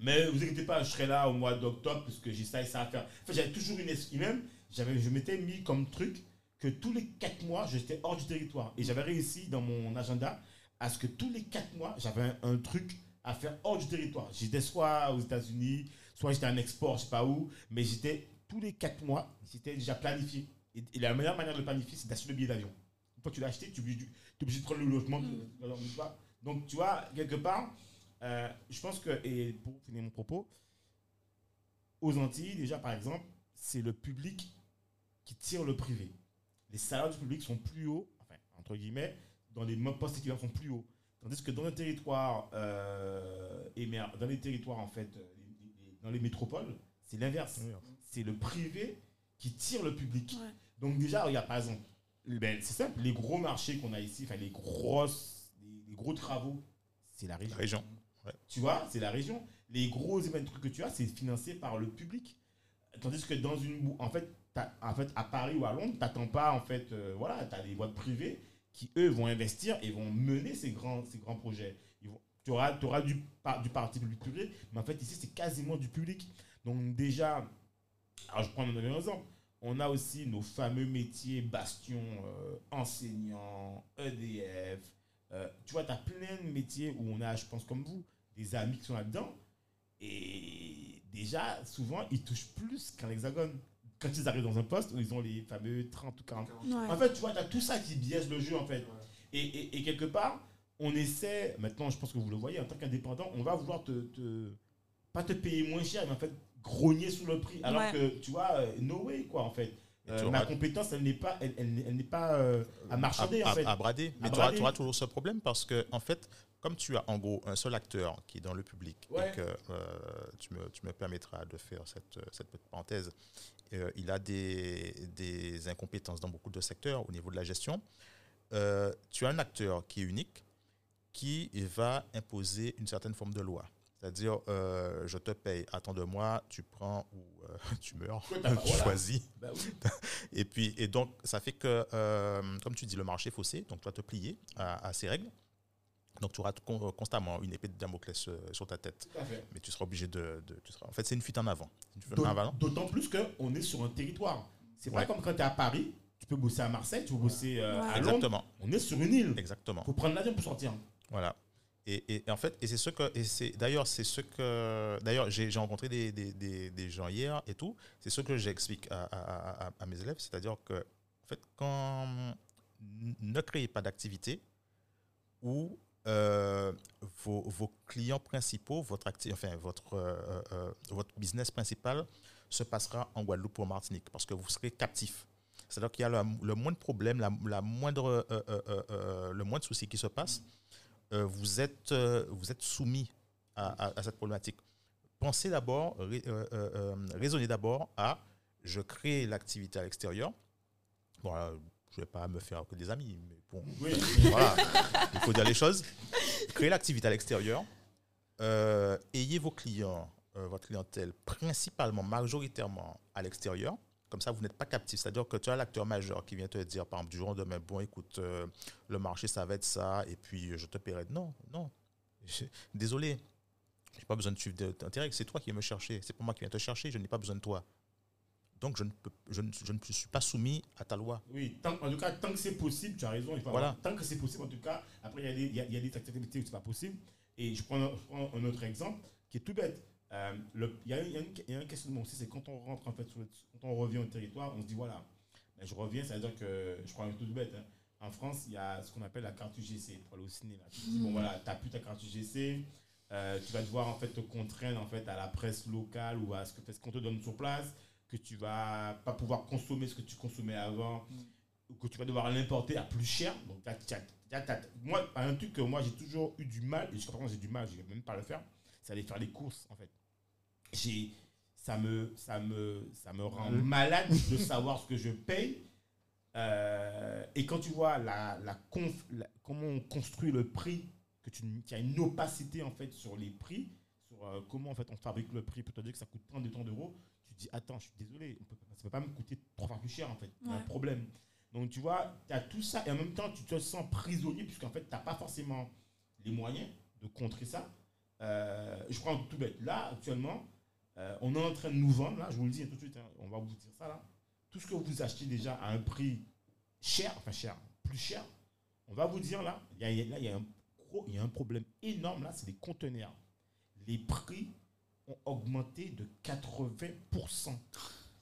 mais vous inquiétez pas, je serai là au mois d'octobre parce que j'ai ça et ça à faire. En fait, j'avais toujours une esprit même, j'avais, je m'étais mis comme truc que tous les quatre mois, j'étais hors du territoire. Et j'avais réussi dans mon agenda à ce que tous les quatre mois, j'avais un, un truc à faire hors du territoire. J'étais soit aux États-Unis, soit j'étais en export, je sais pas où, mais j'étais tous les quatre mois, c'était déjà planifié. Et, et la meilleure manière de planifier, c'est d'acheter le billet d'avion. Que tu l'as acheté, tu es obligé, de prendre le logement. vois. Donc, tu vois, quelque part, euh, je pense que, et pour finir mon propos, aux Antilles, déjà par exemple, c'est le public qui tire le privé. Les salaires du public sont plus hauts, enfin, entre guillemets, dans les mêmes postes équivalents sont plus hauts. Tandis que dans les territoires, euh, émer- dans les territoires en fait, euh, les- les- dans les métropoles, c'est l'inverse. C'est le privé qui tire le public.
Ouais.
Donc déjà, regarde, par exemple, ben, c'est simple, les gros marchés qu'on a ici, enfin les grosses, les, les gros travaux, c'est la région.
La région.
Tu vois, c'est la région. Les gros événements trucs que tu as, c'est financé par le public. Tandis que dans une en fait, en fait à Paris ou à Londres, t'attends pas en fait euh, voilà, tu as des boîtes privées qui eux vont investir et vont mener ces grands ces grands projets. Tu auras, du, par- du parti public privé, mais en fait ici c'est quasiment du public. Donc déjà alors je prends un exemple. On a aussi nos fameux métiers bastions, euh, enseignants, EDF. Euh, tu vois, tu as plein de métiers où on a, je pense comme vous, des amis qui sont là-dedans. Et déjà, souvent, ils touchent plus qu'un hexagone. Quand ils arrivent dans un poste où ils ont les fameux 30 ou 40.
Ouais.
En fait, tu vois, tu as tout ça qui biaise le jeu, en fait. Et, et- et quelque part, on essaie, maintenant, je pense que vous le voyez, en tant qu'indépendant, on va vouloir te, te- pas te payer moins cher, mais en fait, grogner sous le prix. Alors
Ouais.
que, tu vois, euh, no way, quoi, en fait. Euh, ma compétence, elle n'est pas, elle, elle n'est- elle n'est pas euh, à marchander,
à,
en fait.
à brader. Mais tu auras toujours ce problème parce que, en fait, comme tu as en gros un seul acteur qui est dans le public
Ouais.
et que euh, tu, me, tu me permettras de faire cette, cette petite parenthèse, euh, il a des, des incompétences dans beaucoup de secteurs au niveau de la gestion. Euh, tu as un acteur qui est unique qui va imposer une certaine forme de loi. C'est-à-dire, euh, je te paye, attends de moi, tu prends ou euh, tu meurs, tu
voilà.
choisis.
Bah oui.
Et puis, et donc, ça fait que, euh, comme tu dis, le marché est faussé, donc tu dois te plier à, à ces règles. Donc, tu auras con- constamment une épée de Damoclès euh, sur ta tête.
Tout à fait.
Mais tu seras obligé de. de- tu seras, en fait, c'est une fuite en avant.
D'autant plus qu'on est sur un territoire. C'est pas
Ouais.
comme quand tu es à Paris, tu peux bosser à Marseille, tu peux bosser euh,
Ouais.
à Londres.
Exactement.
On est sur une île.
Exactement.
faut prendre l'avion pour sortir.
Voilà. Et, et- et en fait, et c'est ce que, et c'est d'ailleurs, c'est ce que, d'ailleurs, j'ai j'ai rencontré des, des, des, des gens hier et tout. C'est ce que j'explique à, à, à- à mes élèves, c'est-à-dire que, en fait, quand ne créez pas d'activité où euh, vos, clients principaux, votre enfin euh, euh, votre business principal se passera en Guadeloupe ou en Martinique, parce que vous serez captif. C'est-à-dire qu'il y a le, le moindre problème, la, la moindre, le moindre souci qui se passe, vous, êtes, vous êtes soumis à, cette problématique. Pensez d'abord, rai- raisonnez d'abord à je crée l'activité à l'extérieur. Bon, je ne vais pas me faire que des amis, mais bon,
Oui.
voilà, il faut dire les choses. Créez l'activité à l'extérieur. Euh, ayez vos clients, euh, votre clientèle, principalement, majoritairement à l'extérieur. Comme ça, vous n'êtes pas captif. C'est-à-dire que tu as l'acteur majeur qui vient te dire, par exemple, du jour au lendemain, bon, écoute, euh, le marché, ça va être ça, et puis je te paierai. Non, non. Désolé. Je n'ai pas besoin de suivre d'intérêt. C'est toi qui viens me chercher. C'est pas moi qui viens te chercher. Je n'ai pas besoin de toi. Donc, je ne, peux, je, ne, je ne suis pas soumis à ta loi.
Oui, tant- en tout cas, tant que c'est possible, tu as raison.
Voilà.
avoir- tant que c'est possible, en tout cas, après, il y a des, il y y a des activités où c'est pas possible. Et je prends, un, je prends un autre exemple qui est tout bête. Euh, Il y, a, il y y a un questionnement aussi, c'est quand on rentre, en fait, sur le- quand on revient au territoire, on se dit, voilà, ben, je reviens, ça veut dire que, je prends un tout bête, hein. en France, il y a ce qu'on appelle la carte UGC pour aller au ciné. Là. Tu dis, bon, voilà, tu n'as plus ta carte UGC, euh, tu vas devoir, en fait, te contraindre, en fait, à la presse locale ou à ce ce qu'on te donne sur place, que tu vas pas pouvoir consommer ce que tu consommais avant ou que tu vas devoir l'importer à plus cher. Donc, t'as- t'as- t'as- t'as- moi, un truc que moi j'ai toujours eu du mal, et jusqu'à présent j'ai du mal, je vais même pas le faire, c'est aller faire les courses en fait. J'ai, ça me, ça me, ça me rend malade de savoir ce que je paye. Euh, et quand tu vois la, la conf- la- comment on construit le prix, que tu qu'il y a une opacité en fait sur les prix, sur euh, comment en fait on fabrique le prix pour te dire que ça coûte tant de temps d'euros, dis attends, je suis désolé, on peut, pas- ça peut pas me coûter trois fois plus cher en fait. Il y a un
Ouais.
problème. Donc tu vois, tu as tout ça et en même temps tu te sens prisonnier puisqu'en fait tu n'as pas forcément les moyens de contrer ça. Euh, je prends tout bête. Là, actuellement, euh, on est en train de nous vendre, là, je vous le dis tout de suite, hein, on va vous dire ça là. Tout ce que vous achetez déjà à un prix cher, enfin cher, plus cher, on va vous dire là, il y a, là, il y a un il y a un problème énorme là, c'est les conteneurs. Les prix ont augmenté de 80%.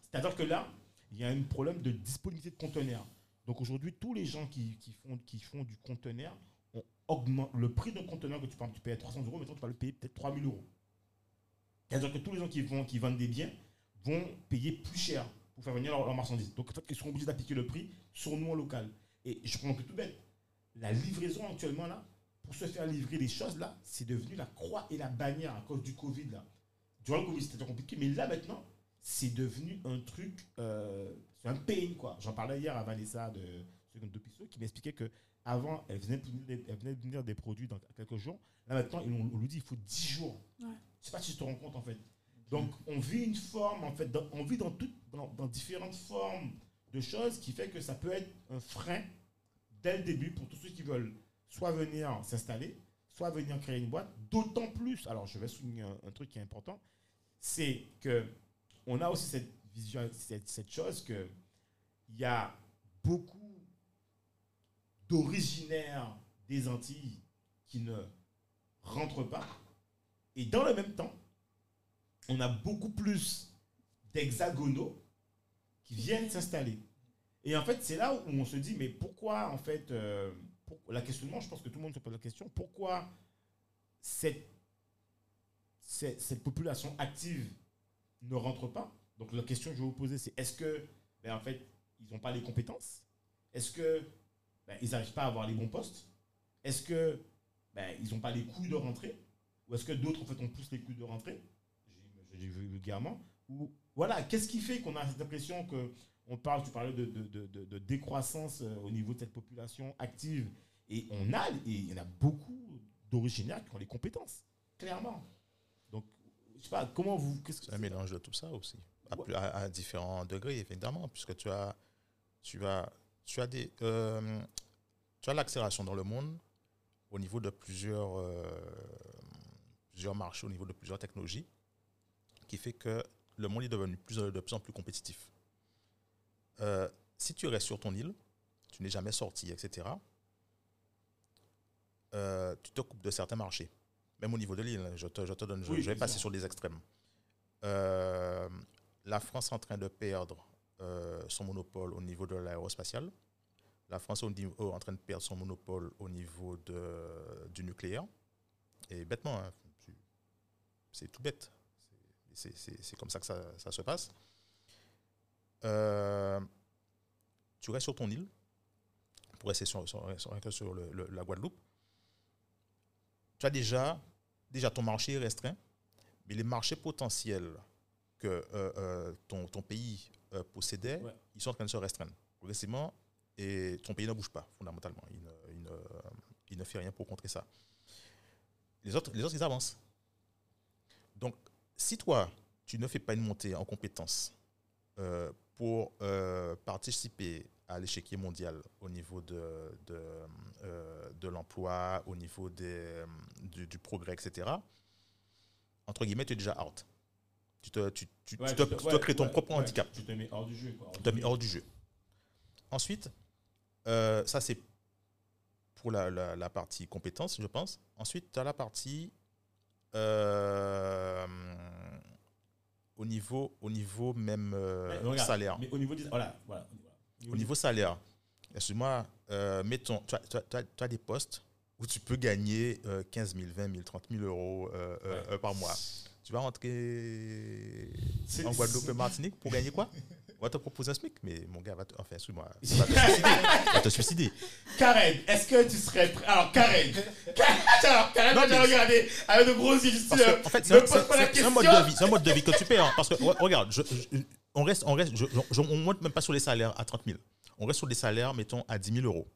C'est-à-dire que là, il y a un problème de disponibilité de conteneurs. Donc aujourd'hui, tous les gens qui, font, qui font du conteneur on augmente le prix d'un conteneur que tu, exemple, tu payes à 300 euros, maintenant tu vas le payer peut-être 3000 euros. C'est-à-dire que tous les gens qui, vont, qui vendent des biens vont payer plus cher pour faire venir leurs leur marchandises. Donc ils seront obligés d'appliquer le prix sur nous en local. Et je prends peu tout bête. La livraison actuellement là, pour se faire livrer les choses là, c'est devenu la croix et la bannière à cause du Covid là. Durant le Covid c'était compliqué, mais là maintenant, c'est devenu un truc, euh, c'est un pain quoi. J'en parlais hier à Vanessa de seconde de Pissot, qui m'expliquait que avant, elle venait, de venir des- elle venait de venir des produits dans quelques jours. Là, maintenant, on, on lui dit il faut 10 jours.
Ouais.
Je sais pas si tu te rends compte, en fait. Donc, on vit une forme, en fait, dans- on vit dans, dans, dans différentes formes de choses qui fait que ça peut être un frein dès le début pour tous ceux qui veulent soit venir s'installer, soit venir créer une boîte. D'autant plus, alors je vais souligner un, un truc qui est important, c'est que on a aussi cette vision, cette, cette chose que il y a beaucoup d'originaires des Antilles qui ne rentrent pas. Et dans le même temps, on a beaucoup plus d'hexagonaux qui viennent s'installer. Et en fait, c'est là où on se dit, mais pourquoi, en fait, euh, pour- la questionnement, je pense que tout le monde se pose la question, pourquoi cette, cette, population active ne rentre pas. Donc la question que je vais vous poser, c'est est-ce que, ben, en fait, ils n'ont pas les compétences? Est-ce que ben, ils n'arrivent pas à avoir les bons postes? Est-ce que ben, ils n'ont pas les couilles de rentrer Ou est-ce que d'autres, en fait, ont plus les couilles de rentrer Je dis vulgairement. Ou voilà, qu'est-ce qui fait qu'on a cette impression que on parle, tu parlais de, de, de- de- de décroissance euh, au niveau de cette population active, et on a, et il y en a beaucoup d'originaires qui ont les compétences, clairement. Je sais pas, comment vous,
C'est un mélange de tout ça aussi, à,
Ouais.
plus- à- à différents degrés, évidemment, puisque tu as, tu as, tu as, des, euh, tu as l'accélération dans le monde au niveau de plusieurs, euh, plusieurs marchés, au niveau de plusieurs technologies, qui fait que le monde est devenu plus, de plus en plus compétitif. Euh, si tu restes sur ton île, tu n'es jamais sorti, etc., tu te coupes de certains marchés. Même au niveau de l'île, je te, je te donne, je,
Oui,
je vais passer sur les extrêmes. Euh, la France est en train de perdre euh, son monopole au niveau de l'aérospatial. La France est niveau- en train de perdre son monopole au niveau de, du nucléaire. Et bêtement, hein, c'est tout bête. C'est- comme ça que ça, ça se passe. Euh, tu restes sur ton île, pour rester sur, sur- sur- sur le- le- la Guadeloupe. Tu as déjà, déjà ton marché est restreint, mais les marchés potentiels que euh, euh, ton, ton pays euh, possédait,
Ouais.
ils sont en train de se restreindre progressivement et ton pays ne bouge pas fondamentalement. Il ne, il ne- il ne fait rien pour contrer ça. Les autres, les autres, ils avancent. Donc, si toi, tu ne fais pas une montée en compétences pour participer à l'échiquier mondial au niveau de, de, euh, de l'emploi, au niveau des, euh, du, du progrès, etc., entre guillemets, tu es déjà out. Tu te, tu, tu-
Ouais,
tu te,
tu te-
tu te
ouais,
crées ton
ouais,
propre handicap.
Tu te mets hors du jeu. Quoi,
Tu te mets hors du jeu. Ensuite, euh, ça c'est pour la, la- la partie compétence, je pense. Ensuite, tu as la partie euh, au, niveau, au niveau même euh,
Mais regarde,
salaire.
Mais au niveau des. Voilà, voilà.
Au niveau salaire, excuse-moi, euh, mettons, tu as, as- as- as des postes où tu peux gagner euh, 15 000, 20 000, 30 000 euros euh, euh,
Ouais.
euh, par mois. Tu vas rentrer en Guadeloupe et Martinique pour gagner quoi? On va te proposer un SMIC, mais mon gars va te, enfin, excuse-moi, il va te suicider. Il va te suicider.
Karen, est-ce que tu serais prêt? Alors, Karen, Karen, alors, Karen,
Non,
regarder avec de gros yeux.
En fait, c'est un, un mode de vie, que tu perds. Parce que re- regarde, je- je- on reste, on reste, je- je- on monte même pas sur les salaires à 30 000. On reste sur des salaires, mettons, à 10 000 euros.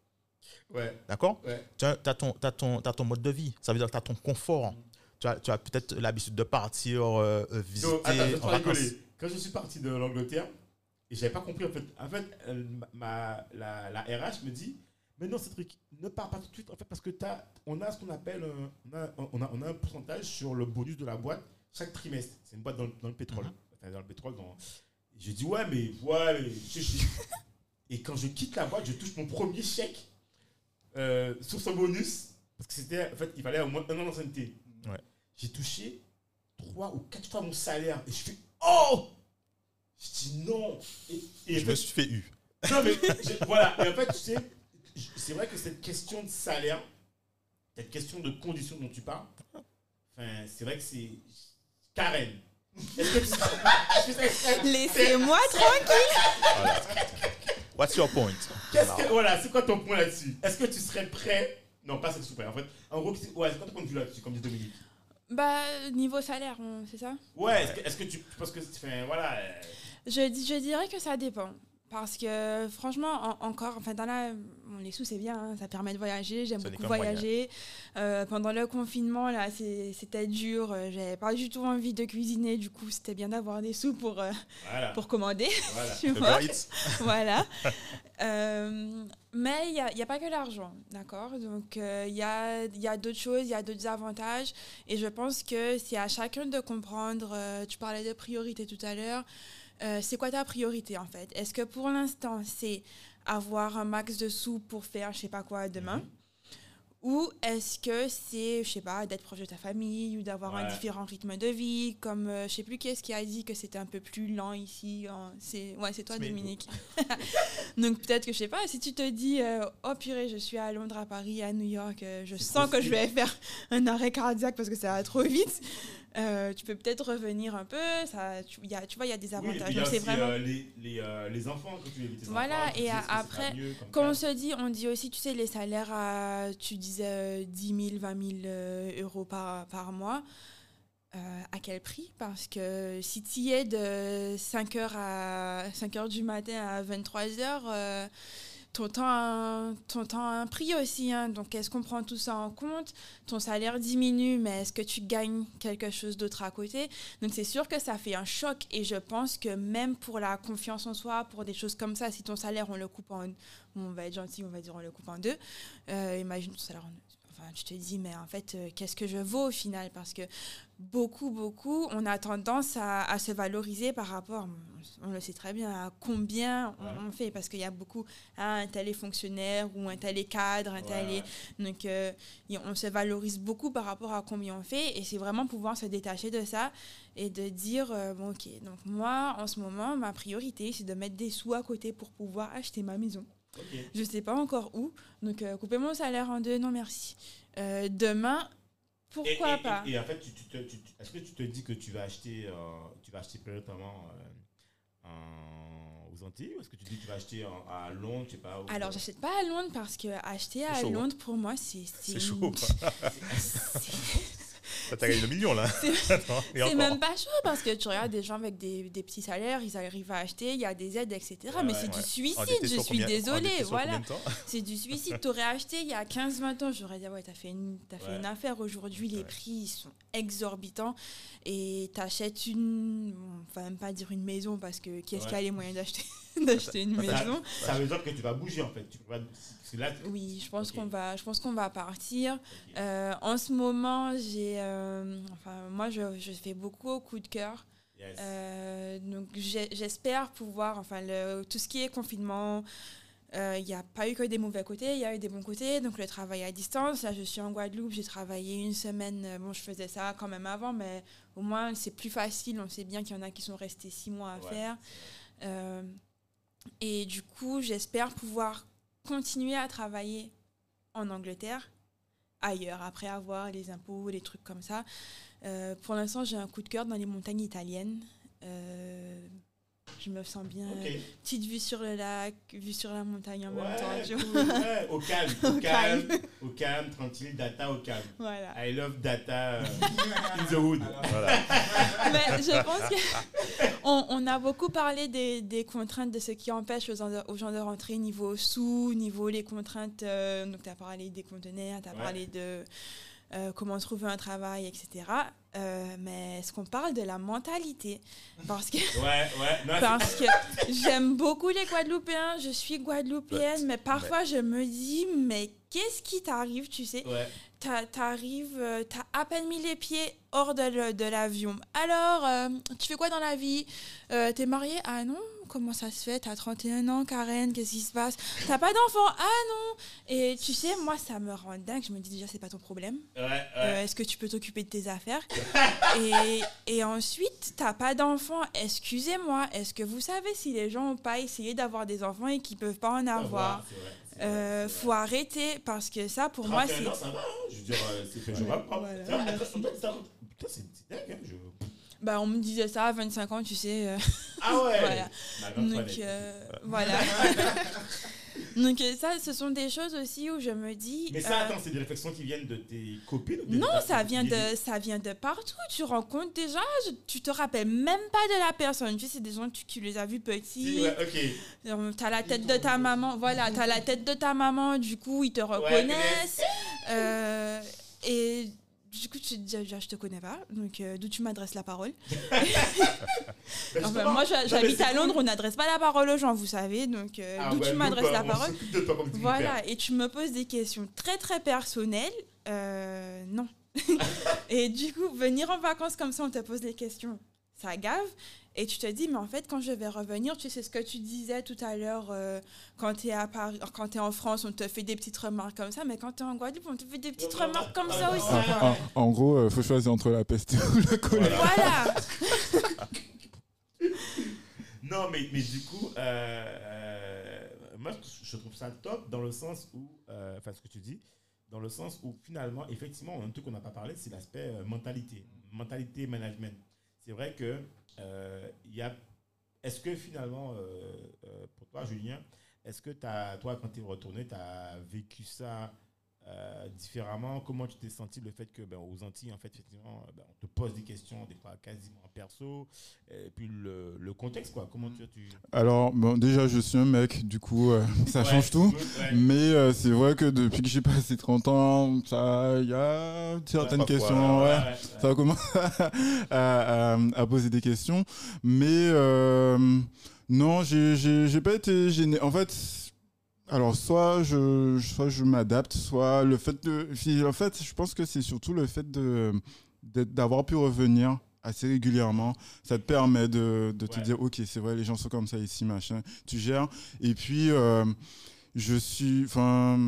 Ouais,
D'accord?
Ouais.
Tu as, ton, mode de vie. Ça veut dire que tu as ton confort. Tu as, tu as peut-être l'habitude de partir euh, euh, visiter
Donc, attends,
en.
Quand je suis parti de l'Angleterre, et j'avais pas compris, en fait, en fait euh, ma, la, la RH me dit Mais non, Cédric, ne pars pas tout de suite, en fait, parce que as, on a ce qu'on appelle un, on a, on, a, on a un pourcentage sur le bonus de la boîte chaque trimestre. C'est une boîte dans, le- dans le pétrole.
Mhm.
Enfin, dans le pétrole. Dans... Je dis Ouais, mais ouais, sais. Et quand je quitte la boîte, je touche mon premier chèque euh, sur ce bonus. Parce que c'était, en fait, il fallait au moins un an d'ancienneté.
Ouais.
J'ai touché trois ou quatre fois mon salaire. Et je fais Oh Je dis non. Et, et
Je me suis fait eu.
non, mais je- voilà. Et en fait, tu sais, c'est vrai que cette question de salaire, cette question de conditions dont tu parles, enfin, c'est vrai que c'est. Karen.
Laissez-moi tranquille.
What's your point?
Qu'est-ce que, voilà, c'est quoi ton point là-dessus? Est-ce que tu serais prêt? Non, pas cette super. En fait, en gros, c'est- ouais, c'est quoi ton point de vue là-dessus, comme dit Dominique?
Bah, niveau salaire, c'est ça?
Ouais, est-ce que, est-ce que tu. Parce que, enfin, voilà. euh,
je, dis- je dirais que ça dépend. Parce que franchement, en- encore, enfin dans la, bon, les sous c'est bien, hein, ça permet de voyager. J'aime beaucoup voyager. Euh, pendant le confinement là, c'était dur. euh, J'avais pas du tout envie de cuisiner. Du coup, c'était bien d'avoir des sous pour euh,
Voilà.
pour commander.
voilà.
tu vois. Voilà. Euh, mais il n'y a, y a pas que l'argent, d'accord? Donc, il y a, y a d'autres choses, il y a d'autres avantages. Et je pense que c'est à chacun de comprendre. tu parlais de priorité tout à l'heure. Euh, c'est quoi ta priorité, en fait? Est-ce que pour l'instant, c'est avoir un max de sous pour faire je sais pas quoi demain? Ou est-ce que c'est, je sais pas, d'être proche de ta famille ou d'avoir un différent rythme de vie? Comme, euh, je sais plus qui est-ce qui a dit que c'était un peu plus lent ici. c'est, ouais, c'est toi,
C'est.
Dominique. Donc peut-être que, je sais pas, si tu te dis, euh, oh purée, je suis à Londres, à Paris, à New York, euh, je sens que je vais faire un arrêt cardiaque parce que ça va trop vite, euh, tu peux peut-être revenir un peu. Ça, tu, y a, tu vois, il y a des
Oui,
avantages. Donc c'est vraiment...
euh, les, les, euh, les enfants que tu évites. tes
Voilà,
enfants,
et après,
mieux comme
Comme on se dit, on dit aussi, tu sais, les salaires à, tu disais, euh, 10 000, 20 000 euh, euros par, par mois. Euh, à quel prix? Parce que si tu y es de 5h à 5h du matin à 23h, euh, ton, temps ton temps a un prix aussi. hein. Donc, est-ce qu'on prend tout ça en compte? Ton salaire diminue, mais est-ce que tu gagnes quelque chose d'autre à côté? Donc, c'est sûr que ça fait un choc. Et je pense que même pour la confiance en soi, pour des choses comme ça, si ton salaire, on le coupe en... On va être gentil, on va dire on le coupe en deux. Euh, imagine ton salaire en... Enfin, tu te dis, mais en fait, euh, qu'est-ce que je vaux au final? Parce que beaucoup, beaucoup, on a tendance à, à se valoriser par rapport, on le sait très bien, à combien on-
Ouais.
on, fait. Parce qu'il y a beaucoup, ah, un tel est fonctionnaire ou un tel est cadre, un tel est... Donc, euh, on se valorise beaucoup par rapport à combien on fait. Et c'est vraiment pouvoir se détacher de ça et de dire, euh, bon, ok, donc moi, en ce moment, ma priorité, c'est de mettre des sous à côté pour pouvoir acheter ma maison. Je sais pas encore où. Donc, euh, couper mon salaire en deux, non merci. Euh, demain, pourquoi
et, et-
pas?
et, et en fait, tu, tu tu- est-ce que tu te dis que tu vas acheter, euh, tu vas acheter prioritairement euh, aux Antilles ou est-ce que tu dis que tu vas acheter en- à Londres, je sais pas
Alors, j'achète pas à Londres parce que acheter à
hein.
Londres, pour moi, c'est.
C'est chaud.
C'est
T'as gagné le million là.
C'est même pas chaud parce que tu regardes des gens avec des, des petits salaires, ils arrivent à acheter, il y a des aides, etc.
Ouais,
mais
ouais,
c'est
ouais.
du suicide, je suis
combien-
désolée. Voilà. C'est du suicide. T'aurais acheté il y a 15-20 ans, j'aurais dit, ah ouais, t'as fait une, t'as fait une affaire. Aujourd'hui, les
Ouais.
prix ils sont exorbitants. Et t'achètes une. Enfin, même pas dire une maison parce que qui est-ce qui a les moyens d'acheter, d'acheter une maison?
Ça veut dire que tu vas bouger en fait. Tu vas, là,
Oui, je pense qu'on va, je pense qu'on va partir. Euh, en ce moment, j'ai. euh, enfin, moi, je, je fais beaucoup au coup de cœur.
Yes.
Euh, donc j'espère pouvoir, enfin le, tout ce qui est confinement, il n'y a pas eu que des mauvais côtés, il y a eu des bons côtés. Donc le travail à distance, là je suis en Guadeloupe, j'ai travaillé une semaine, bon je faisais ça quand même avant, mais au moins c'est plus facile, on sait bien qu'il y en a qui sont restés six mois à
Ouais,
faire. Et du coup j'espère pouvoir continuer à travailler en Angleterre, ailleurs, après avoir les impôts, les trucs comme ça. Euh, pour l'instant, j'ai un coup de cœur dans les montagnes italiennes. Euh, je me sens bien. Petite vue sur le lac, vue sur la montagne en même temps.
Ouais,
tu vois.
cool, ouais, au calme, au,
Au
calme, au calme, tranquille, data au calme.
Voilà.
I love data euh, in the hood.
Voilà.
Mais je pense qu'on on a beaucoup parlé des, des contraintes de ce qui empêche aux gens de, aux gens de rentrer niveau sous, niveau les contraintes. euh, donc, tu as parlé des conteneurs, tu as
Ouais.
parlé de euh, comment trouver un travail, etc. Euh, mais est-ce qu'on parle de la mentalité? Parce que.
Ouais, ouais. Non, c'est-
Parce que j'aime beaucoup les Guadeloupéens, je suis guadeloupéenne, mais parfois je me dis, mais qu'est-ce qui t'arrive, tu sais? T'arrives, euh, t'as à peine mis les pieds hors de l'avion. Alors, euh, tu fais quoi dans la vie? Euh, T'es mariée? Ah non Comment ça se fait? T'as 31 ans, Karen, qu'est-ce qui se passe? T'as pas d'enfant? Ah non Et tu sais, moi, ça me rend dingue. Je me dis déjà, c'est pas ton problème.
Ouais, ouais.
Euh, Est-ce que tu peux t'occuper de tes affaires? Et, et ensuite, t'as pas d'enfants. Excusez-moi, est-ce que vous savez si les gens ont pas essayé d'avoir des enfants et qu'ils peuvent pas en avoir? Euh. Faut arrêter parce que ça, pour moi,
31 ans,
c'est.
ça va, hein, Je veux dire, euh, c'est que je.
Voilà.
Putain, c'est c'est dingue, hein, je...
Bah, on me disait ça à 25 ans, tu sais. euh,
Ah ouais
Voilà.
Grande
donc, euh, voilà. Donc euh, ça, ce sont des choses aussi où je me dis.
Mais ça,
euh,
attends, c'est des réflexions qui viennent de tes copines ou
non, ça vient de ça vient de partout. Tu rencontres des gens, je- tu te rappelles même pas de la personne. Tu sais, c'est des gens tu, tu les as vus petits.
Ouais, ok.
T'as la tête de ta maman, voilà, t'as la tête de ta maman, du coup ils te reconnaissent. Et du coup tu te dis, déjà, je te connais pas, donc euh, d'où tu m'adresses la parole? Enfin,
justement-
moi j'habite à. Londres, on n'adresse pas la parole aux gens, vous savez, donc euh,
Ah
d'où
ouais,
tu m'adresses la parole? Voilà, et tu me poses des questions très très personnelles. Euh, non. et du coup, venir en vacances comme ça, on te pose des questions, ça gave. Et tu te dis, mais en fait, quand je vais revenir, tu sais ce que tu disais tout à l'heure, euh, quand tu es à Paris, quand tu es en France, on te fait des petites remarques comme ça, mais quand tu es en Guadeloupe, on te fait des petites remarques comme ça aussi.
En, en gros, il faut choisir entre la peste ou le choléra.
Voilà.
Non, mais, mais du coup, euh, euh, moi, je trouve ça top dans le sens où, euh, enfin, ce que tu dis, dans le sens où finalement, effectivement, un truc qu'on n'a pas parlé, c'est l'aspect euh, mentalité, mentalité management. C'est vrai que euh, a. Est-ce que finalement, euh, euh, pour toi, Julien, est-ce que as, toi, quand tu es retourné, tu as vécu ça euh, différemment Comment tu t'es senti le fait que, ben, aux Antilles, en fait, effectivement, ben, on te pose des questions, des fois quasiment perso, et puis le, le contexte, quoi. Comment tu. tu...
Alors, bon, déjà, je suis un mec, du coup, euh, ça
Ouais,
change tout.
ouais.
Mais euh, c'est vrai que depuis que j'ai passé 30 ans, ça, il y a certaines questions.
Ouais.
Ça commence à, à- à poser des questions. Mais euh, non, j'ai pas été gêné. En fait, alors soit je, soit je m'adapte, soit le fait de. En fait, je pense que c'est surtout le fait de d'avoir pu revenir assez régulièrement, ça te permet de, de te dire ok c'est vrai les gens sont comme ça ici machin, tu gères. Et puis euh, je suis enfin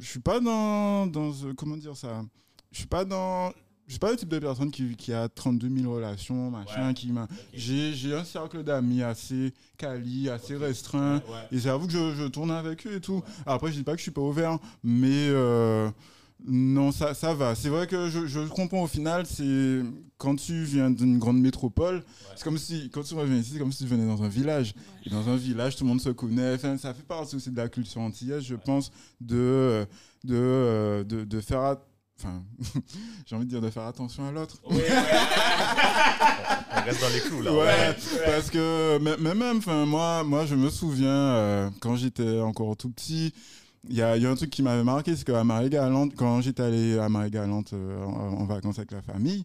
je suis pas dans dans comment dire ça? Je suis pas dans je suis pas le type de personne qui, qui a 32 000 relations machin
Ouais.
qui m'a j'ai un cercle d'amis assez quali assez restreint
Ouais.
et j'avoue que je, je tourne avec eux et tout. Après, je dis pas que je suis pas ouvert, mais euh, non, ça, ça va. C'est vrai que je, je comprends au final, c'est quand tu viens d'une grande métropole, c'est comme si, quand tu reviens ici, c'est comme si tu venais dans un village. Et dans un village, tout le monde se connaît. Enfin, ça fait partie aussi de la culture antillaise, je pense, de, de, de, de faire. Enfin, j'ai envie de dire de faire attention à l'autre.
Ouais, ouais.
On reste dans les clous là.
Ouais,
ouais.
parce que mais, mais même, enfin, moi, moi, je me souviens euh, quand j'étais encore tout petit. Il y a, il y a un truc qui m'avait marqué, c'est qu'à Marie-Galante, quand j'étais allé à Marie-Galante euh, en, en vacances avec la famille,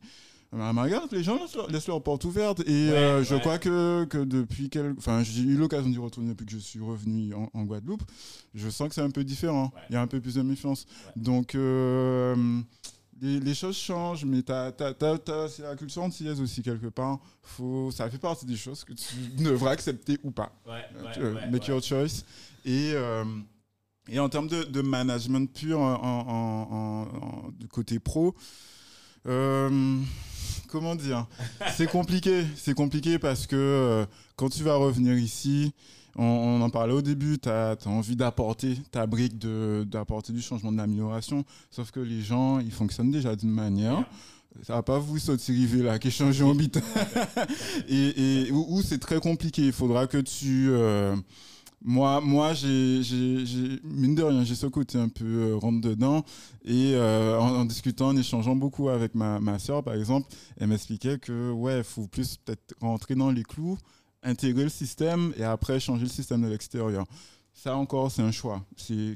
à Marie-Galante, les gens laissent leur, laissent leur porte ouverte. Et
Ouais,
euh, je
ouais.
crois que, que depuis quel... Enfin, j'ai eu l'occasion d'y retourner depuis que je suis revenu en, en Guadeloupe. Je sens que c'est un peu différent.
Ouais.
Il y a un peu plus de méfiance. Donc, euh, les, les choses changent, mais t'as- t'as- t'as- t'as- c'est la culture antillaise aussi, quelque part. Faut, ça fait partie des choses que tu devras accepter ou pas. Euh, make your choice. Et, et en termes de, de management pur en- en- du côté pro, euh, comment dire? C'est compliqué. C'est compliqué parce que euh, quand tu vas revenir ici, on, en parlait au début, tu as, envie d'apporter ta brique, d'apporter du changement, de l'amélioration. Sauf que les gens, ils fonctionnent déjà d'une manière. Ça va pas vous sauter là, qui change en bite. et, et où, où c'est très compliqué. Il faudra que tu. euh, moi, moi j'ai, mine de rien, j'ai ce côté un peu euh, rentre dedans. Et euh, en, en discutant, en échangeant beaucoup avec ma, ma soeur, par exemple, elle m'expliquait que, ouais, il faut plus peut-être rentrer dans les clous, intégrer le système et après changer le système de l'extérieur. Ça encore, c'est un choix.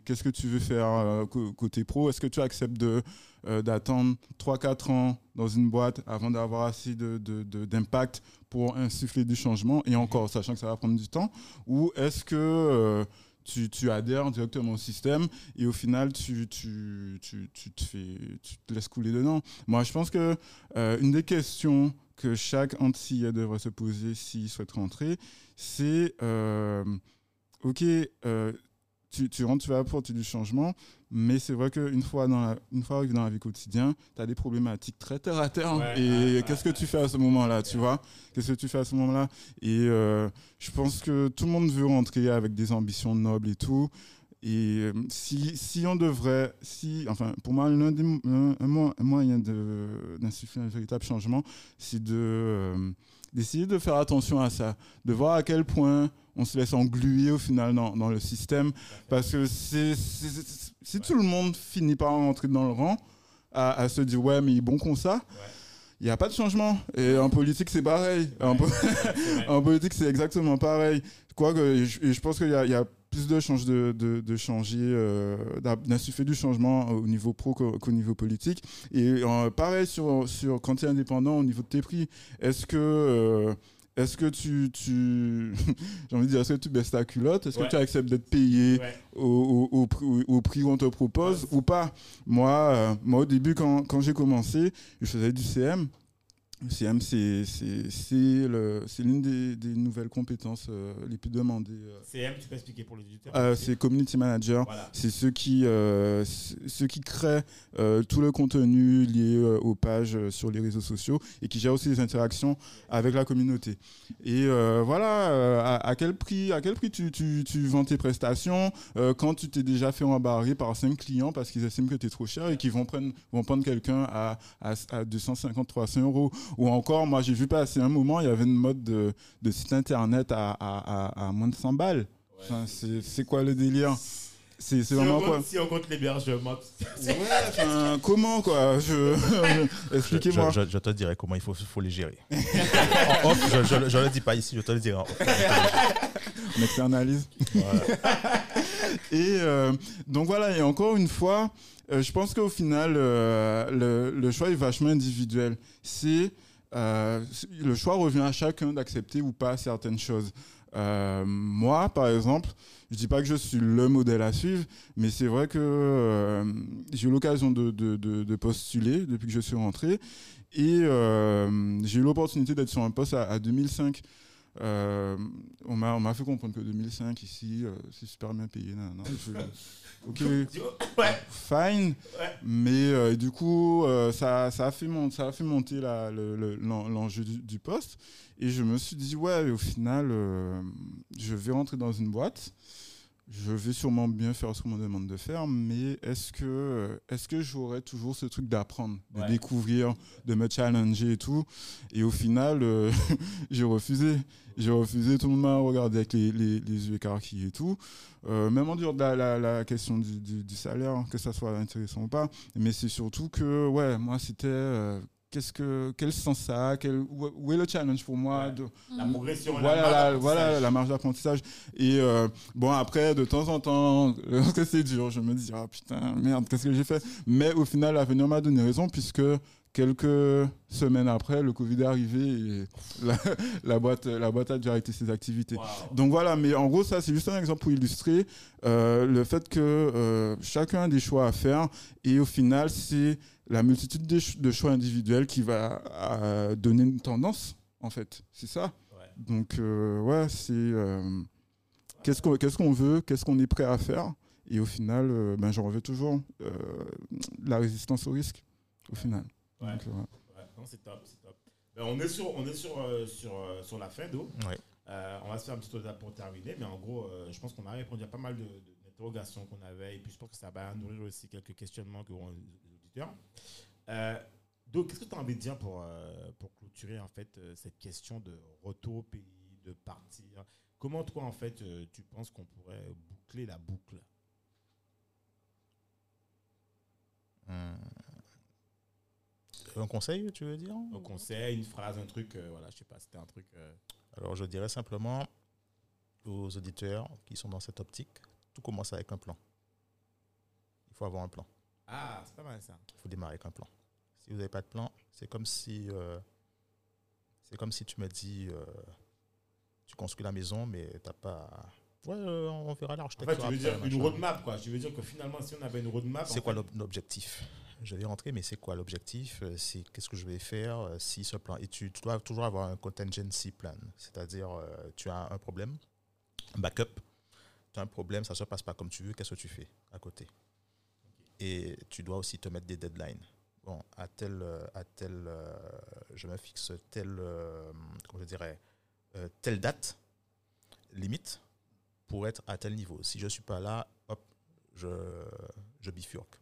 Qu'est-ce que tu veux faire euh, côté pro? Est-ce que tu acceptes de euh, d'attendre 3-4 ans dans une boîte avant d'avoir assez de, de- de- d'impact pour insuffler du changement? Et encore, sachant que ça va prendre du temps Ou est-ce que euh, tu, tu adhères directement au système et au final tu, tu, tu, te, fais, tu te laisses couler dedans? Moi, je pense que une des questions que chaque Antillais devrait se poser s'il souhaite rentrer, c'est ok, euh, tu, tu rentres, tu vas apporter du changement, mais c'est vrai qu'une fois, dans la, une fois dans la vie quotidienne, tu as des problématiques très terre à terre.
Ouais,
et
ouais, ouais,
qu'est-ce que tu fais à ce moment-là, tu vois? Qu'est-ce que tu fais à ce moment-là? Et euh, je pense que tout le monde veut rentrer avec des ambitions nobles et tout. Et euh, si, si on devrait, si, enfin, pour moi, l'un des un, un mo- un moyen de- d'insuffler un véritable changement, c'est de, euh, d'essayer de faire attention à ça, de voir à quel point on se laisse engluer au final dans, dans le système. Parce que c'est, c'est- c'est- si tout le monde finit par rentrer dans le rang, à, à se dire ouais, mais il est bon comme ça, il n'y a pas de changement. Et en politique, c'est pareil. En, po- en politique, c'est exactement pareil. Je, pense qu'il y, a- y a plus de chances de, de, de changer, euh, d'insuffler du changement au niveau pro qu'au niveau politique. Et euh, pareil sur, sur quand tu es indépendant au niveau de tes prix. Est-ce que. euh, est-ce que tu, tu j'ai envie de dire, est-ce que tu baisses ta culotte? Est-ce
Ouais.
que tu acceptes d'être payé
Ouais.
au, au, au prix- au- prix qu'on te propose ou pas? Moi, euh, moi, au début, quand, quand j'ai commencé, je faisais du CM. CM, c'est l'une des, des nouvelles compétences euh, les plus demandées. euh.
CM, tu peux expliquer pour les auditeurs
Euh, c'est Community Manager.
Voilà.
C'est ceux qui, euh, ceux qui créent tout le contenu lié aux pages sur les réseaux sociaux et qui gèrent aussi les interactions avec la communauté. Et voilà, à, à quel prix, à quel prix tu, tu, tu vends tes prestations? Quand tu t'es déjà fait embarrer par cinq clients parce qu'ils estiment que tu es trop cher et qu'ils vont prendre, vont prendre quelqu'un à, à, à 250, 300 euros. Ou encore, moi j'ai vu passer un moment, il y avait une mode de, de site internet à, à, à, à moins de 100 balles. Enfin, c'est c'est quoi le délire? C'est vraiment
on,
quoi
compte, si on compte l'hébergement,
Ouais, enfin, comment quoi? Je...
Je,
Expliquez-moi.
je- je te dirai comment il faut, faut les gérer. en off, je ne le dis pas ici, je te le dirai en off.
On externalise.
Voilà.
Et euh, donc voilà, et encore une fois, euh, je pense qu'au final, euh, le, choix est vachement individuel. C'est euh, le choix revient à chacun d'accepter ou pas certaines choses. Euh, moi, par exemple, je dis pas que je suis le modèle à suivre, mais c'est vrai que j'ai eu l'occasion de, postuler depuis que je suis rentré et j'ai eu l'opportunité d'être sur un poste à, à 2005. Euh, on m'a fait comprendre que 2005 ici, c'est super bien payé. ok,
ouais.
fine.
Ouais.
Mais euh, du coup, euh, ça, ça, a fait mon- ça a fait monter la- le- le- l'enjeu du poste. Et je me suis dit, ouais, au final, euh, je vais rentrer dans une boîte. Je vais sûrement bien faire ce qu'on me demande de faire, mais est-ce que, est que j'aurai toujours ce truc d'apprendre, de
Ouais.
découvrir, de me challenger et tout? Et au final, euh, j'ai refusé. J'ai refusé, tout le monde m'a regardé avec les, les, les yeux écarquillés et tout. Euh, même en dehors de la, la, la question du, du, du salaire, que ça soit intéressant ou pas. Mais c'est surtout que, ouais, moi, c'était. euh, Qu'est-ce que, quel sens ça a? Quel, où, où est le challenge pour moi
Ouais.
de,
La progression,
voilà,
la marge
voilà
d'apprentissage.
la marge d'apprentissage. Et euh, bon, après, de temps en temps, lorsque c'est dur, je me dis, ah putain, merde, qu'est-ce que j'ai fait? Mais au final, l'avenir m'a donné raison, puisque quelques semaines après, le Covid est arrivé et la, la boîte, la boîte a dû arrêter ses activités.
Wow.
Donc voilà, mais en gros, ça, c'est juste un exemple pour illustrer euh, le fait que euh, chacun a des choix à faire et au final, c'est la multitude de, ch- de choix individuels qui va euh, donner une tendance, en fait. C'est ça?
Ouais.
Donc, euh, ouais, c'est. euh, qu'est-ce qu'on qu'est-ce qu'on veut? Qu'est-ce qu'on est prêt à faire? Et au final, euh, ben, j'en reviens toujours. euh, la résistance au risque, au final.
Ouais. C'est top, c'est top. Ben, on est sur, on est sur, euh, sur, euh, sur la fin d'eau.
Ouais.
Euh, on va se faire un petit tour de pour terminer, mais en gros, euh, je pense qu'on a répondu à pas mal de- de- d'interrogations qu'on avait, et puis je pense que ça va nourrir aussi quelques questionnements les auditeurs. Euh, donc, qu'est-ce que tu as envie de dire pour, euh, pour clôturer en fait euh, cette question de retour au pays, de partir? Comment toi, en fait, tu penses qu'on pourrait boucler la boucle?
Un conseil, tu veux dire?
Un conseil, une phrase, un truc, voilà, je sais pas, c'était un truc.
Alors, je dirais simplement aux auditeurs qui sont dans cette optique, tout commence avec un plan. Il faut avoir un plan.
Ah, c'est pas mal ça.
Il faut démarrer avec un plan. Si vous n'avez pas de plan, c'est comme si euh, c'est comme si tu me dis euh, tu construis la maison, mais t'as pas. Ouais, euh, on verra
En
l'architecture.
fait, tu veux
après,
dire une roadmap, quoi. Je veux dire que finalement, si on avait une roadmap.
C'est
en
quoi
fait-
l'objectif? Je vais rentrer, mais c'est quoi l'objectif? C'est qu'est-ce que je vais faire si ce plan Et tu, tu dois toujours avoir un contingency plan, c'est-à-dire euh, tu as un problème, un backup. Tu as un problème, ça se passe pas comme tu veux. Qu'est-ce que tu fais à côté? Et tu dois aussi te mettre des deadlines. Bon, à tel, euh, à tel, euh, je me fixe telle, euh, comment je dirais, telle date limite pour être à tel niveau. Si je suis pas là, hop, je, je bifurque.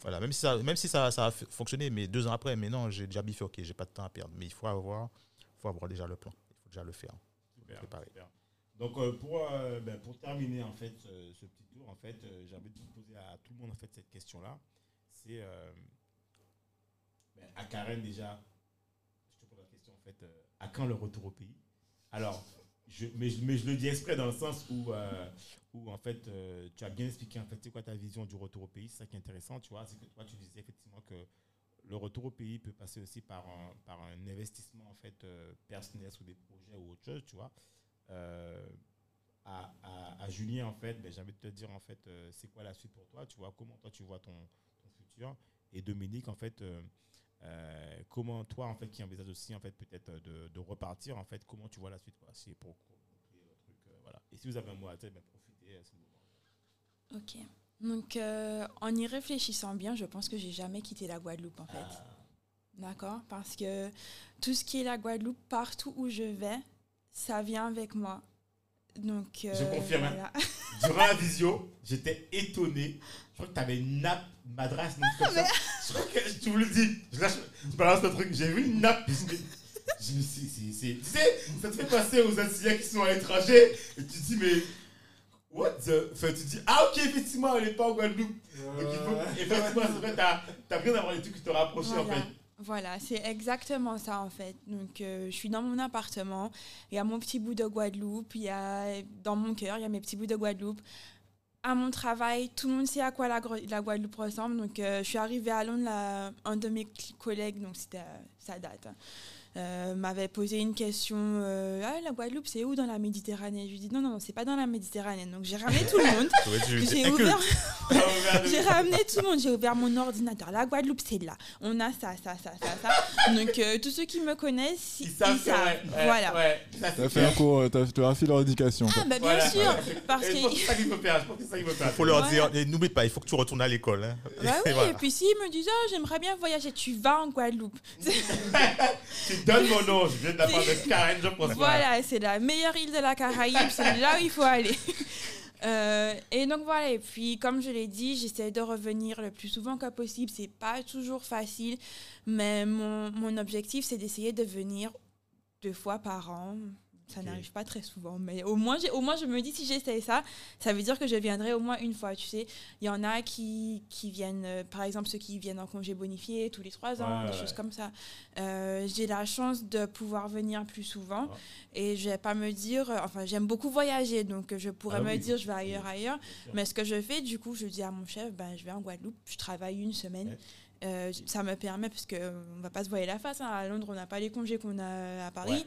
Voilà, même si ça, même si ça, ça a fonctionné, mais deux ans après, mais non, j'ai déjà bifurqué, j'ai pas de temps à perdre. Mais il faut avoir, faut avoir déjà le plan. Il faut déjà le faire.
Super, super. Donc euh, pour, euh, ben, pour terminer en fait ce, petit tour, en fait, euh, j'ai envie de poser à tout le monde en fait cette question-là. C'est ben, à Karen déjà, je te pose la question en fait, à quand le retour au pays? Alors, je, mais, je- mais je le dis exprès dans le sens où, où en fait tu as bien expliqué en fait c'est quoi ta vision du retour au pays, c'est ça qui est intéressant, tu vois, c'est que toi tu disais effectivement que le retour au pays peut passer aussi par un, par un investissement en fait personnel sur des projets ou autre chose, tu vois. Euh, à, à- à Julien, en fait, ben, j'ai envie de te dire, en fait, euh, c'est quoi la suite pour toi? Tu vois, comment toi, tu vois ton, ton futur? Et Dominique, en fait, euh, comment toi, en fait, qui envisage aussi, en fait, peut-être de, de repartir, en fait, comment tu vois la suite? Quoi C'est pour conclure le truc, voilà. Et si vous avez un mot à dire, ben, profitez, c'est le moment.
Ok. Donc, en y réfléchissant bien, je pense que j'ai jamais quitté la Guadeloupe, en fait.
Ah,
D'accord? Parce que tout ce qui est la Guadeloupe, partout où je vais, ça vient avec moi. Donc, euh,
Je confirme, hein.
voilà.
Durant la visio, j'étais étonné. Je crois que tu avais une nappe madras, non, comme ça. Je crois que tu me le dis. Je, lâche, je balance le truc. J'ai vu une nappe. Je me, je me suis c'est- c'est- Tu sais, ça te fait passer aux Antillais qui sont à l'étranger. Et tu te dis, mais. What the. Enfin, tu te dis, ah, ok, effectivement, elle n'est pas en Guadeloupe. Donc, il faut. Effectivement, c'est vrai, t'as as bien d'avoir les trucs qui te rapprochent, en fait.
Voilà, c'est exactement ça en fait. Euh, je suis dans mon appartement, il y a mon petit bout de Guadeloupe, il y a dans mon cœur, il y a mes petits bouts de Guadeloupe. À mon travail, tout le monde sait à quoi la, Guadeloupe ressemble. Donc, euh, je suis arrivée à Londres, un de mes collègues, donc c'était euh, ça date, hein, euh, m'avait posé une question euh, Ah, la Guadeloupe, c'est où dans la Méditerranée? Je lui ai dit Non, non, non, c'est pas dans la Méditerranée. Donc, j'ai ramené tout le monde. J'ai ouvert, j'ai ramené tout le monde, j'ai ouvert mon ordinateur. La Guadeloupe, c'est là. On a ça, ça, ça, ça, ça. Donc, euh, tous ceux qui me connaissent,
Ils
ils,
savent,
ils savent.
ouais,
voilà.
ouais, ça,
fait un cours, t'as- tu as fait leur éducation.
Ah, bah, bien
Voilà.
sûr. Parce que.
Je pense que c'est ça qu'il faut faire. Je pense que c'est ça qu'il faut faire.
Il faut leur
Voilà.
dire, n'oublie pas, il faut que tu retournes à l'école. hein.
Bah oui,
Et voilà.
et puis s'ils me disent, oh, j'aimerais bien voyager, tu vas en Guadeloupe.
Tu donnes mon nom. Je viens de de Karen, je pense.
Voilà, c'est la meilleure île de la Caraïbe, c'est là où il faut aller. Euh, et donc voilà, et puis comme je l'ai dit, j'essaie de revenir le plus souvent que possible. C'est pas toujours facile, mais mon, mon objectif, c'est d'essayer de venir deux fois par an. Ça n'arrive pas très souvent, mais au moins, au moins je me dis si j'essaie ça, ça veut dire que je viendrai au moins une fois. Tu sais, il y en a qui, qui viennent, euh, par exemple ceux qui viennent en congé bonifié tous les trois ans,
Ouais,
des
ouais.
choses comme ça. Euh, j'ai la chance de pouvoir venir plus souvent
Ouais.
et je vais pas me dire, euh, enfin j'aime beaucoup voyager, donc je pourrais
Ah
me
oui.
dire je vais ailleurs, ailleurs. Mais ce que je fais, du coup, je dis à mon chef, ben, je vais en Guadeloupe, je travaille une semaine. Euh, ça me permet, parce qu'on ne va pas se voiler la face, hein, à Londres, on n'a pas les congés qu'on a à Paris.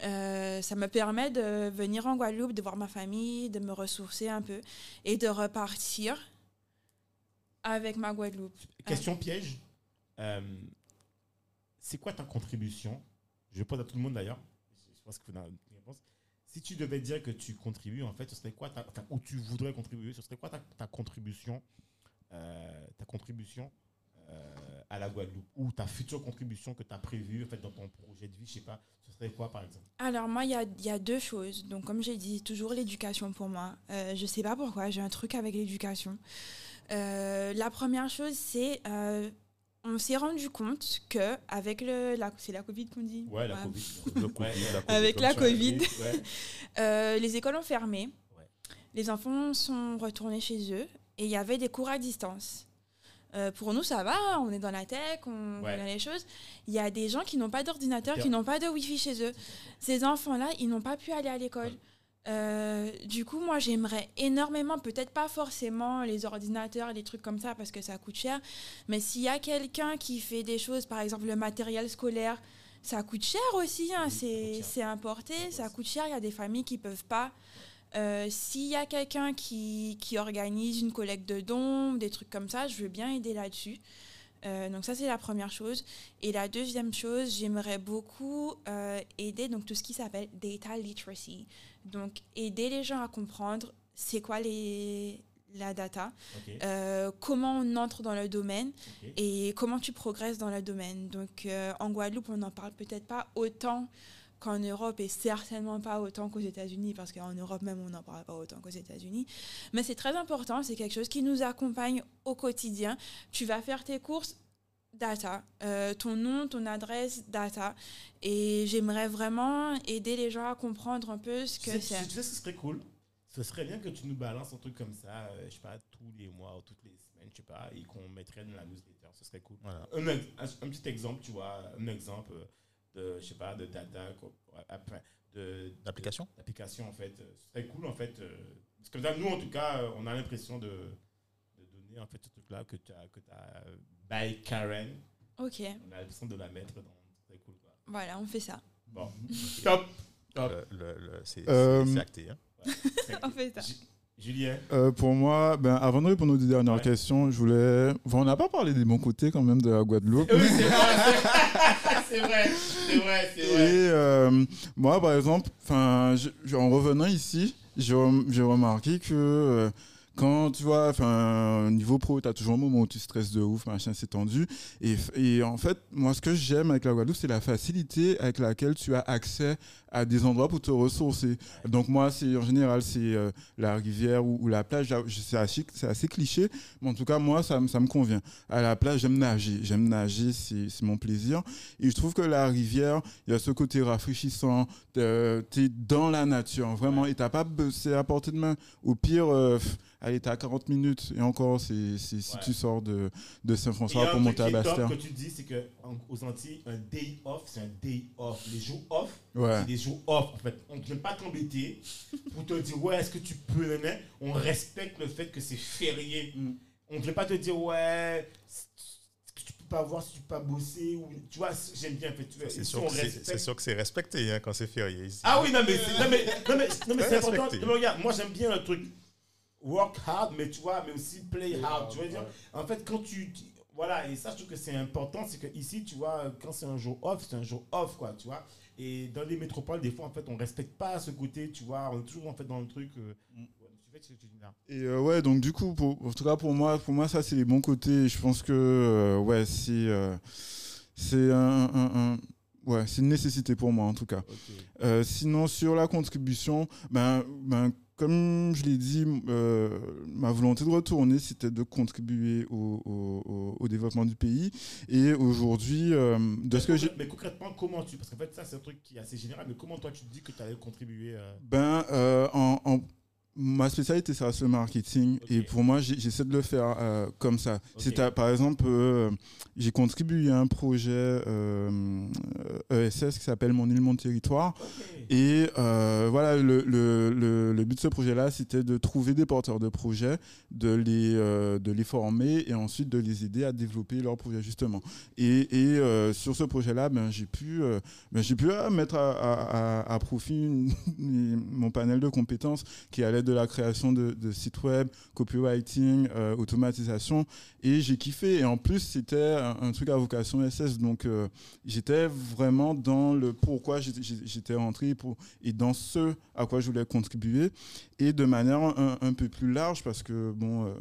Ouais.
Euh, ça me permet de venir en Guadeloupe, de voir ma famille, de me ressourcer un peu et de repartir avec ma Guadeloupe.
Question piège. Euh, c'est quoi ta contribution? Je pose à tout le monde d'ailleurs. Je pense que vous avez une réponse. Si tu devais dire que tu contribues, en fait, ce serait quoi ta, ou tu voudrais contribuer, ce serait quoi ta, ta contribution, ta contribution? Euh, à la Guadeloupe ou ta future contribution que tu as prévue en fait, dans ton projet de vie, je sais pas, ce serait quoi par exemple?
Alors moi, il y a, il y a deux choses. Donc comme j'ai dit, toujours l'éducation pour moi. Euh, je sais pas pourquoi, j'ai un truc avec l'éducation. Euh, la première chose, c'est... euh, on s'est rendu compte que avec le... La, c'est la Covid qu'on dit?
Ouais, la
Ouais.
Covid.
Le Covid, la Covid,
Avec la. Covid.
Ouais.
Euh, les écoles ont fermé.
Ouais.
Les enfants sont retournés chez eux et il y avait des cours à distance. Euh, pour nous, ça va, on est dans la tech, on
Ouais.
connaît les choses. Il y a des gens qui n'ont pas d'ordinateur, qui n'ont pas de Wi-Fi chez eux. Ces enfants-là, ils n'ont pas pu aller à l'école.
Ouais.
Euh, du coup, moi, j'aimerais énormément, peut-être pas forcément les ordinateurs, les trucs comme ça, parce que ça coûte cher, mais s'il y a quelqu'un qui fait des choses, par exemple le matériel scolaire, ça coûte cher aussi, hein, c'est importé, ça coûte cher, il y a des familles qui peuvent pas. Euh, S'il y a quelqu'un qui, qui organise une collecte de dons, des trucs comme ça, je veux bien aider là-dessus. Euh, donc ça, c'est la première chose. Et la deuxième chose, j'aimerais beaucoup euh, aider donc tout ce qui s'appelle data literacy. Donc aider les gens à comprendre c'est quoi les, la data, euh, comment on entre dans le domaine et comment tu progresses dans le domaine. Donc en Guadeloupe, on n'en parle peut-être pas autant qu'en Europe et certainement pas autant qu'aux États-Unis parce qu'en Europe même on n'en parle pas autant qu'aux États-Unis. Mais c'est très important, c'est quelque chose qui nous accompagne au quotidien. Tu vas faire tes courses. Data. Euh, ton nom, ton adresse, data. Et j'aimerais vraiment aider les gens à comprendre un peu ce
Tu
que c'est.
tu sais, ce serait cool. Ce serait bien que tu nous balances un truc comme ça, euh, je sais pas, tous les mois ou toutes les semaines, je sais pas, et qu'on mettrait dans la newsletter. Ce serait cool.
Voilà.
Un, ex- un- un petit exemple, tu vois, un exemple de, je sais pas, de data, de
D'application
d'application en fait. Ce serait cool en fait. euh, Parce que là, nous en tout cas, euh, on a l'impression de, de donner en fait ce truc-là que tu as, que as euh, by Karen.
Ok,
On a l'impression de la mettre dans. C'est cool quoi.
voilà, on fait ça.
Bon, top. Top.
Le- le- le- C'est
Euh,
c'est- c'est acté. hein.
On fait ça.
Ju- Julien.
Euh, pour moi, ben, avant de répondre aux deux dernières
Ouais.
questions, je voulais. Enfin, on n'a pas parlé des bons côtés quand même de la Guadeloupe.
Oui, c'est vrai, c'est vrai, c'est vrai.
Et euh, moi, par exemple, je- en revenant ici, j'ai rem- j'ai remarqué que euh, quand tu vois, enfin, niveau pro, tu as toujours un moment où tu stresses de ouf, machin, c'est tendu. Et, et en fait, moi, ce que j'aime avec la Guadeloupe, c'est la facilité avec laquelle tu as accès à des endroits pour te ressourcer. Donc moi, c'est en général, c'est euh, la rivière ou, ou la plage. Je- C'est assez, cliché, mais en tout cas, moi, ça, me- ça me convient. À la plage, j'aime nager. J'aime nager, c'est mon plaisir. Et je trouve que la rivière, il y a ce côté rafraîchissant. Tu es dans la nature, vraiment. Et t'as pas, c'est à portée de main. Au pire, euh, allez, t'es à 40 minutes. Et encore, c'est si
Ouais.
tu sors de, de Saint-François pour monter à Bastère.
que tu dis, c'est que en- aux Antilles, un day off, c'est un day off. Les jours off,
Ouais.
c'est des jours off. En fait, on ne vient pas t'embêter pour te dire ouais, est-ce que tu peux, nanana. On respecte le fait que c'est férié.
Mm.
On ne vient pas te dire ouais, que tu peux pas voir si tu peux pas bosser ou tu vois. J'aime bien en fait.
C'est sûr, que c'est-
respecte.
c'est sûr que c'est respecté hein, quand c'est férié ici.
Ah oui, non, mais c'est, non, mais, non, mais, non, mais c'est important. Non, mais regarde, moi, j'aime bien le truc work hard, mais tu vois, mais aussi play hard. Tu vois, dire, en fait, quand tu. tu- Voilà, et ça, je trouve que c'est important, c'est que ici, tu vois, quand c'est un jour off, c'est un jour off, quoi, tu vois. Et dans les métropoles, des fois, en fait, on respecte pas ce côté, tu vois, on est toujours, en fait, dans le truc. euh, là.
Et euh, ouais, donc du coup, pour, en tout cas pour moi, pour moi ça c'est les bons côtés. Je pense que euh, ouais, c'est euh, c'est un, un- un- ouais, c'est une nécessité pour moi en tout cas. Euh, sinon sur la contribution, ben, ben comme je l'ai dit, euh, ma volonté de retourner, c'était de contribuer au, au- au- au développement du pays. Et aujourd'hui, euh, de ce que j'ai
Mais concrètement, comment tu. Parce qu'en fait, ça, c'est un truc qui est assez général, mais comment toi, tu te dis que tu allais contribuer euh,
Ben, en, en- ma spécialité, ça reste le marketing. Et pour moi, j'essaie de le faire euh, comme ça.
Ok.
C'est à- par exemple, euh, j'ai contribué à un projet euh, euh, ESS qui s'appelle Mon île, mon territoire. Et voilà, le, le- le- le but de ce projet-là, c'était de trouver des porteurs de projets, de les, de les former et ensuite de les aider à développer leur projet, justement. Et, et, sur ce projet-là, ben, j'ai pu, ben, pu mettre à, à- à- à profit une- mon panel de compétences qui allait de la création de, sites web, copywriting, euh, automatisation. Et j'ai kiffé. Et en plus, c'était un, truc à vocation SS. Donc, euh, j'étais vraiment dans le pourquoi j'étais- rentré et dans ce à quoi je voulais contribuer. Et de manière un, un peu plus large, parce que, bon, euh,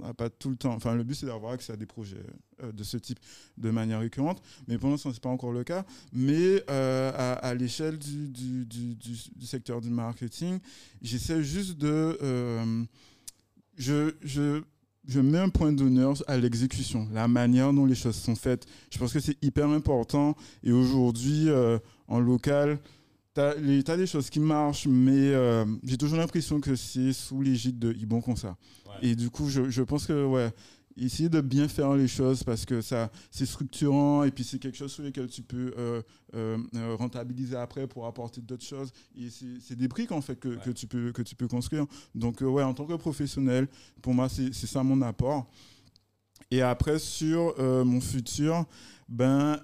on n'a pas tout le temps. Enfin, le but, c'est d'avoir accès à des projets de ce type de manière récurrente. Mais pour l'instant, ce n'est pas encore le cas. Mais euh, à, à l'échelle du, du, du- du- du secteur du marketing, j'essaie juste de. euh, je, je, je mets un point d'honneur à l'exécution, la manière dont les choses sont faites. Je pense que c'est hyper important. Et aujourd'hui, euh, en local, tu as, des choses qui marchent, mais euh, j'ai toujours l'impression que c'est sous l'égide de Ibon.
Ouais.
Et du coup, je, je pense que, ouais, essayer de bien faire les choses parce que ça c'est structurant et puis c'est quelque chose sur lequel tu peux euh, euh, euh, rentabiliser après pour apporter d'autres choses. Et c'est des briques en fait que,
Ouais.
que tu peux que tu peux construire. Donc euh, ouais en tant que professionnel pour moi c'est ça mon apport. Et après sur mon futur ben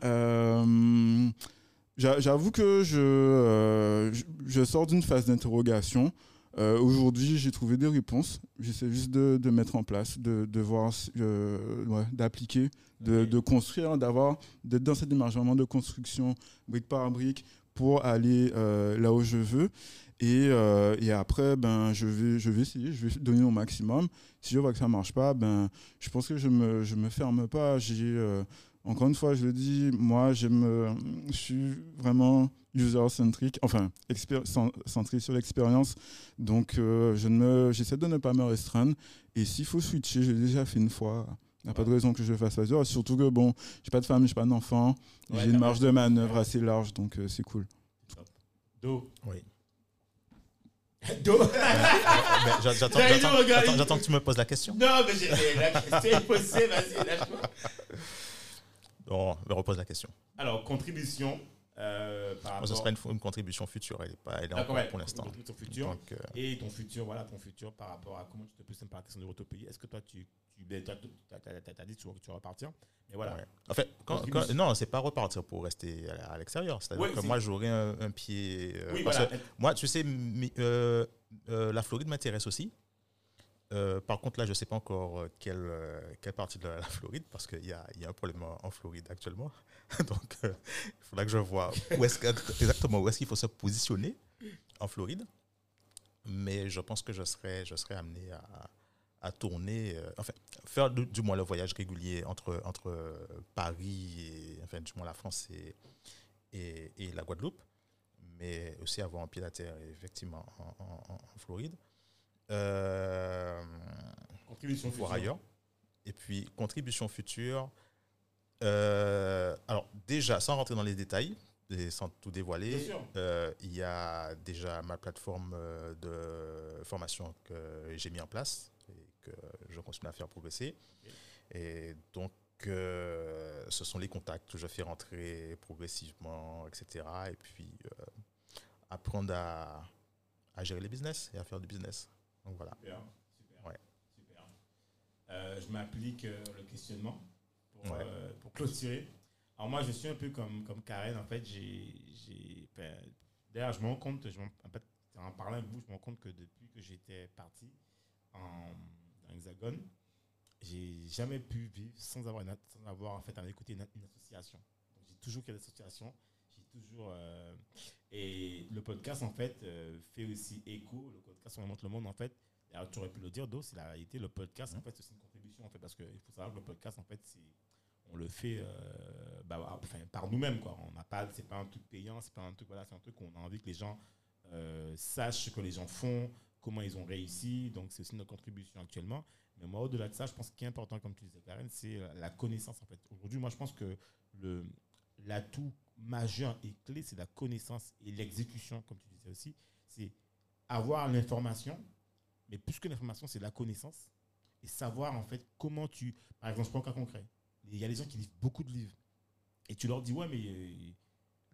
j'a- j'avoue que je, je je sors d'une phase d'interrogation euh, Aujourd'hui, j'ai trouvé des réponses. J'essaie juste de, de mettre en place, de, de voir, euh, ouais, d'appliquer, de, construire, d'avoir, d'être dans cette démarche vraiment de construction, brique par brique, pour aller euh, là où je veux. Et, et après, ben, je vais, je vais essayer, je vais donner au maximum. Si je vois que ça marche pas, ben, je pense que je me, je me ferme pas. J'ai, encore une fois, je le dis, moi, je suis vraiment user-centric, enfin, centré sur l'expérience. Donc, euh, je ne me, j'essaie de ne pas me restreindre. Et s'il faut switcher, j'ai déjà fait une fois. n'y a pas de raison que je le fasse pas dehors. Surtout que, bon, j'ai pas de femme, j'ai pas d'enfant.
Ouais,
j'ai une marge de manœuvre
Ouais.
assez large, donc euh, c'est cool.
Do.
Oui.
Do.
Ben, j'a- J'attends
il-
que tu me poses la question.
Non, mais j'ai la question est posée, vas-y, lâche-moi.
Bon, me repose la question.
Alors, contribution euh, par
ce sera une, une contribution future. Elle est pas, elle est encore
ouais,
pour l'instant. Euh,
Et ton futur, voilà, ton futur par rapport à comment tu te question de retour au pays. Est-ce que toi, tu, tu ben, t'as dit que tu, que tu vas repartir Mais voilà.
ouais. En fait, quand,
Contribution.
quand- non, c'est pas repartir pour rester à, à l'extérieur. C'est-à-dire
Ouais,
que
c'est-
moi, j'aurai un, un pied. euh,
oui,
parce
voilà.
que moi, tu sais, mi- euh, la Floride m'intéresse aussi. Euh, par contre, là, je ne sais pas encore euh, quelle, euh, quelle partie de la, Floride, parce qu'il y a, y a un problème en, Floride actuellement. Donc, il faudra que je vois où que- exactement où est-ce qu'il faut se positionner en Floride. Mais je pense que je serai, je amené à, à tourner, enfin, faire du, moins le voyage régulier entre, entre Paris et, enfin, du moins la France et, et, la Guadeloupe, mais aussi avoir un pied à terre, effectivement, en, en- en Floride. Euh,
Contribution future.
ailleurs. Et puis, contribution future. euh, alors, déjà, sans rentrer dans les détails, et sans tout dévoiler, euh, il y a déjà ma plateforme euh, de formation que j'ai mis en place et que je continue à faire progresser. Et donc, euh, ce sont les contacts que je fais rentrer progressivement, etc. Et puis, euh, apprendre à, à gérer les business et à faire du business. Donc voilà.
Super, super.
Ouais.
super. Euh, je m'applique euh, le questionnement pour,
Ouais.
euh, pour clôturer. Alors moi, je suis un peu comme, comme Karen. En fait, j'ai... ben, D'ailleurs, je me rends compte, je m'en- en, fait, en parlant avec vous, je me rends compte que depuis que j'étais parti en, dans l'Hexagone, j'ai jamais pu vivre sans avoir, une, sans avoir en fait, à écouter une, une association. J'ai toujours qu'il y a des associations. J'ai toujours... euh, et le podcast, en fait, euh, fait aussi écho. Le podcast, on montre le monde, en fait. Alors, tu aurais pu le dire, Do, c'est la réalité. Le podcast, en fait, c'est une contribution, en fait, parce qu'il faut savoir que le podcast, en fait, c'est on le fait euh, bah, enfin, par nous-mêmes. Quoi. On n'a pas, c'est pas un truc payant, c'est pas un truc, voilà, c'est un truc qu'on a envie que les gens euh, sachent ce que les gens font, comment ils ont réussi. Donc, c'est aussi notre contribution actuellement. Mais moi, au-delà de ça, je pense qu'il est important, comme tu disais, Karen, c'est la- la connaissance, en fait. Aujourd'hui, moi, je pense que le, l'atout majeur et clé, c'est la connaissance et l'exécution, comme tu disais aussi. C'est avoir l'information, mais plus que l'information, c'est la connaissance et savoir, en fait, comment tu. Par exemple, je prends un cas concret. Il y a des gens qui lisent beaucoup de livres. Et tu leur dis, ouais, mais euh,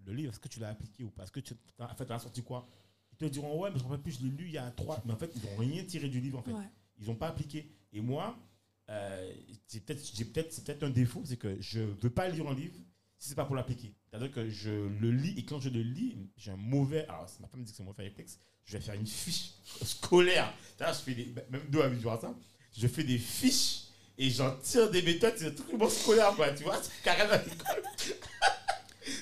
le livre, est-ce que tu l'as appliqué ou pas? Est-ce que tu as, en fait, as sorti quoi? Ils te diront, ouais, mais je ne plus, je l'ai lu il y a trois. Mais en fait, ils n'ont rien tiré du livre, en fait.
Ouais.
Ils n'ont pas appliqué. Et moi, euh, c'est peut-être c'est peut-être un défaut, c'est que je ne veux pas lire un livre si c'est pas pour l'appliquer. C'est-à-dire que je le lis et quand je le lis, j'ai un mauvais. Alors, ma femme me dit que c'est mauvais réflexe, je vais faire une fiche scolaire. Je fais des. Même deux à ça. Je fais des fiches et j'en tire des méthodes, c'est un truc vraiment scolaire, quoi. Tu vois, c'est carrément à l'école.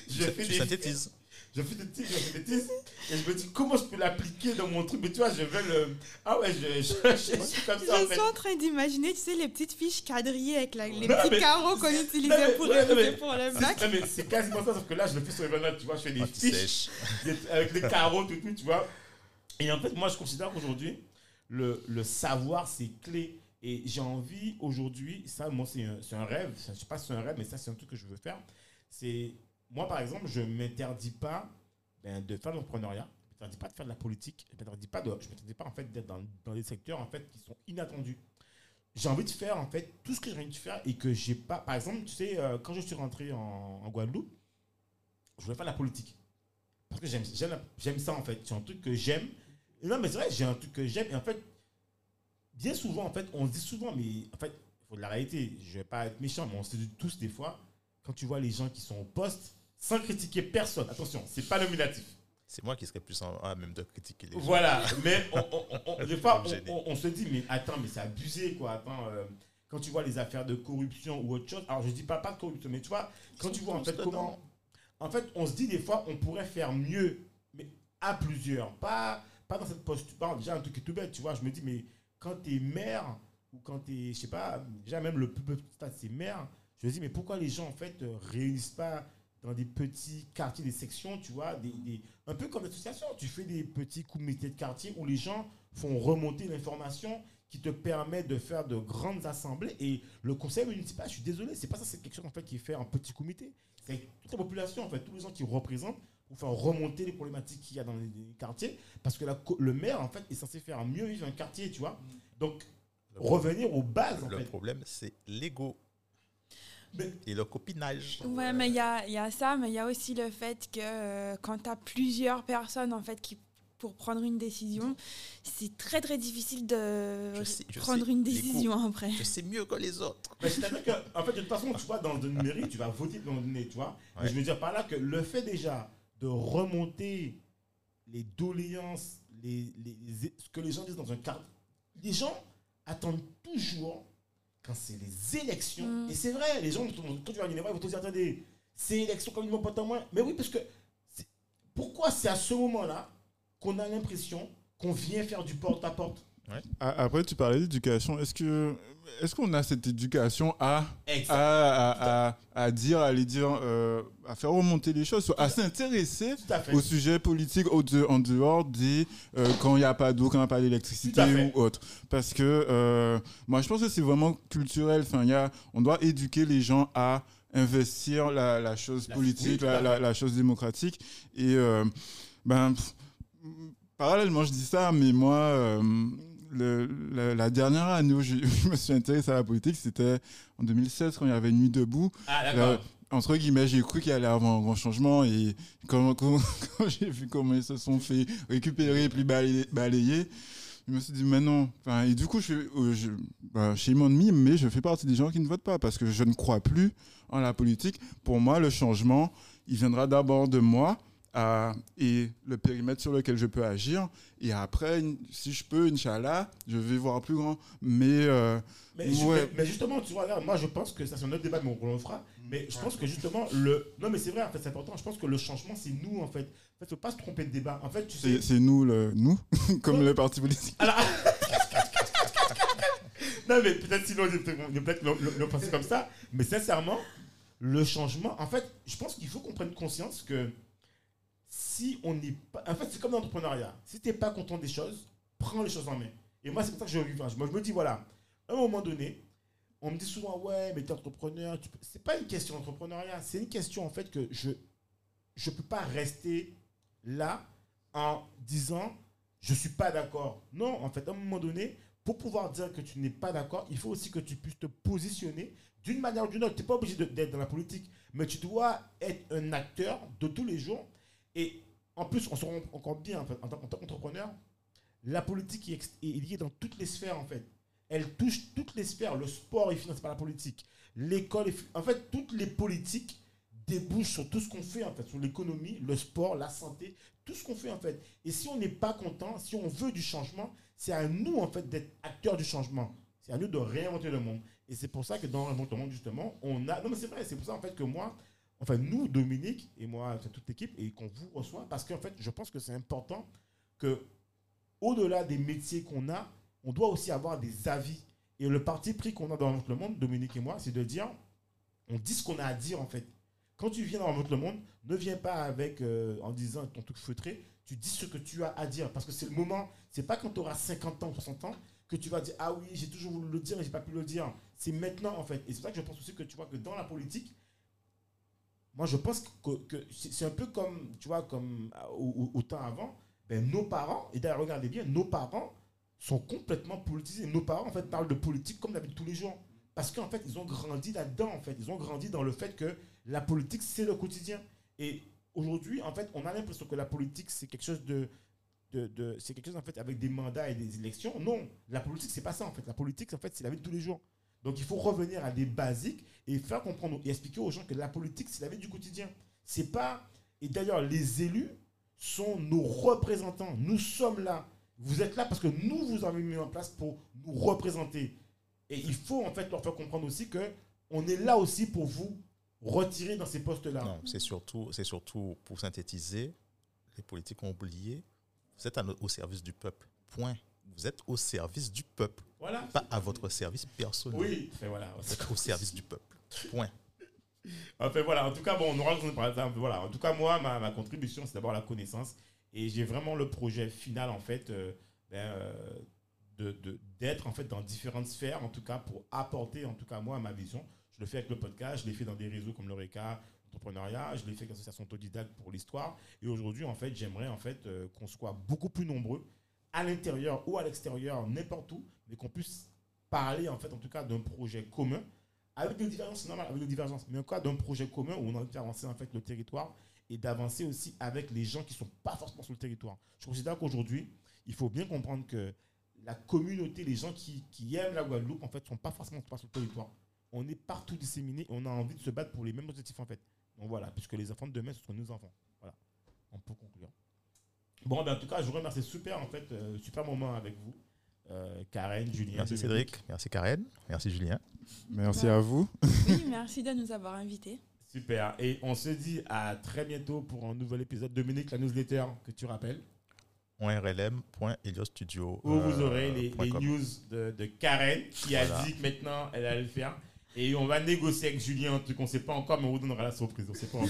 Je fais
tu
des
synthétises.
Je fais des titres, je fais des titres, et je me dis comment je peux l'appliquer dans mon truc? Mais tu vois, je veux le. Ah ouais, je, je, je, je suis comme ça en
Je
fait.
suis en train d'imaginer, tu sais, les petites fiches quadrillées avec la- les
Non,
petits
mais-
carreaux qu'on
Non,
utilisait
mais-
pour
ouais, mais-
pour le bac.
non, mais c'est quasiment ça, sauf que là, je le fais sur Evernote, tu vois, je fais des
Ah, tu
fiches des- avec les carreaux, tout, tout, tu vois. Et en fait, moi, je considère qu'aujourd'hui, le, le savoir, c'est clé. Et j'ai envie aujourd'hui, ça, moi, c'est un, c'est un rêve. Je ne sais pas si c'est un rêve, mais ça, c'est un truc que je veux faire. C'est, moi, par exemple, je ne m'interdis pas ben, de faire de l'entrepreneuriat. Je ne m'interdis pas de faire de la politique. Je ne m'interdis pas, de, je m'interdis pas en fait, d'être dans, dans des secteurs en fait, qui sont inattendus. J'ai envie de faire en fait tout ce que j'ai envie de faire et que j'ai pas. Par exemple, tu sais, euh, quand je suis rentré en, en Guadeloupe, je voulais faire la politique. Parce que j'aime, j'aime, j'aime ça en fait. C'est un truc que j'aime. Et non, mais c'est vrai, j'ai un truc que j'aime. Et en fait, bien souvent, en fait, on dit souvent, mais en fait, il faut de la réalité. Je vais pas être méchant, mais on se dit tous des fois, quand tu vois les gens qui sont au poste, sans critiquer personne, attention, c'est pas nominatif.
C'est moi qui serais plus en, à même de critiquer les gens.
Voilà, mais on, on- on- on- des fois, on, se dit, mais attends, mais c'est abusé, quoi. Attends, euh, quand tu vois les affaires de corruption ou autre chose, alors je dis pas pas de corruption, mais tu vois, quand tu vois en fait
dedans.
comment. En fait, on se dit des fois, on pourrait faire mieux, mais à plusieurs, pas, pas dans cette posture. Bon, déjà, un truc qui est tout bête, tu vois, je me dis, mais quand tu es maire, ou quand tu es, je sais pas, déjà même le plus petit stade, c'est maire, je me dis, mais pourquoi les gens, en fait, euh, réunissent pas dans des petits quartiers, des sections, tu vois, des, des- un peu comme l'association. Tu fais des petits comités de quartier où les gens font remonter l'information qui te permet de faire de grandes assemblées. Et le conseil municipal, je suis désolé, c'est pas ça, c'est quelque chose en fait qui est fait en petit comité. C'est toute la population, en fait, tous les gens qui représentent pour faire remonter les problématiques qu'il y a dans les, les quartiers. Parce que la le maire, en fait, est censé faire mieux vivre un quartier, tu vois. Donc,
Le
revenir aux bases, en
Le
fait.
problème, c'est l'ego et le copinage.
Ouais, mais il y a, il y a ça, mais il y a aussi le fait que euh, quand tu as plusieurs personnes en fait qui pour prendre une décision, c'est très très difficile de
Je sais- je
prendre
sais,
une
les
décision après.
Je sais mieux que les autres.
Mais C'est-à-dire que, en fait, de toute façon, tu vois, dans le numérique, tu vas voter dans le donné, tu vois. Mais
Ouais.
je veux dire par là que le fait déjà de remonter les doléances, les, les- les- ce que les gens disent dans un cadre, les gens attendent toujours quand c'est les élections.
Mm.
Et c'est vrai, les gens, quand tu vas Nineveh, ils vont te dire, attendez, c'est élection comme ils vont pas tant moins. Mais oui, parce que pourquoi c'est à ce moment-là qu'on a l'impression qu'on vient faire du porte-à-porte
Après, tu parlais d'éducation. Est-ce que est-ce qu'on a cette éducation à à, à, à, à dire, à dire, euh, à faire remonter les choses, à s'intéresser au sujet politique au de- en dehors des euh, quand il n'y a pas d'eau, quand il n'y a pas d'électricité ou autre. Parce que euh, moi, je pense que c'est vraiment culturel. Enfin, y a, on doit éduquer les gens à investir la, la chose
La-
politique,
oui,
la, chose démocratique. Et ben, pff, parallèlement, je dis ça, mais moi, le- le- la dernière année où je, je me suis intéressé à la politique, c'était en 2016 quand il y avait Nuit debout.
Ah,
Là, entre guillemets, j'ai cru qu'il allait avoir un grand changement et quand, quand- quand j'ai vu comment ils se sont fait récupérer et puis balayer, balayer, je me suis dit, mais non. Enfin, et du coup, je, suis- euh, je, bah, chez mon ami, mais je fais partie des gens qui ne votent pas parce que je ne crois plus en la politique. Pour moi, le changement, il viendra d'abord de moi et le périmètre sur lequel je peux agir. Et après, si je peux, Inch'Allah, je vais voir plus grand. Mais euh,
Mais,
Ouais.
mais- mais justement, tu vois, là, moi je pense que ça c'est un autre débat, mais on, le fera. Mais je pense que justement, le. Non, mais c'est vrai, en fait, c'est important. Je pense que le changement, c'est nous, en fait. En fait, faut pas se tromper de débat. En fait, tu sais.
c'est nous, le, nous, comme le parti politique.
Alors. non, mais peut-être sinon, peut-être le penser comme ça. Mais sincèrement, le changement, en fait, je pense qu'il faut qu'on prenne conscience que si on n'est pas. En fait, c'est comme l'entrepreneuriat. Si tu n'es pas content des choses, prends les choses en main. Et moi, c'est comme ça que je vis. Moi, je me dis, voilà, à un moment donné, on me dit souvent, ouais, mais t'es entrepreneur. Tu. C'est pas une question d'entrepreneuriat. C'est une question, en fait, que je je peux pas rester là en disant, je suis pas d'accord. Non, en fait, à un moment donné, pour pouvoir dire que tu n'es pas d'accord, il faut aussi que tu puisses te positionner d'une manière ou d'une autre. Tu n'es pas obligé d'être dans la politique, mais tu dois être un acteur de tous les jours. Et en plus, on se rend encore bien en, tant en tant qu'entrepreneur, la politique est, liée dans toutes les sphères en fait. Elle touche toutes les sphères. Le sport est financé par la politique. L'école est... En fait, toutes les politiques débouchent sur tout ce qu'on fait en fait, sur l'économie, le sport, la santé, tout ce qu'on fait en fait. Et si on n'est pas content, si on veut du changement, c'est à nous en fait d'être acteurs du changement. C'est à nous de réinventer le monde. Et c'est pour ça que dans Réinventer le monde justement, on a. Non mais c'est vrai, c'est pour ça en fait que moi, enfin nous, Dominique et moi, toute l'équipe, et qu'on vous reçoit, parce qu'en fait, je pense que c'est important que au-delà des métiers qu'on a, on doit aussi avoir des avis. Et le parti pris qu'on a dans le monde, Dominique et moi, c'est de dire, on dit ce qu'on a à dire en fait. Quand tu viens dans le monde, ne viens pas avec euh, en disant ton truc feutré, tu dis ce que tu as à dire. Parce que c'est le moment, c'est pas quand tu auras 50 ans ou 60 ans que tu vas dire Ah oui, j'ai toujours voulu le dire et j'ai pas pu le dire. C'est maintenant en fait. Et c'est pour ça que je pense aussi que tu vois que dans la politique, moi je pense que, c'est un peu comme, tu vois, comme euh, au, temps avant, ben, nos parents, et d'ailleurs regardez bien, nos parents sont complètement politisés. Nos parents en fait parlent de politique comme la vie de tous les jours. Parce qu'en fait, ils ont grandi là-dedans, en fait. Ils ont grandi dans le fait que la politique, c'est le quotidien. Et aujourd'hui, en fait, on a l'impression que la politique, c'est quelque chose de, de- c'est quelque chose en fait avec des mandats et des élections. Non, la politique c'est pas ça en fait. La politique en fait c'est la vie de tous les jours. Donc il faut revenir à des basiques et faire comprendre et expliquer aux gens que la politique c'est la vie du quotidien. C'est pas et d'ailleurs les élus sont nos représentants. Nous sommes là. Vous êtes là parce que nous vous avez mis en place pour nous représenter. Et il faut en fait leur faire comprendre aussi que on est là aussi pour vous retirer dans ces postes-là.
Non, c'est surtout, c'est surtout pour synthétiser, les politiques ont oublié, vous êtes au service du peuple. Point. Vous êtes au service du peuple,
Voilà.
pas à votre service personnel.
Oui. Enfin, voilà.
Vous êtes au service du peuple. Point.
Enfin voilà, en tout cas, bon, on aura. Voilà, en tout cas, moi, ma, ma contribution, c'est d'abord la connaissance. Et j'ai vraiment le projet final, en fait, euh, ben, euh, de- d'être en fait dans différentes sphères, en tout cas pour apporter en tout cas moi ma vision. Je le fais avec le podcast, je l'ai fait dans des réseaux comme l'Oreca, entrepreneuriat, je l'ai fait avec l'association autodidacte pour l'histoire. Et aujourd'hui, en fait, j'aimerais en fait euh, qu'on soit beaucoup plus nombreux à l'intérieur ou à l'extérieur, n'importe où, mais qu'on puisse parler en fait en tout cas d'un projet commun avec des c'est normal, avec des divergences, mais en cas d'un projet commun où on a envie d'avancer en fait le territoire et d'avancer aussi avec les gens qui ne sont pas forcément sur le territoire. Je considère qu'aujourd'hui, il faut bien comprendre que la communauté, les gens qui, aiment la Guadeloupe, en fait, ne sont pas forcément sur le territoire. On est partout disséminés et on a envie de se battre pour les mêmes objectifs, en fait. Donc voilà, puisque les enfants de demain, ce seront nos enfants. Voilà, on peut conclure. Bon, ben, en tout cas, je vous remercie super, en fait, euh, super moment avec vous. Euh, Karen, Julien.
Merci Cédric, merci Karen, merci Julien.
Merci à vous.
Oui, merci de nous avoir invités.
Super. Et on se dit à très bientôt pour un nouvel épisode. Dominique, la newsletter que tu rappelles,
.rlm.heliostudio.
où vous
euh,
aurez les,
point
les news de, de Karen qui a dit que maintenant elle allait le faire. Et on va négocier avec Julien, un truc qu'on ne sait pas encore, mais on vous donnera la surprise. On sait pas encore.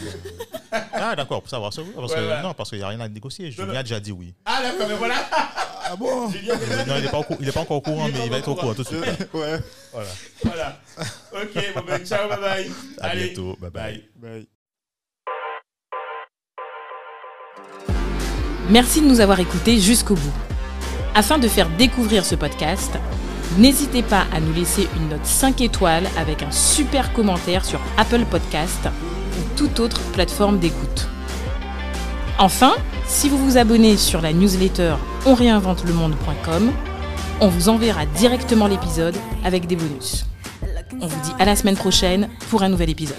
Ah d'accord, pour savoir ça. oui, Parce
Ouais,
que. Non, parce qu'il n'y a rien à négocier.
Non,
Julien a déjà dit oui.
ah d'accord, mais voilà.
Ah bon?
Julien,
non, il n'est pas, au cou- il est pas encore au courant,
Il
mais il va être au courant tout de suite.
Ouais.
Voilà.
voilà. Ok, bon ben ciao, bye bye.
À
Allez,
bientôt. Bye bye.
bye.
Bye.
Merci de nous avoir écoutés jusqu'au bout. Afin de faire découvrir ce podcast, n'hésitez pas à nous laisser une note 5 étoiles avec un super commentaire sur Apple Podcast ou toute autre plateforme d'écoute. Enfin, si vous vous abonnez sur la newsletter onréinventelemonde.com, on vous enverra directement l'épisode avec des bonus. On vous dit à la semaine prochaine pour un nouvel épisode.